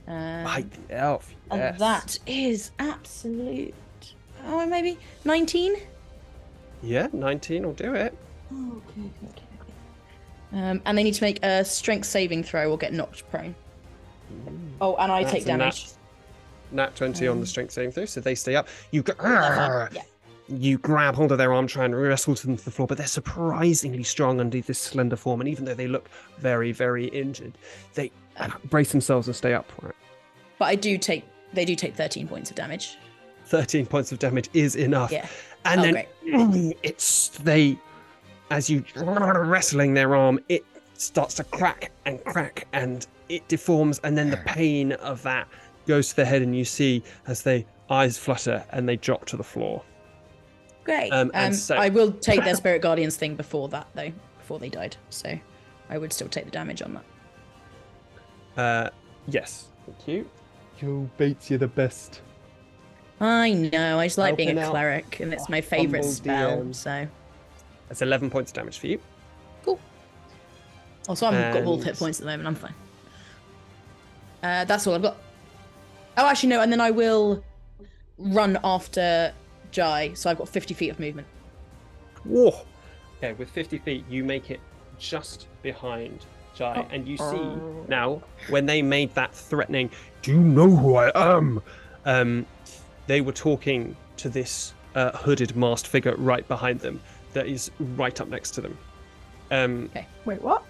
Um, Bite the elf. And that is absolute. Oh, maybe 19? Yeah, 19 will do it. Okay. Um, and they need to make a strength saving throw or get knocked prone. Oh, and I That's take a nat- damage. Nat 20 on Um, the strength saving throw, so they stay up. You go, Yeah. you grab hold of their arm, try and wrestle them to the floor, but they're surprisingly strong under this slender form. And even though they look very, very injured, they brace themselves and stay upright. But I do take. They do take 13 points of damage. 13 points of damage is enough. Yeah. And Oh, then great. it's they, as you wrestling their arm, it starts to crack and crack and it deforms, and then the pain of that goes to the head, and you see as they eyes flutter and they drop to the floor. Great. Um, Um, so- I will take their spirit guardians thing before that though, before they died. So I would still take the damage on that. Uh, yes, thank you. Yo, Bates, you're the best. I know. I just like being a cleric, and it's my favorite spell. DM. So That's 11 points of damage for you. Cool. Also I've got all hit points at the moment. I'm fine. Uh, that's all I've got. Oh, actually no. And then I will run after Jai. So I've got 50 feet of movement. Whoa. Okay, with 50 feet, you make it just behind Jai, and you see now when they made that threatening, "Do you know who I am?" Um, they were talking to this uh, hooded, masked figure right behind them that is right up next to them. Um, okay. Wait, what?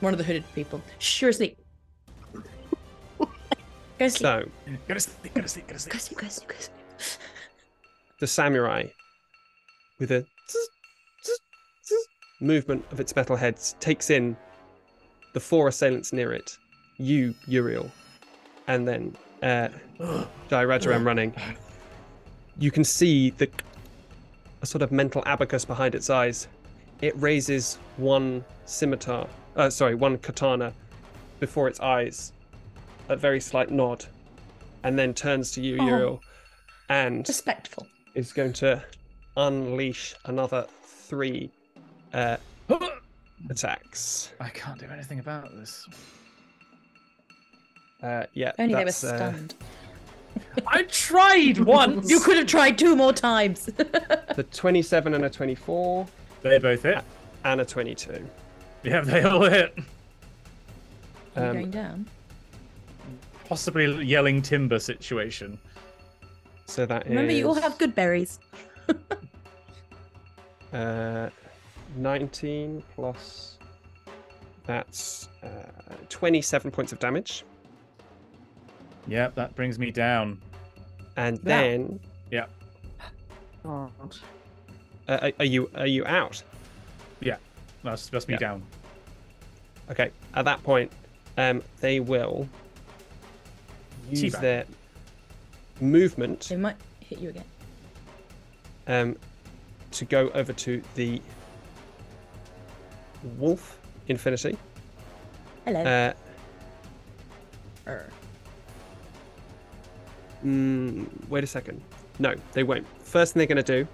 One of the hooded people. Sure asleep. Go sleep. So Go to sleep. Go to sleep. Go to Go sleep. sleep. Go sleep. Go sleep. the samurai, with a zzz, zzz, zzz movement of its metal heads, takes in the four assailants near it, you, Uriel, and then uh, Jai Rajaram running. You can see the a sort of mental abacus behind its eyes. It raises one scimitar, uh, sorry, one katana before its eyes, a very slight nod, and then turns to you, Oh. Uriel, and Respectful. is going to unleash another three uh, attacks. I can't do anything about this. Uh, yeah, Only they were uh, stunned. I tried once. You could have tried two more times. the 27 and a 24 They both hit. and a 22. Yeah, they all hit. Are you Um, going down? Possibly yelling timber situation. So that is Remember, you all have good berries. uh, 19 plus that's uh, 27 points of damage. Yep, that brings me down. And Yeah. then God. uh, are- are you are you out? Yeah, that's that's me Yeah. down. Okay. At that point, um, they will use Teabag. their movement They might hit you again. um, to go over to the Wolf Infinity. Hello. Uh, Err. Mm, wait a second. No, they won't. First thing they're going to do,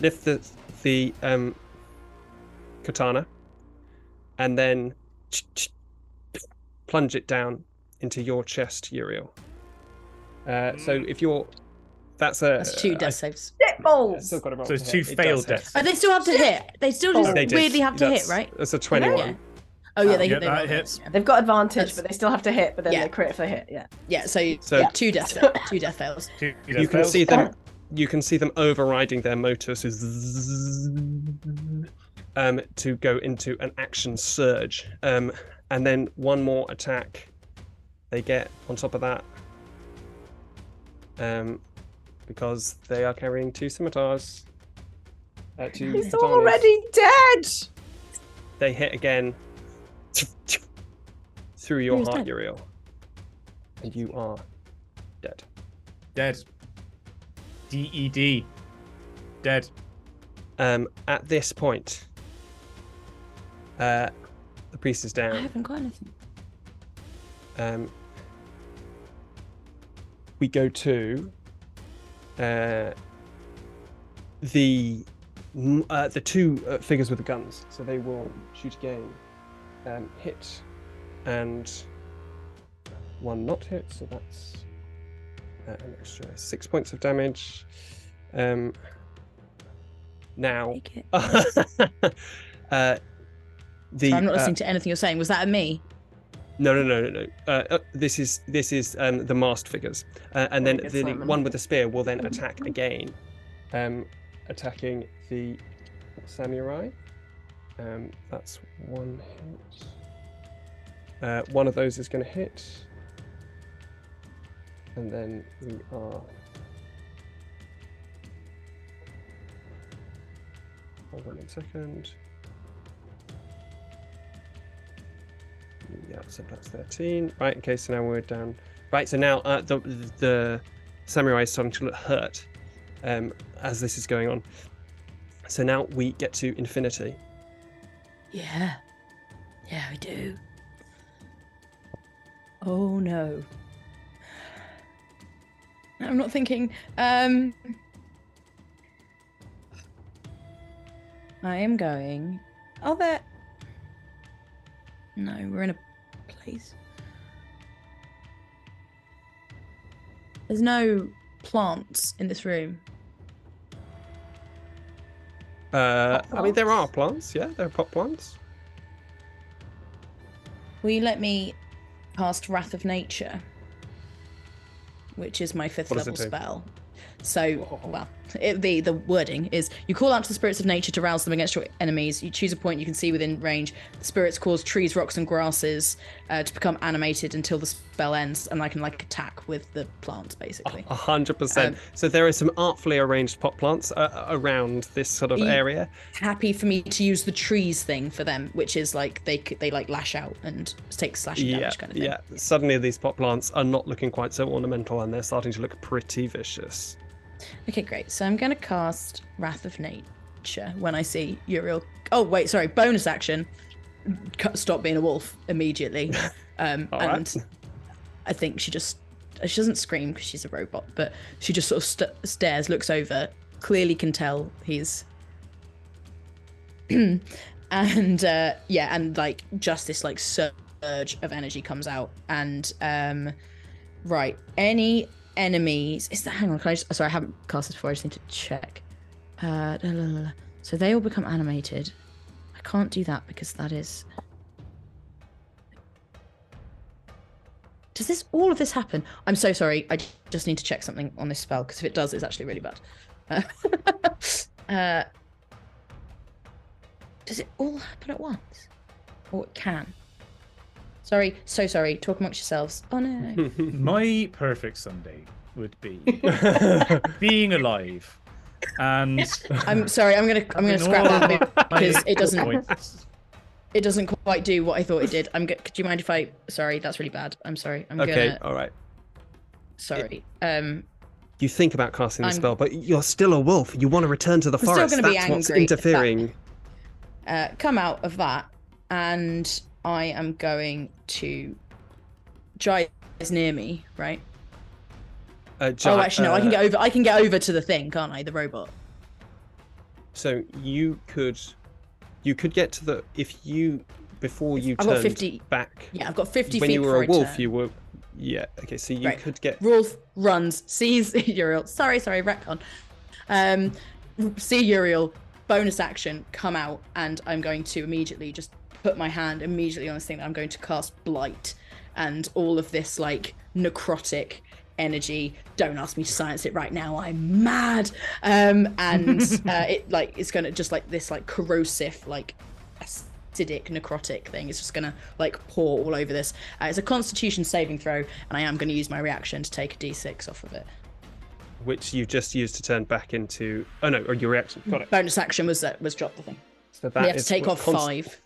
lift the the um, katana, and then plunge it down into your chest, Uriel. Uh, so if you're, that's a That's two I- death saves. I Balls. still got to roll So it's two hit. It failed deaths. Oh, they still have to hit. They still just They did. weirdly have to hit, right? That's a 21. Yeah. Oh yeah, they Yeah, hit. They that roll hits. those, They've got advantage, That's- but they still have to hit, but then Yeah. they crit for hit. Yeah. Yeah. yeah so, you- So- yeah, two death. fa- two death fails. Two you death can fails. see them you can see them overriding their motors um, to go into an action surge um, and then one more attack they get on top of that um, because they are carrying two scimitars uh, two He's katanas. already dead. they hit again through your Who's heart dead? uriel and you are dead Dead. D E D. Dead. Um, at this point, uh, the priest is down. I haven't got anything. Um, we go to uh, the uh, the two uh, figures with the guns. So they will shoot again, um, hit, and one not hit. So that's uh, an extra six points of damage. Um, now, uh, the Sorry, I'm not uh, listening to anything you're saying. Was that a me? no, no, no, no, no. Uh, uh, this is this is um, the masked figures, uh, and then the Simon. one with the spear will then attack again, um, attacking the samurai. Um, that's one hit. Uh, one of those is going to hit, and then we are. Hold on a second. Yeah, so that's 13. Right, okay, so now we're down. Right, so now uh, the the samurai is starting to look hurt um, as this is going on. So now we get to infinity. Yeah. Yeah, I do. Oh no. I'm not thinking. Um I am going. Are there No, we're in a place. There's no plants in this room. Uh, I mean, there are plants? Yeah, there are pot plants. Will you let me cast Wrath of Nature? Which is my fifth level spell. So, well, it, the the wording is you call out to the spirits of nature to rouse them against your enemies. You choose a point you can see within range. The spirits cause trees, rocks, and grasses uh, to become animated until the spell ends, and I can like attack with the plants basically. A hundred percent. Um, So there are some artfully arranged pot plants uh, around this sort of area. Happy for me to use the trees thing for them, which is like they they like lash out and take slashing Yeah, damage kind of thing. yeah. Suddenly these pot plants are not looking quite so ornamental, and they're starting to look pretty vicious. Okay, great. So I'm gonna cast Wrath of Nature when I see Uriel. Oh wait, sorry. Bonus action. Cut, stop being a wolf immediately. Um, All right. and I think she just she doesn't scream because she's a robot, but she just sort of st- stares, looks over, clearly can tell he's. and uh, yeah, and like just this like surge of energy comes out, and um, right, any enemies. Is that hang on can i just sorry i haven't cast this before i just need to check. Uh so they all become animated. I can't do that because that is does this all of this happen? I'm so sorry i just need to check something on this spell because if it does it's actually really bad. Uh, uh does it all happen at once? Or it can sorry so sorry talk amongst yourselves oh no My perfect Sunday would be being alive. And I'm sorry. I'm gonna I'm gonna scrap that bit because it doesn't Points. it doesn't quite do what I thought it did. I'm. Go- could you mind if I? Sorry, that's really bad. I'm sorry. I'm okay, gonna. all right. Sorry. Um. You think about casting the I'm- spell, but you're still a wolf. You want to return to the still forest. gonna be That's what's angry that- interfering. Uh. Come out of that, and I am going to. Jai is near me, right? Uh, oh, actually, no. I can uh, get over. I can get over to the thing, can't I? The robot. So you could, you could get to the if you before you I've got turned 50 back. Yeah, I've got 50 when you were a wolf, you were. Yeah. Okay. So you Right. could get. Rolf runs, sees Uriel. Sorry, sorry, retcon. Um, see Uriel, bonus action, come out, and I'm going to immediately just put my hand immediately on this thing. that I'm going to cast Blight, and all of this like necrotic energy. Don't ask me to science it right now. I'm mad. Um, and uh, it like it's gonna just like this like corrosive like acidic necrotic thing It's just gonna like pour all over this. Uh, it's a Constitution saving throw, and I am going to use my reaction to take a D6 off of it. Which you just used to turn back into. Oh no, or your reaction. Got it. Bonus action was uh, was drop the thing. So we have to take off const- five.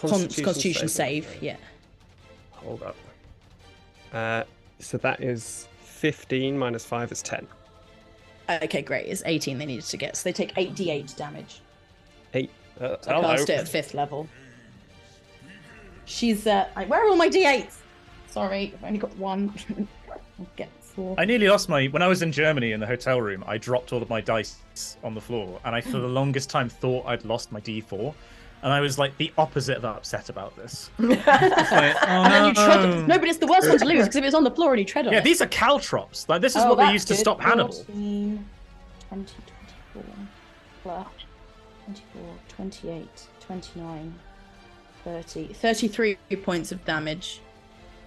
Con- Constitution, save. Yeah. Hold up. Uh, so that is 15 minus 5 is 10. Uh, Okay, great. It's 18 they needed to get, so they take 8d8 damage. 8. Uh, So I hello. cast it at fifth level. She's uh, like, where are all my d8s? Sorry, I've only got one. I'll get four. I nearly lost my when I was in Germany in the hotel room. I dropped all of my dice on the floor, and I for the longest time thought I'd lost my D4, and I was like the opposite of upset about this. It's like, oh, And then you tread. no. No, but it's the worst one to lose because if it's on the floor and you tread on Yeah, it. these are caltrops. Like this is Oh, what they used to good. stop Hannibal. 14, 20, 24, plus 24, 28, 29, 30, 33 points of damage.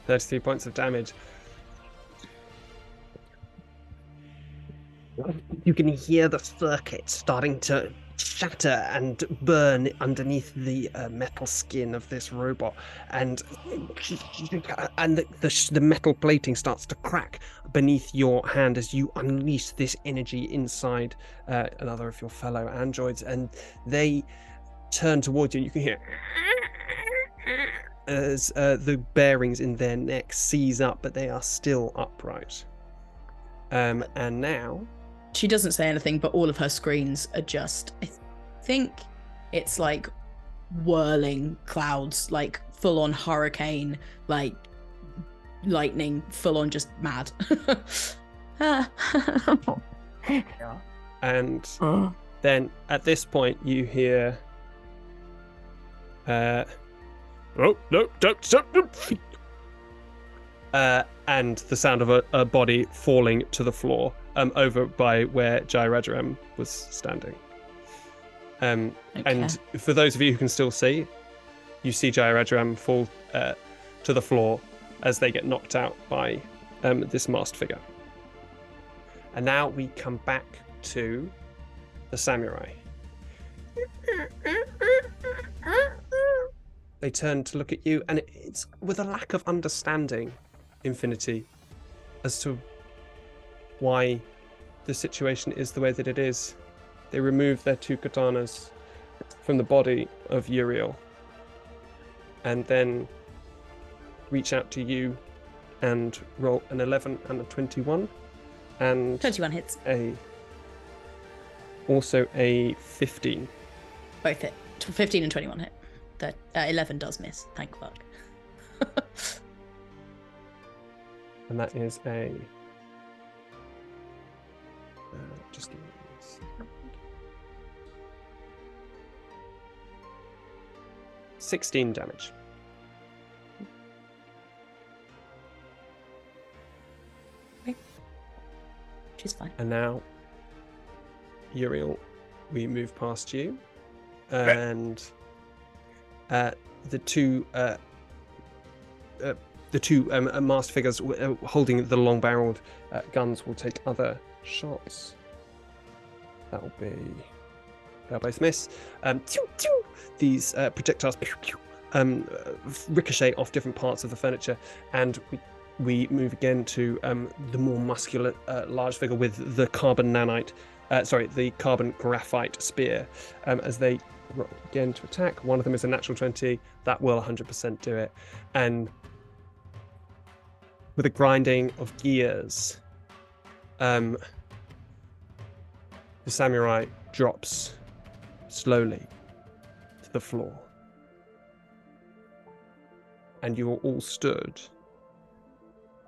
33 points of damage. You can hear the circuit starting to shatter and burn underneath the uh, metal skin of this robot, and and the, the the metal plating starts to crack beneath your hand as you unleash this energy inside uh, another of your fellow androids, and they turn towards you. and You can hear as uh, the bearings in their necks seize up, but they are still upright. Um, and now, She doesn't say anything, but all of her screens are just, I th- think it's like whirling clouds, like full on hurricane, like lightning, full on just mad. And Oh. then at this point, you hear. Uh, oh no! Don't stop! don't- Uh, and the sound of a, a body falling to the floor, um, over by where Jai Rajaram was standing. Um, And for those of you who can still see, you see Jai Rajaram fall uh, to the floor as they get knocked out by um, this masked figure. And now we come back to the samurai. They turn to look at you, and it's with a lack of understanding, Infinity, as to why the situation is the way that it is. They remove their two katanas from the body of Uriel and then reach out to you and roll an 11 and a 21 and 21 hits. a also a 15 Both hit. 15 and 21 hit. The uh, 11 does miss. Thank fuck. and that is a uh, just give me a second. 16 damage She's fine. And now, Uriel, we move past you, and uh, the two uh, uh, the two um, uh, masked figures w- uh, holding the long-barreled uh, guns will take other shots. That will be they'll both miss. Um, tew, tew. These uh, projectiles pew, um, uh, ricochet off different parts of the furniture, and we we move again to um, the more muscular, uh, large figure with the carbon nanite, uh, sorry, the carbon graphite spear. Um, as they again to attack, one of them is a natural 20. That will 100% do it. And with a grinding of gears, um, the samurai drops slowly to the floor. And you are all stood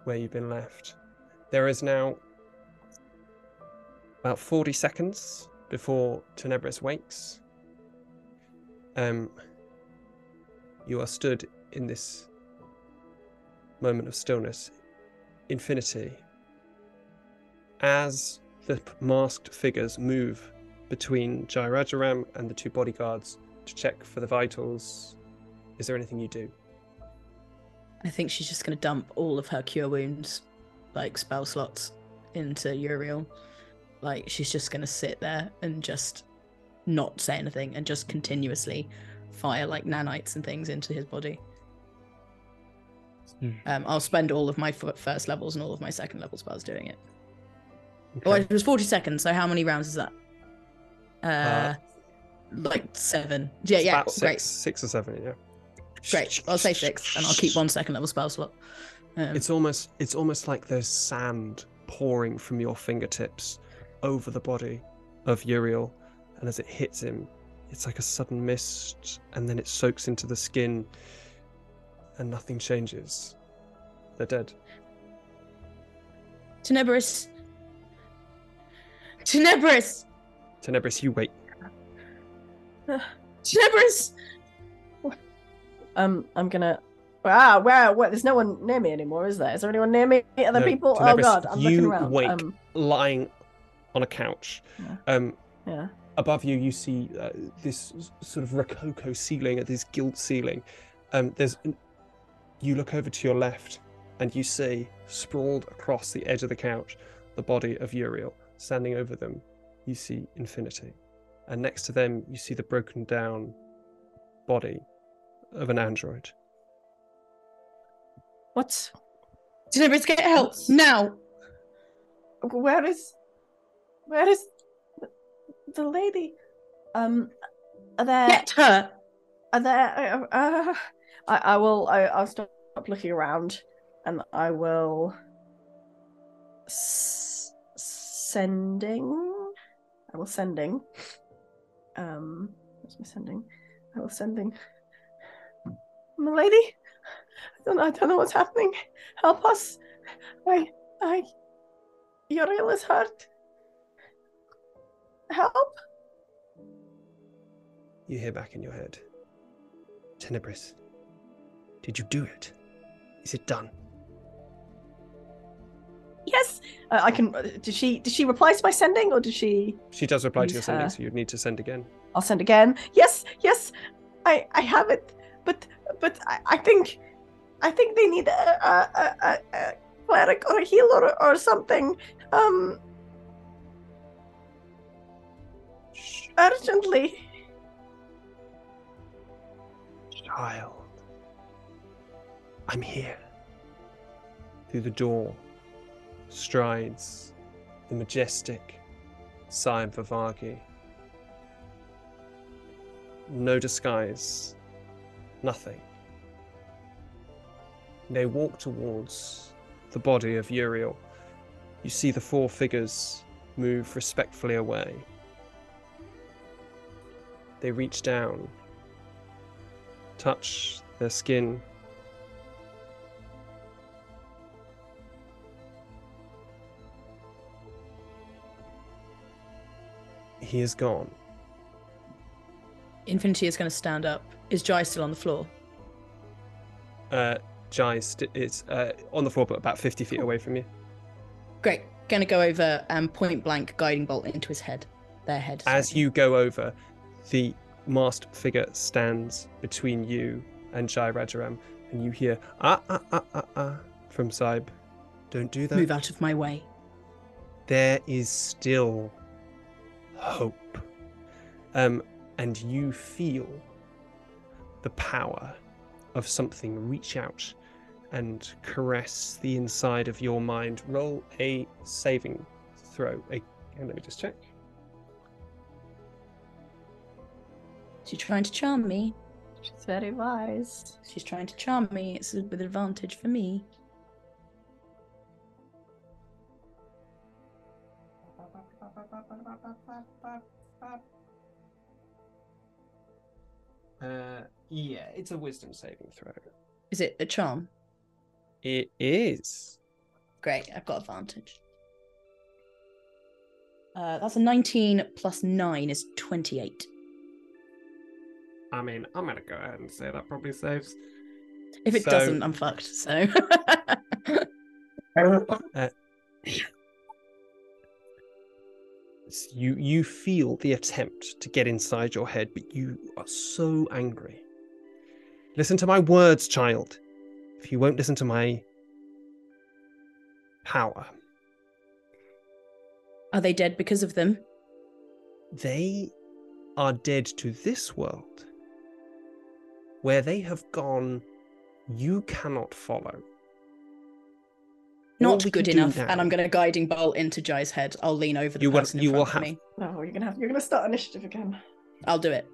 where you've been left. There is now about 40 seconds before Tenebris wakes. Um, you are stood in this moment of stillness, infinity, as the masked figures move between Jai Rajaram and the two bodyguards to check for the vitals. Is there anything you do? I think she's just going to dump all of her cure wounds, like spell slots, into Uriel. Like she's just going to sit there and just not say anything and just continuously fire like nanites and things into his body. Hmm. Um, I'll spend all of my f- first levels and all of my second level spells doing it. Oh, Okay. it was 40 seconds, so how many rounds is that? Uh, Uh, like seven. Yeah, yeah, about great. six, six or seven. Yeah. Great. I'll say six, and I'll keep one second level spell slot. Um, It's almost it's almost like there's sand pouring from your fingertips over the body of Uriel, and as it hits him, it's like a sudden mist, and then it soaks into the skin, and nothing changes. They're dead. Tenebris. Tenebris. Tenebris, you wait. Tenebris. Um, I'm gonna. Ah, where? Where? There's no one near me anymore, is there? Is there anyone near me? Other No, people? Oh God, I'm looking you around. wake. Um, Lying on a couch. Yeah. Um, yeah. above you, you see uh, this sort of rococo ceiling, uh, this gilt ceiling. Um, there's, you look over to your left, and you see sprawled across the edge of the couch, the body of Uriel. Standing over them, you see Infinity, and next to them, you see the broken down body of an android. What? Tenebris, get help now. Where is? Where is the, the lady? Um, are there? Get her. Are there? Uh, uh, I, I will. I, I'll stop looking around, and I will. S- sending. I will sending. Um, where's my sending? I will sending. My lady, I don't. know- I don't know what's happening. Help us! I. I. Uriel is hurt. Help! You hear back in your head, Tenebris. Did you do it? Is it done? Yes, uh, I can. uh, Did she? Did she reply to my sending, or did she? She does reply to your sending, her. so you'd need to send again. I'll send again. Yes, yes, I I have it, but but I, I think I think they need a a, a, a, cleric or a healer or, or something. Um, Urgently. Child. I'm here. Through the door strides the majestic Saib Vivagi. No disguise, nothing. They walk towards the body of Uriel. You see the four figures move respectfully away. They reach down, touch their skin. He is gone. Infinity is going to stand up. Is Jai still on the floor? Uh, Jai is, st- is uh, on the floor, but about 50 feet away from you. Great. Going to go over and point blank guiding bolt into his head. Their head. As you go over, the masked figure stands between you and Jai Rajaram, and you hear ah ah ah ah ah from Saib. Don't do that. move out of my way. There is still hope. Um, and you feel the power of something reach out and caress the inside of your mind. Roll a saving throw. A, and let me just check. She's trying to charm me. She's very wise. She's trying to charm me. It's with advantage for me. Uh, yeah, it's a wisdom saving throw. Is it a charm? It is. Great, I've got advantage. Uh, that's a 19 plus 9 is 28. I mean, I'm gonna go ahead and say that probably saves. If it So- doesn't, I'm fucked. So S- You you feel the attempt to get inside your head, but you are so angry. Listen to my words, child. If you won't listen to my power, are they dead because of them? they are dead to this world. Where they have gone, you cannot follow. All Not we good can do enough. And I'm going to guiding bolt into Jai's head. I'll lean over the You will- person in you front will of have- me. No, you're gonna have you're gonna start initiative again. I'll do it.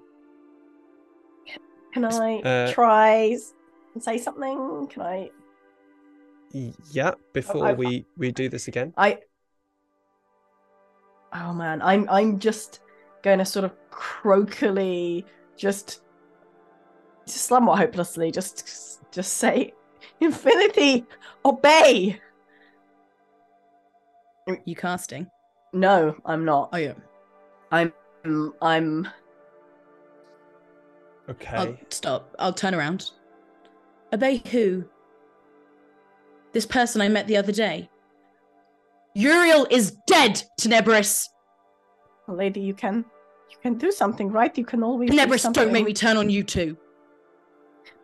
Can I Uh, try s- and say something? Can I? Yeah, before I- we we do this again. I. Oh man, I'm I'm just going to sort of croakily just, just somewhat hopelessly just just say, Infinity, obey. You casting? No, I'm not. Oh, yeah. I'm I'm Okay. I'll stop. I'll turn around. Obey who? This person I met the other day. Uriel is dead, Tenebris. lady. You can you can do something, right? You can always. do Tenebris, don't make me turn on you too.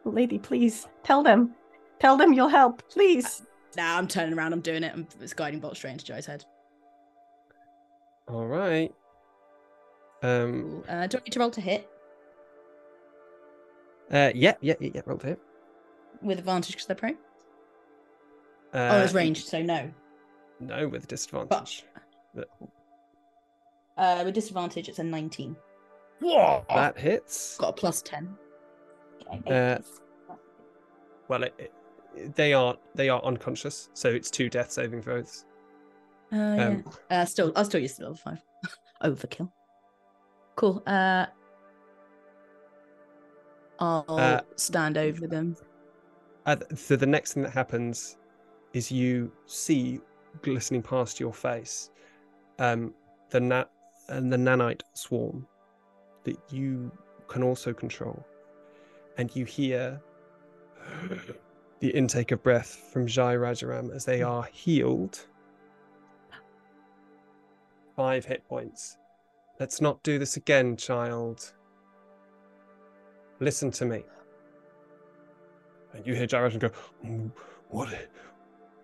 Lady, please tell them. Tell them you'll help, please. Nah, I'm turning around. I'm doing it. I'm it's guiding bolt straight into Joe's head. All right. Um. Uh, do I need to roll to hit Uh. Yeah. Yeah. Yeah. yeah roll to hit. with advantage because they're prone? Uh, oh, it's ranged, so no. No, with disadvantage. Uh, with disadvantage, it's a 19. That hits. Got a plus 10. Okay, Uh, Well, it, it, they are they are unconscious, so it's two death saving throws. Oh, yeah. Um, Uh, still, I'll still use the level five. Overkill. Cool. Uh, I'll Uh, stand over them. Uh, so the next thing that happens is you see glistening past your face, um, the nat and the nanite swarm that you can also control, and you hear the intake of breath from Jai Rajaram as they are healed. Five hit points. Let's not do this again, child. Listen to me. And you hear Jai Rajaram go, "Mm, "What?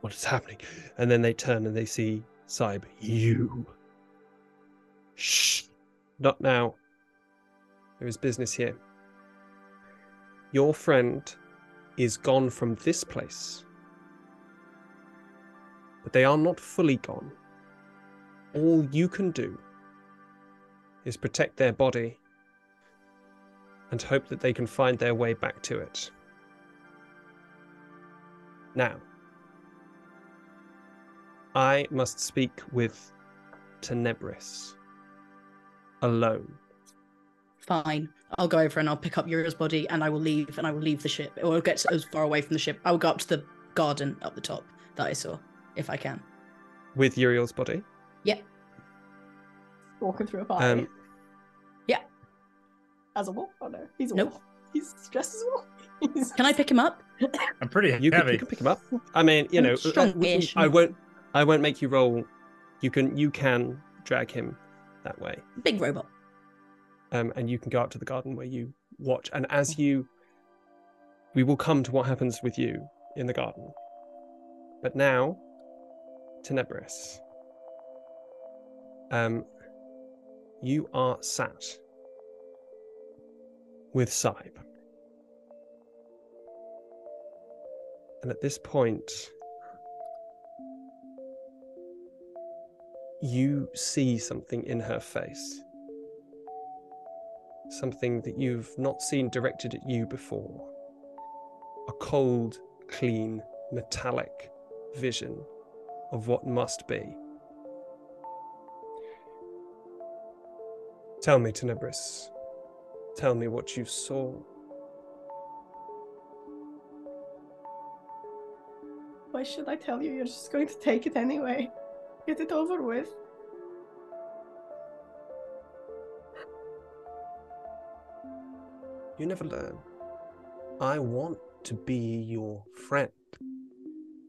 What is happening?" And then they turn and they see Saib. You. Shh. Not now. There is business here. Your friend is gone from this place. But they are not fully gone. All you can do is protect their body and hope that they can find their way back to it. Now, I must speak with Tenebris alone. Fine. I'll go over and I'll pick up Uriel's body and I will leave and I will leave the ship or get as far away from the ship. I will go up to the garden up the top that I saw, if I can. With Uriel's body. Yeah. Walking through a fire. Um, As a wolf? Oh no, he's a Nope. wolf. He's dressed as a wolf. He's Can I pick him up? I'm pretty you can, heavy. you can pick him up. I mean, you know, uh, strong-ish. I won't. I won't make you roll. You can. You can drag him that way. Big robot. Um, and you can go out to the garden where you watch. And as you, we will come to what happens with you in the garden. But now, Tenebris, um, you are sat with Saib. And at this point, you see something in her face something that you've not seen directed at you before. A cold, clean, metallic vision of what must be. Tell me, Tenebris. Tell me what you saw. Why should I tell you? You're just going to take it anyway. Get it over with. You never learn. I want to be your friend.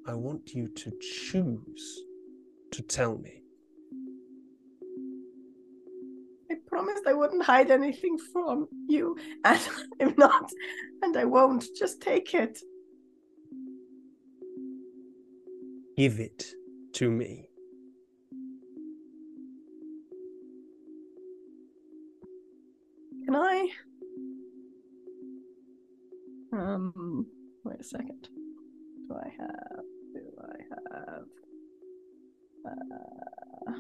I want you to choose to tell me. I promised I wouldn't hide anything from you, and I'm not, and I won't. Just take it. Give it to me. A second. Do I have? Do I have? Uh,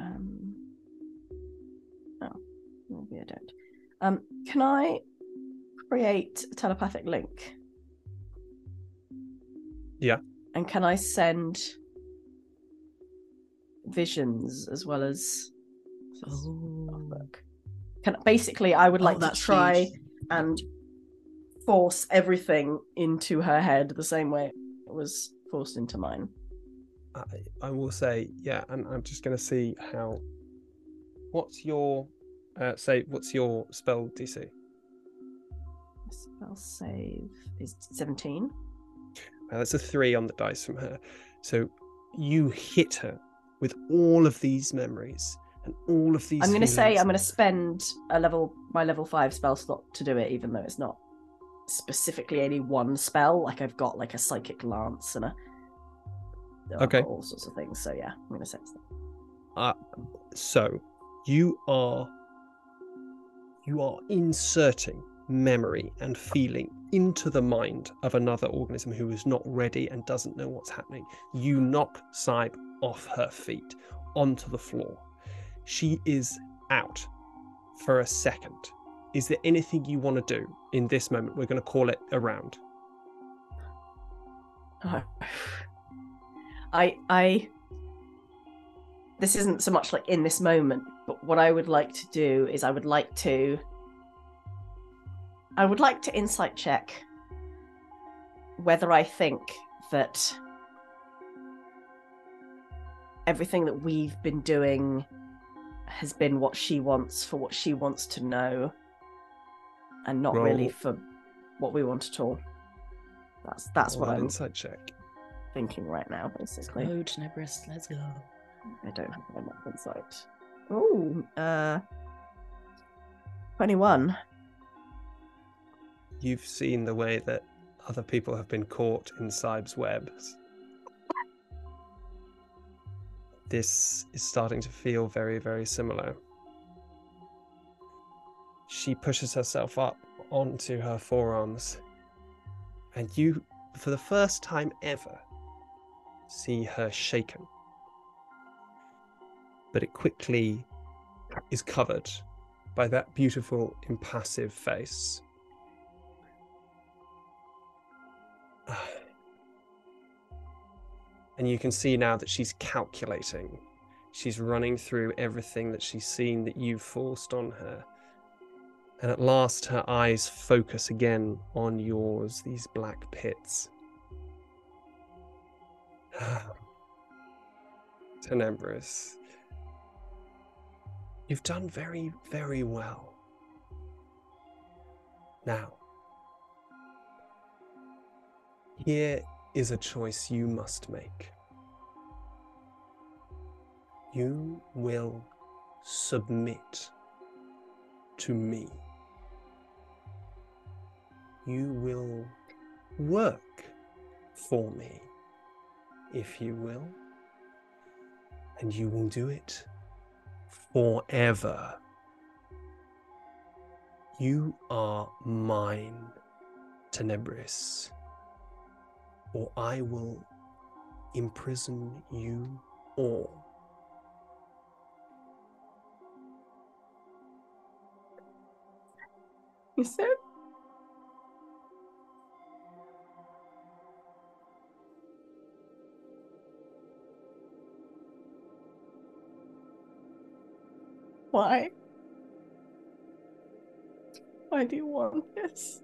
um. Oh, maybe I don't. Um, can I create a telepathic link? Yeah. And can I send visions as well as? Oh. Fuck. Can basically, I would Oh, like to try huge. and force everything into her head the same way it was forced into mine. I, I will say, yeah, and I'm just going to see how. What's your, uh, say, what's your spell DC? Spell save is seventeen. Uh, that's a three on the dice from her. So you hit her with all of these memories and all of these. I'm going to say. I'm going to spend a level my level five spell slot to do it, even though it's not specifically any one spell. Like I've got like a psychic lance and a Okay. all sorts of things. So yeah, I'm going to say it's Uh, so you are you are inserting memory and feeling into the mind of another organism who is not ready and doesn't know what's happening. You knock Saib off her feet onto the floor. She is out for a second. Is there anything you want to do in this moment? We're going to call it a round. I I this isn't so much like in this moment, but what I would like to do is I would like to I would like to insight check whether I think that everything that we've been doing has been what she wants for what she wants to know and not really for what we want at all. That's that's Roll what an I'm insight check. thinking right now, basically. Oh, Tenebris, let's go. I don't have enough insight. Oh, uh, 21. You've seen the way that other people have been caught in Saib's webs. This is starting to feel very, very similar. She pushes herself up onto her forearms, and you, for the first time ever, see her shaken. But it quickly is covered by that beautiful, impassive face. Ah. And you can see now that she's calculating. She's running through everything that she's seen that you've forced on her. And at last, her eyes focus again on yours, these black pits. Tenebris, you've done very, very well. Now, here is a choice you must make. You will submit to me. You will work for me, if you will. And you will do it forever. You are mine, Tenebris or I will imprison you all. You said Why? Why do you want this?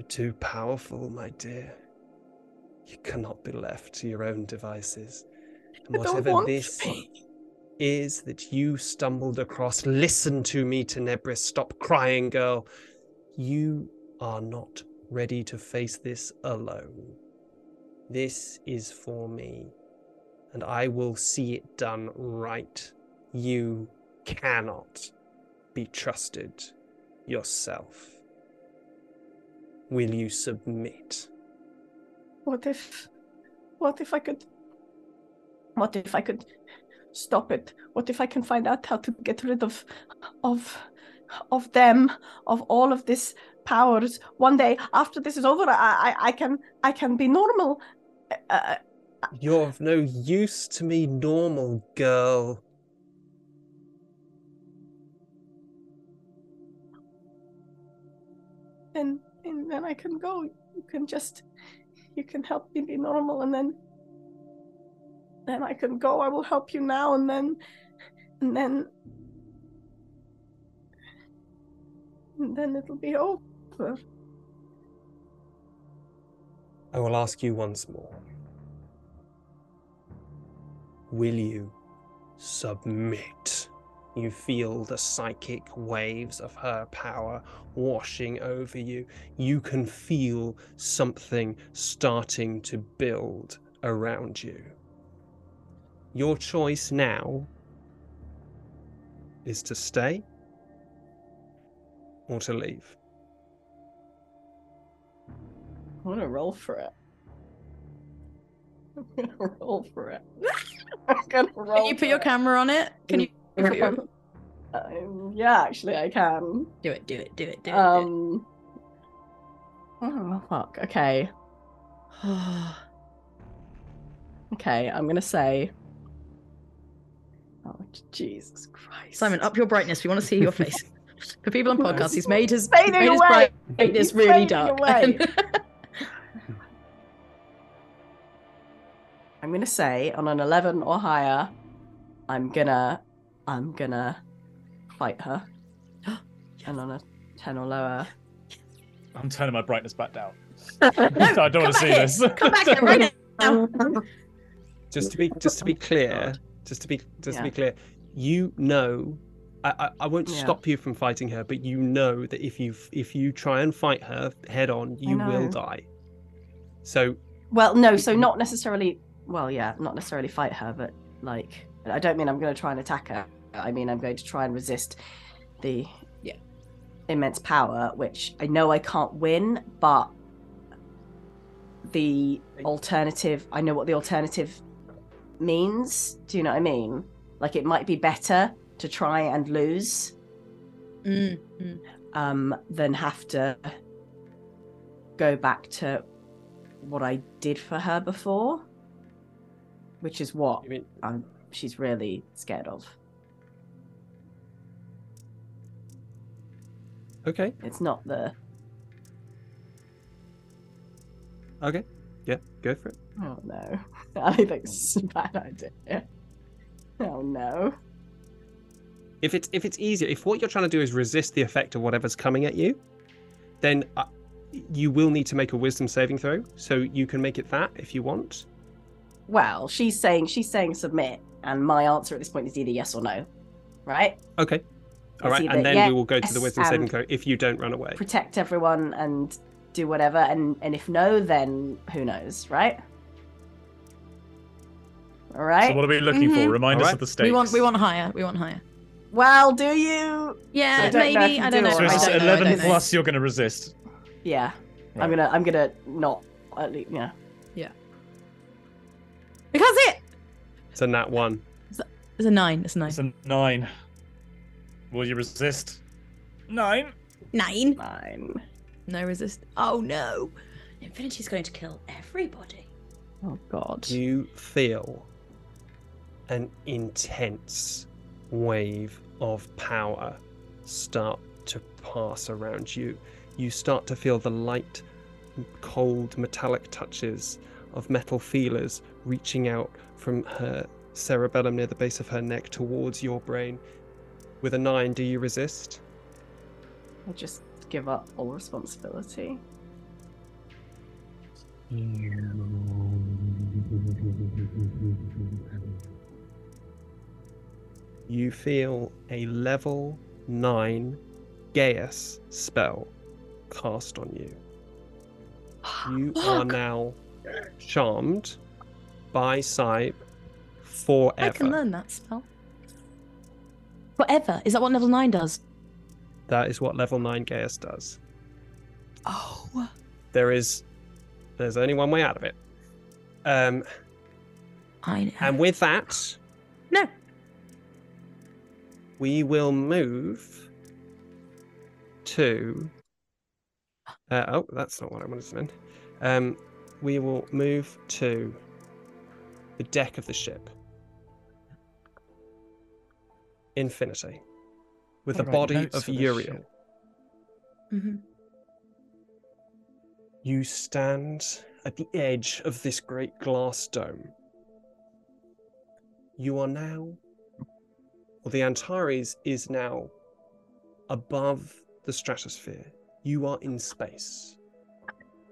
You're too powerful, my dear. You cannot be left to your own devices. And whatever this is that you stumbled across, listen to me, Tenebris. Stop crying, girl. You are not ready to face this alone. This is for me, and I will see it done right. You cannot be trusted yourself. Will you submit? What if what if I could what if I could stop it? What if I can find out how to get rid of of of them, of all of this powers one day after this is over I I, I can I can be normal. Uh, You're of no use to me, normal girl. Then I can go. You can just you can help me be normal and then then I can go. I will help you now and then and then and then it'll be over. I will ask you once more. Will you submit? You feel the psychic waves of her power washing over you. You can feel something starting to build around you. Your choice now is to stay or to leave. I'm gonna roll for it. I'm gonna roll for it. I'm gonna roll. Can you put for your it. camera on it? Can mm. you Um, yeah, actually, I can. do it? Do it? Do it? Do it? Um. Oh fuck. Okay. Okay. I'm gonna say. Oh Jesus Christ. Simon, up your brightness. We want to see your face. For people on podcasts, he's made his, made his away. brightness He's really dark. I'm gonna say on an 11 or higher, I'm gonna, I'm gonna fight her. and on a 10 or lower, I'm turning my brightness back down. No, I don't want to see here. this. Come back here right now. just to be just to be clear just to be just to be clear you know I, I, I won't Yeah. stop you from fighting her but you know that if you if you try and fight her head on you will die so Well, no, so not necessarily. Well, yeah, not necessarily fight her, but like, I don't mean I'm going to try and attack her. I mean I'm going to try and resist the Yeah. immense power, which I know I can't win, but the alternative. I know what the alternative means. Do you know what I mean? Like it might be better to try and lose Mm, mm. um, than have to go back to what I did for her before, which is what mean um, she's really scared of. Okay? It's not the Okay. Yeah, go for it. oh no, I think it's a bad idea. Oh no. If it's if it's easier, if what you're trying to do is resist the effect of whatever's coming at you, then uh, you will need to make a wisdom saving throw. So you can make it that if you want. Well, she's saying she's saying submit, and my answer at this point is either yes or no, right? Okay. All It's right, either and then we will go to the yes wisdom saving and- throw if you don't run away. Protect everyone and do whatever, and and if no, then who knows, right? All right. So what are we looking Mhm. for? Remind us Alright. of the stakes. We want we want higher. We want higher. well, do you? Yeah, So I don't know maybe. I don't do know. So I it's don't know, I eleven know. plus. You're going to resist. Yeah, Right. I'm gonna I'm gonna not at least yeah. Yeah. Because it. It's a nat one. It's a nine. It's a nine. It's a nine. Will you resist? Nine. Nine. Nine. No resist. Oh no. Infinity's going to kill everybody. Oh God. You feel an intense wave of power start to pass around you. You start to feel the light, cold, metallic touches of metal feelers reaching out from her cerebellum near the base of her neck towards your brain. With a nine, do you resist? I just give up all responsibility. You feel a level 9 Geas spell cast on you. You are now charmed by Sybe I can learn that spell. Forever. Is that what level nine does? That is what level 9 Geas does. Oh. There is there's only one way out of it. Um I know. and with that, no. we will move to. Uh, oh, that's not what I wanted to mean. Um, we will move to the deck of the ship. Infinity. With the body of Uriel. ship. hmm You stand at the edge of this great glass dome. You are now, or the Antares is now above the stratosphere. You are in space.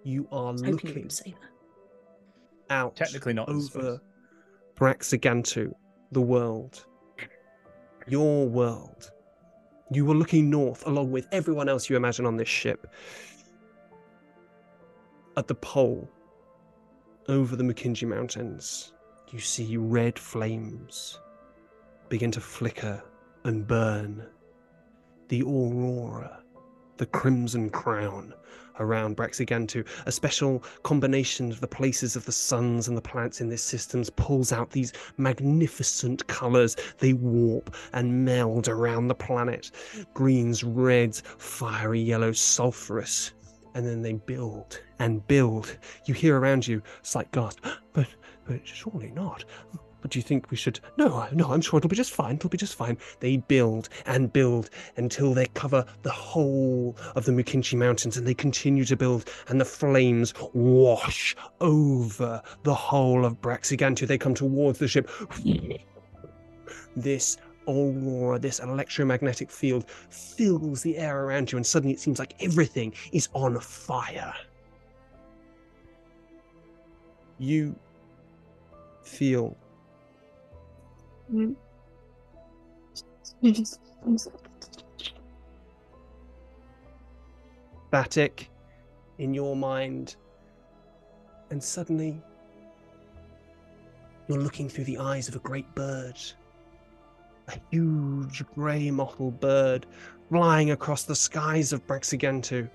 You are Hoping looking would say that. out Technically not over Braxigantu, the world. Your world. You were looking north along with everyone else you imagine on this ship. At the pole, over the Makinji Mountains, you see red flames begin to flicker and burn. The aurora, the crimson crown around Braxigantu, a special combination of the places of the suns and the planets in this system pulls out these magnificent colours. They warp and meld around the planet. Greens, reds, fiery yellow, sulphurous. And then they build and build. You hear around you slight gasp, but but surely not. Do you think we should? No, no, I'm sure it'll be just fine. It'll be just fine. They build and build until they cover the whole of the Mukinchi Mountains and they continue to build, and the flames wash over the whole of Braxigantu. They come towards the ship. This aurora, this electromagnetic field fills the air around you, and suddenly it seems like everything is on fire. You feel Mm. static in your mind, and suddenly you're looking through the eyes of a great bird. A huge grey mottled bird flying across the skies of Braxigantu.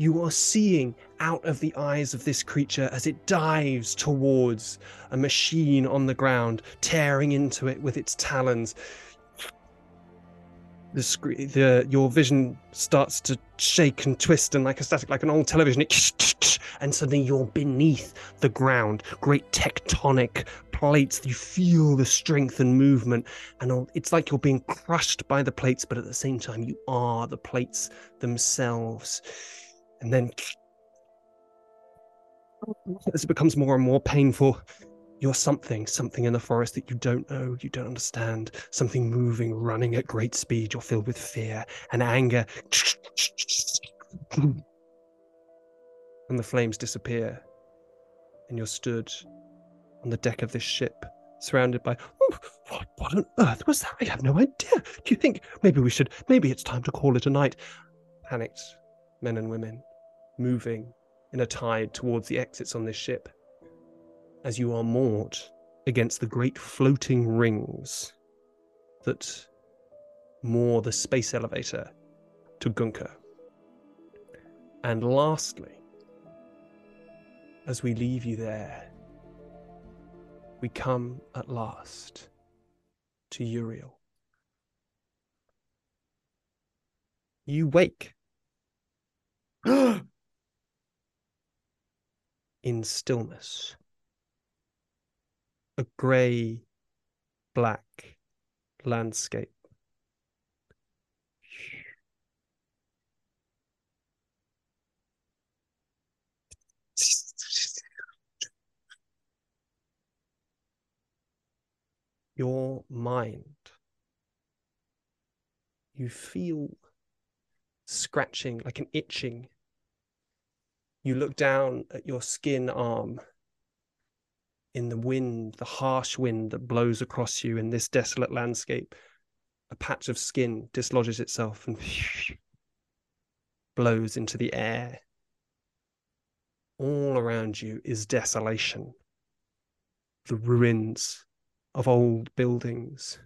You are seeing out of the eyes of this creature as it dives towards a machine on the ground, tearing into it with its talons. The, scre- the your vision starts to shake and twist and like a static, like an old television. It and suddenly you're beneath the ground. Great tectonic plates. You feel the strength and movement, and it's like you're being crushed by the plates, but at the same time you are the plates themselves. And then as it becomes more and more painful, you're something, something in the forest that you don't know, you don't understand, something moving, running at great speed. You're filled with fear and anger. And the flames disappear, and you're stood on the deck of this ship, surrounded by. What, what on earth was that? I have no idea. Do you think maybe we should, maybe it's time to call it a night? Panicked men and women moving in a tide towards the exits on this ship as you are moored against the great floating rings that moor the space elevator to Gunka. And lastly, as we leave you there, we come at last to Uriel. You wake in stillness. A grey, black landscape. Your mind. You feel scratching, like an itching you look down at your skin arm in the wind, the harsh wind that blows across you in this desolate landscape. A patch of skin dislodges itself and blows into the air. All around you is desolation. The ruins of old buildings,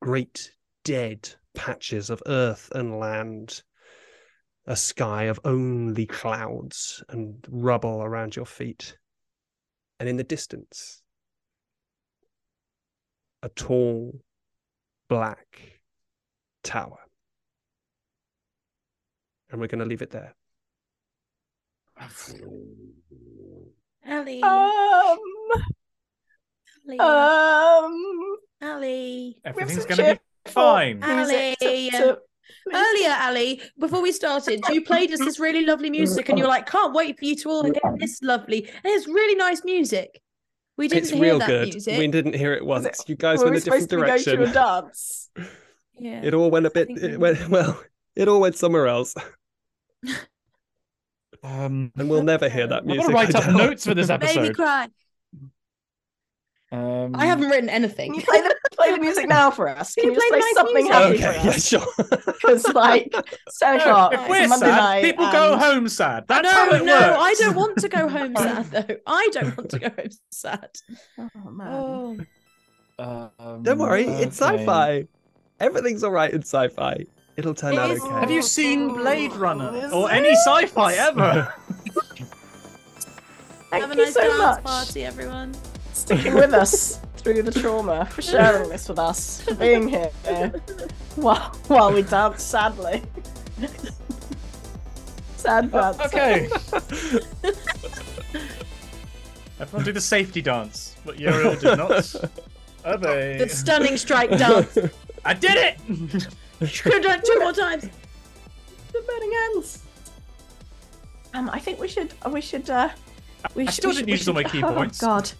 great dead patches of earth and land a sky of only clouds and rubble around your feet. And in the distance, a tall black tower. And we're going to leave it there. Ali, Um, Ali, um, Ali, Everything's going to be fine. Ali. Music to- to- Earlier, Ali, before we started, you played us this really lovely music, and you're like, "Can't wait for you to all get this lovely." And it's really nice music. We didn't it's hear real that good. music. We didn't hear it once. it- You guys Were went we a different supposed to be direction. to a dance? Yeah. It all went a bit. It went well. It all went somewhere else, Um, and we'll never hear that I've music. got to write up notes for this Made me episode. cry. Um, I haven't written anything. you play the play the music now for us? Can Can you you just play play nice something music? happy Okay, for yeah, us? sure. Because like seven No, o'clock, if we're a Monday sad, night. people go home sad. That's no, how it no, works. I don't want to go home sad though. I don't want to go home sad. Oh man. Oh, Um, Don't worry, it's sci-fi. Everything's all right in sci-fi. It'll turn It out is- okay. Have you seen Blade Runner Is or it? any sci-fi ever? Thank have a you nice so dance much party, everyone. sticking with us through the trauma, for sharing this with us, for being here while while we dance sadly. Sad dance. okay. Everyone do the safety dance, but Uriel did not obey. The stunning strike dance. I did it! You could have done it two more times. The burning ends. Um, I think we should. We should. Uh, we I should, still we didn't should- use all my ki oh, points. God,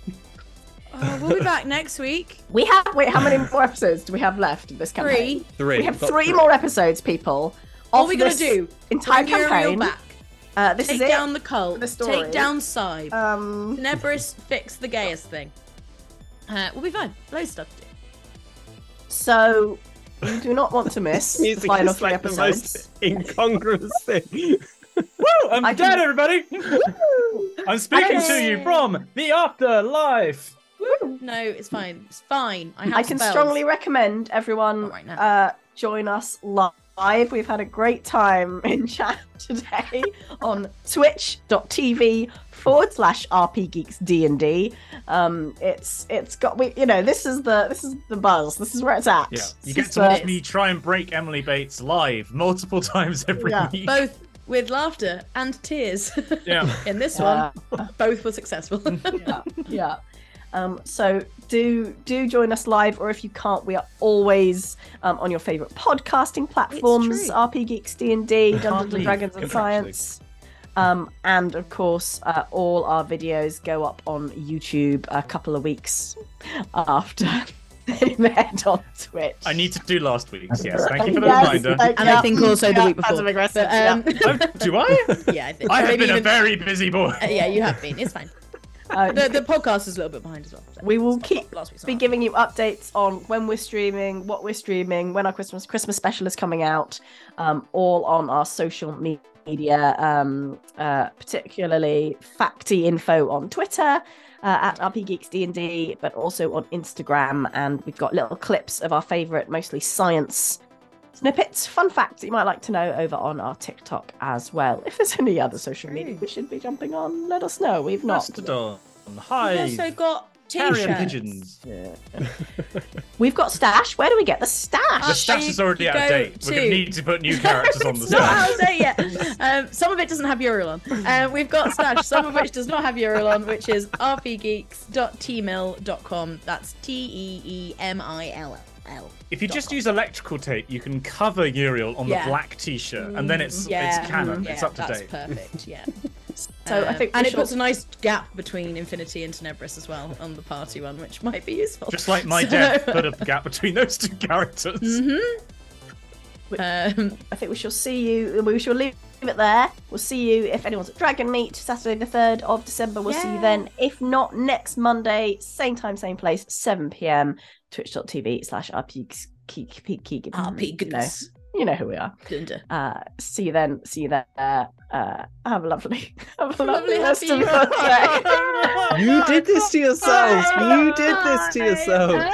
Oh, we'll be back next week. we have. Wait, how many more episodes do we have left of this campaign? Three. Three. We have Got three more episodes, people. What are we gonna do. entire Bring campaign. back. Uh, this Take is it. down the cult. the story. Take down Sybe. Um, Tenebris fix the gayest thing. Uh, we'll be fine. Loads of stuff to do. so you do not want to miss the Music final is three like the episodes. most incongruous thing. Woo! I'm I dead, can- everybody! I'm speaking to you from the afterlife! No, it's fine. It's fine. I have I can spells. strongly recommend everyone right uh, join us live live. We've had a great time in chat today on twitch.tv forward slash RP Geeks D and D. Um, it's it's got we you know this is the this is the buzz. This is where it's at. Yeah, you This get to watch me try and break Emily Bates live multiple times every Yeah, week. Both with laughter and tears. Yeah. In this Yeah. one, both were successful. yeah, yeah. Um, so do do join us live, or if you can't, we are always um, on your favorite podcasting platforms. RP Geeks, D and D, Dungeons and Dragons, and. Science. Um, and of course, uh, all our videos go up on YouTube a couple of weeks after they met on Twitch. I need to do last week's. Yes, thank you for the Yes, reminder. thank And I think also the week before. passive aggressive, But, um, Oh, do I? yeah, I think I have maybe been a very busy boy. Uh, yeah, you have been. It's fine. Uh, The, the podcast is a little bit behind as well. so we will keep last week's be giving you updates on when we're streaming, what we're streaming, when our Christmas Christmas special is coming out, um, all on our social media, um, uh, particularly Facty Info on Twitter. Uh, at RP Geeks D&D, but also on Instagram, and we've got little clips of our favourite, mostly science snippets, fun facts that you might like to know over on our TikTok as well. If there's any other social media we should be jumping on, let us know. We've not. Mastodon. We've Hi. also got Carrion t-shirts. pigeons. We've got stash. Where do we get the stash? The stash is already you out of go date. We're going to- to need to put new characters on the it's not out stash. of date yet. Um, some of it doesn't have Uriel on. Um, we've got Stash, some of which does not have Uriel on, which is rpgeeks.teemill.com. That's T E E M I L L. If you just use electrical tape, you can cover Uriel on Yeah. the black T-shirt, and then it's Yeah, it's canon. yeah, it's up to that's date. perfect. Yeah. So I Um, think and it shall- puts a nice gap between Infinity and Tenebris as well on the party one, which might be useful. Just like my So- death put a gap between those two characters. Mhm. Um, I think we shall see you. We shall leave it there. We'll see you if anyone's at Dragonmeet Saturday the third of December. We'll see you then. If not next Monday, same time, same place, seven pm. Twitch.tv slash rpgeeks. RP goodness. You know who we are. Dunder. Uh, see you then. See you there. Uh, have a lovely, have a lovely Lovely, rest of your day. You did this to yourselves. You did this to yourselves.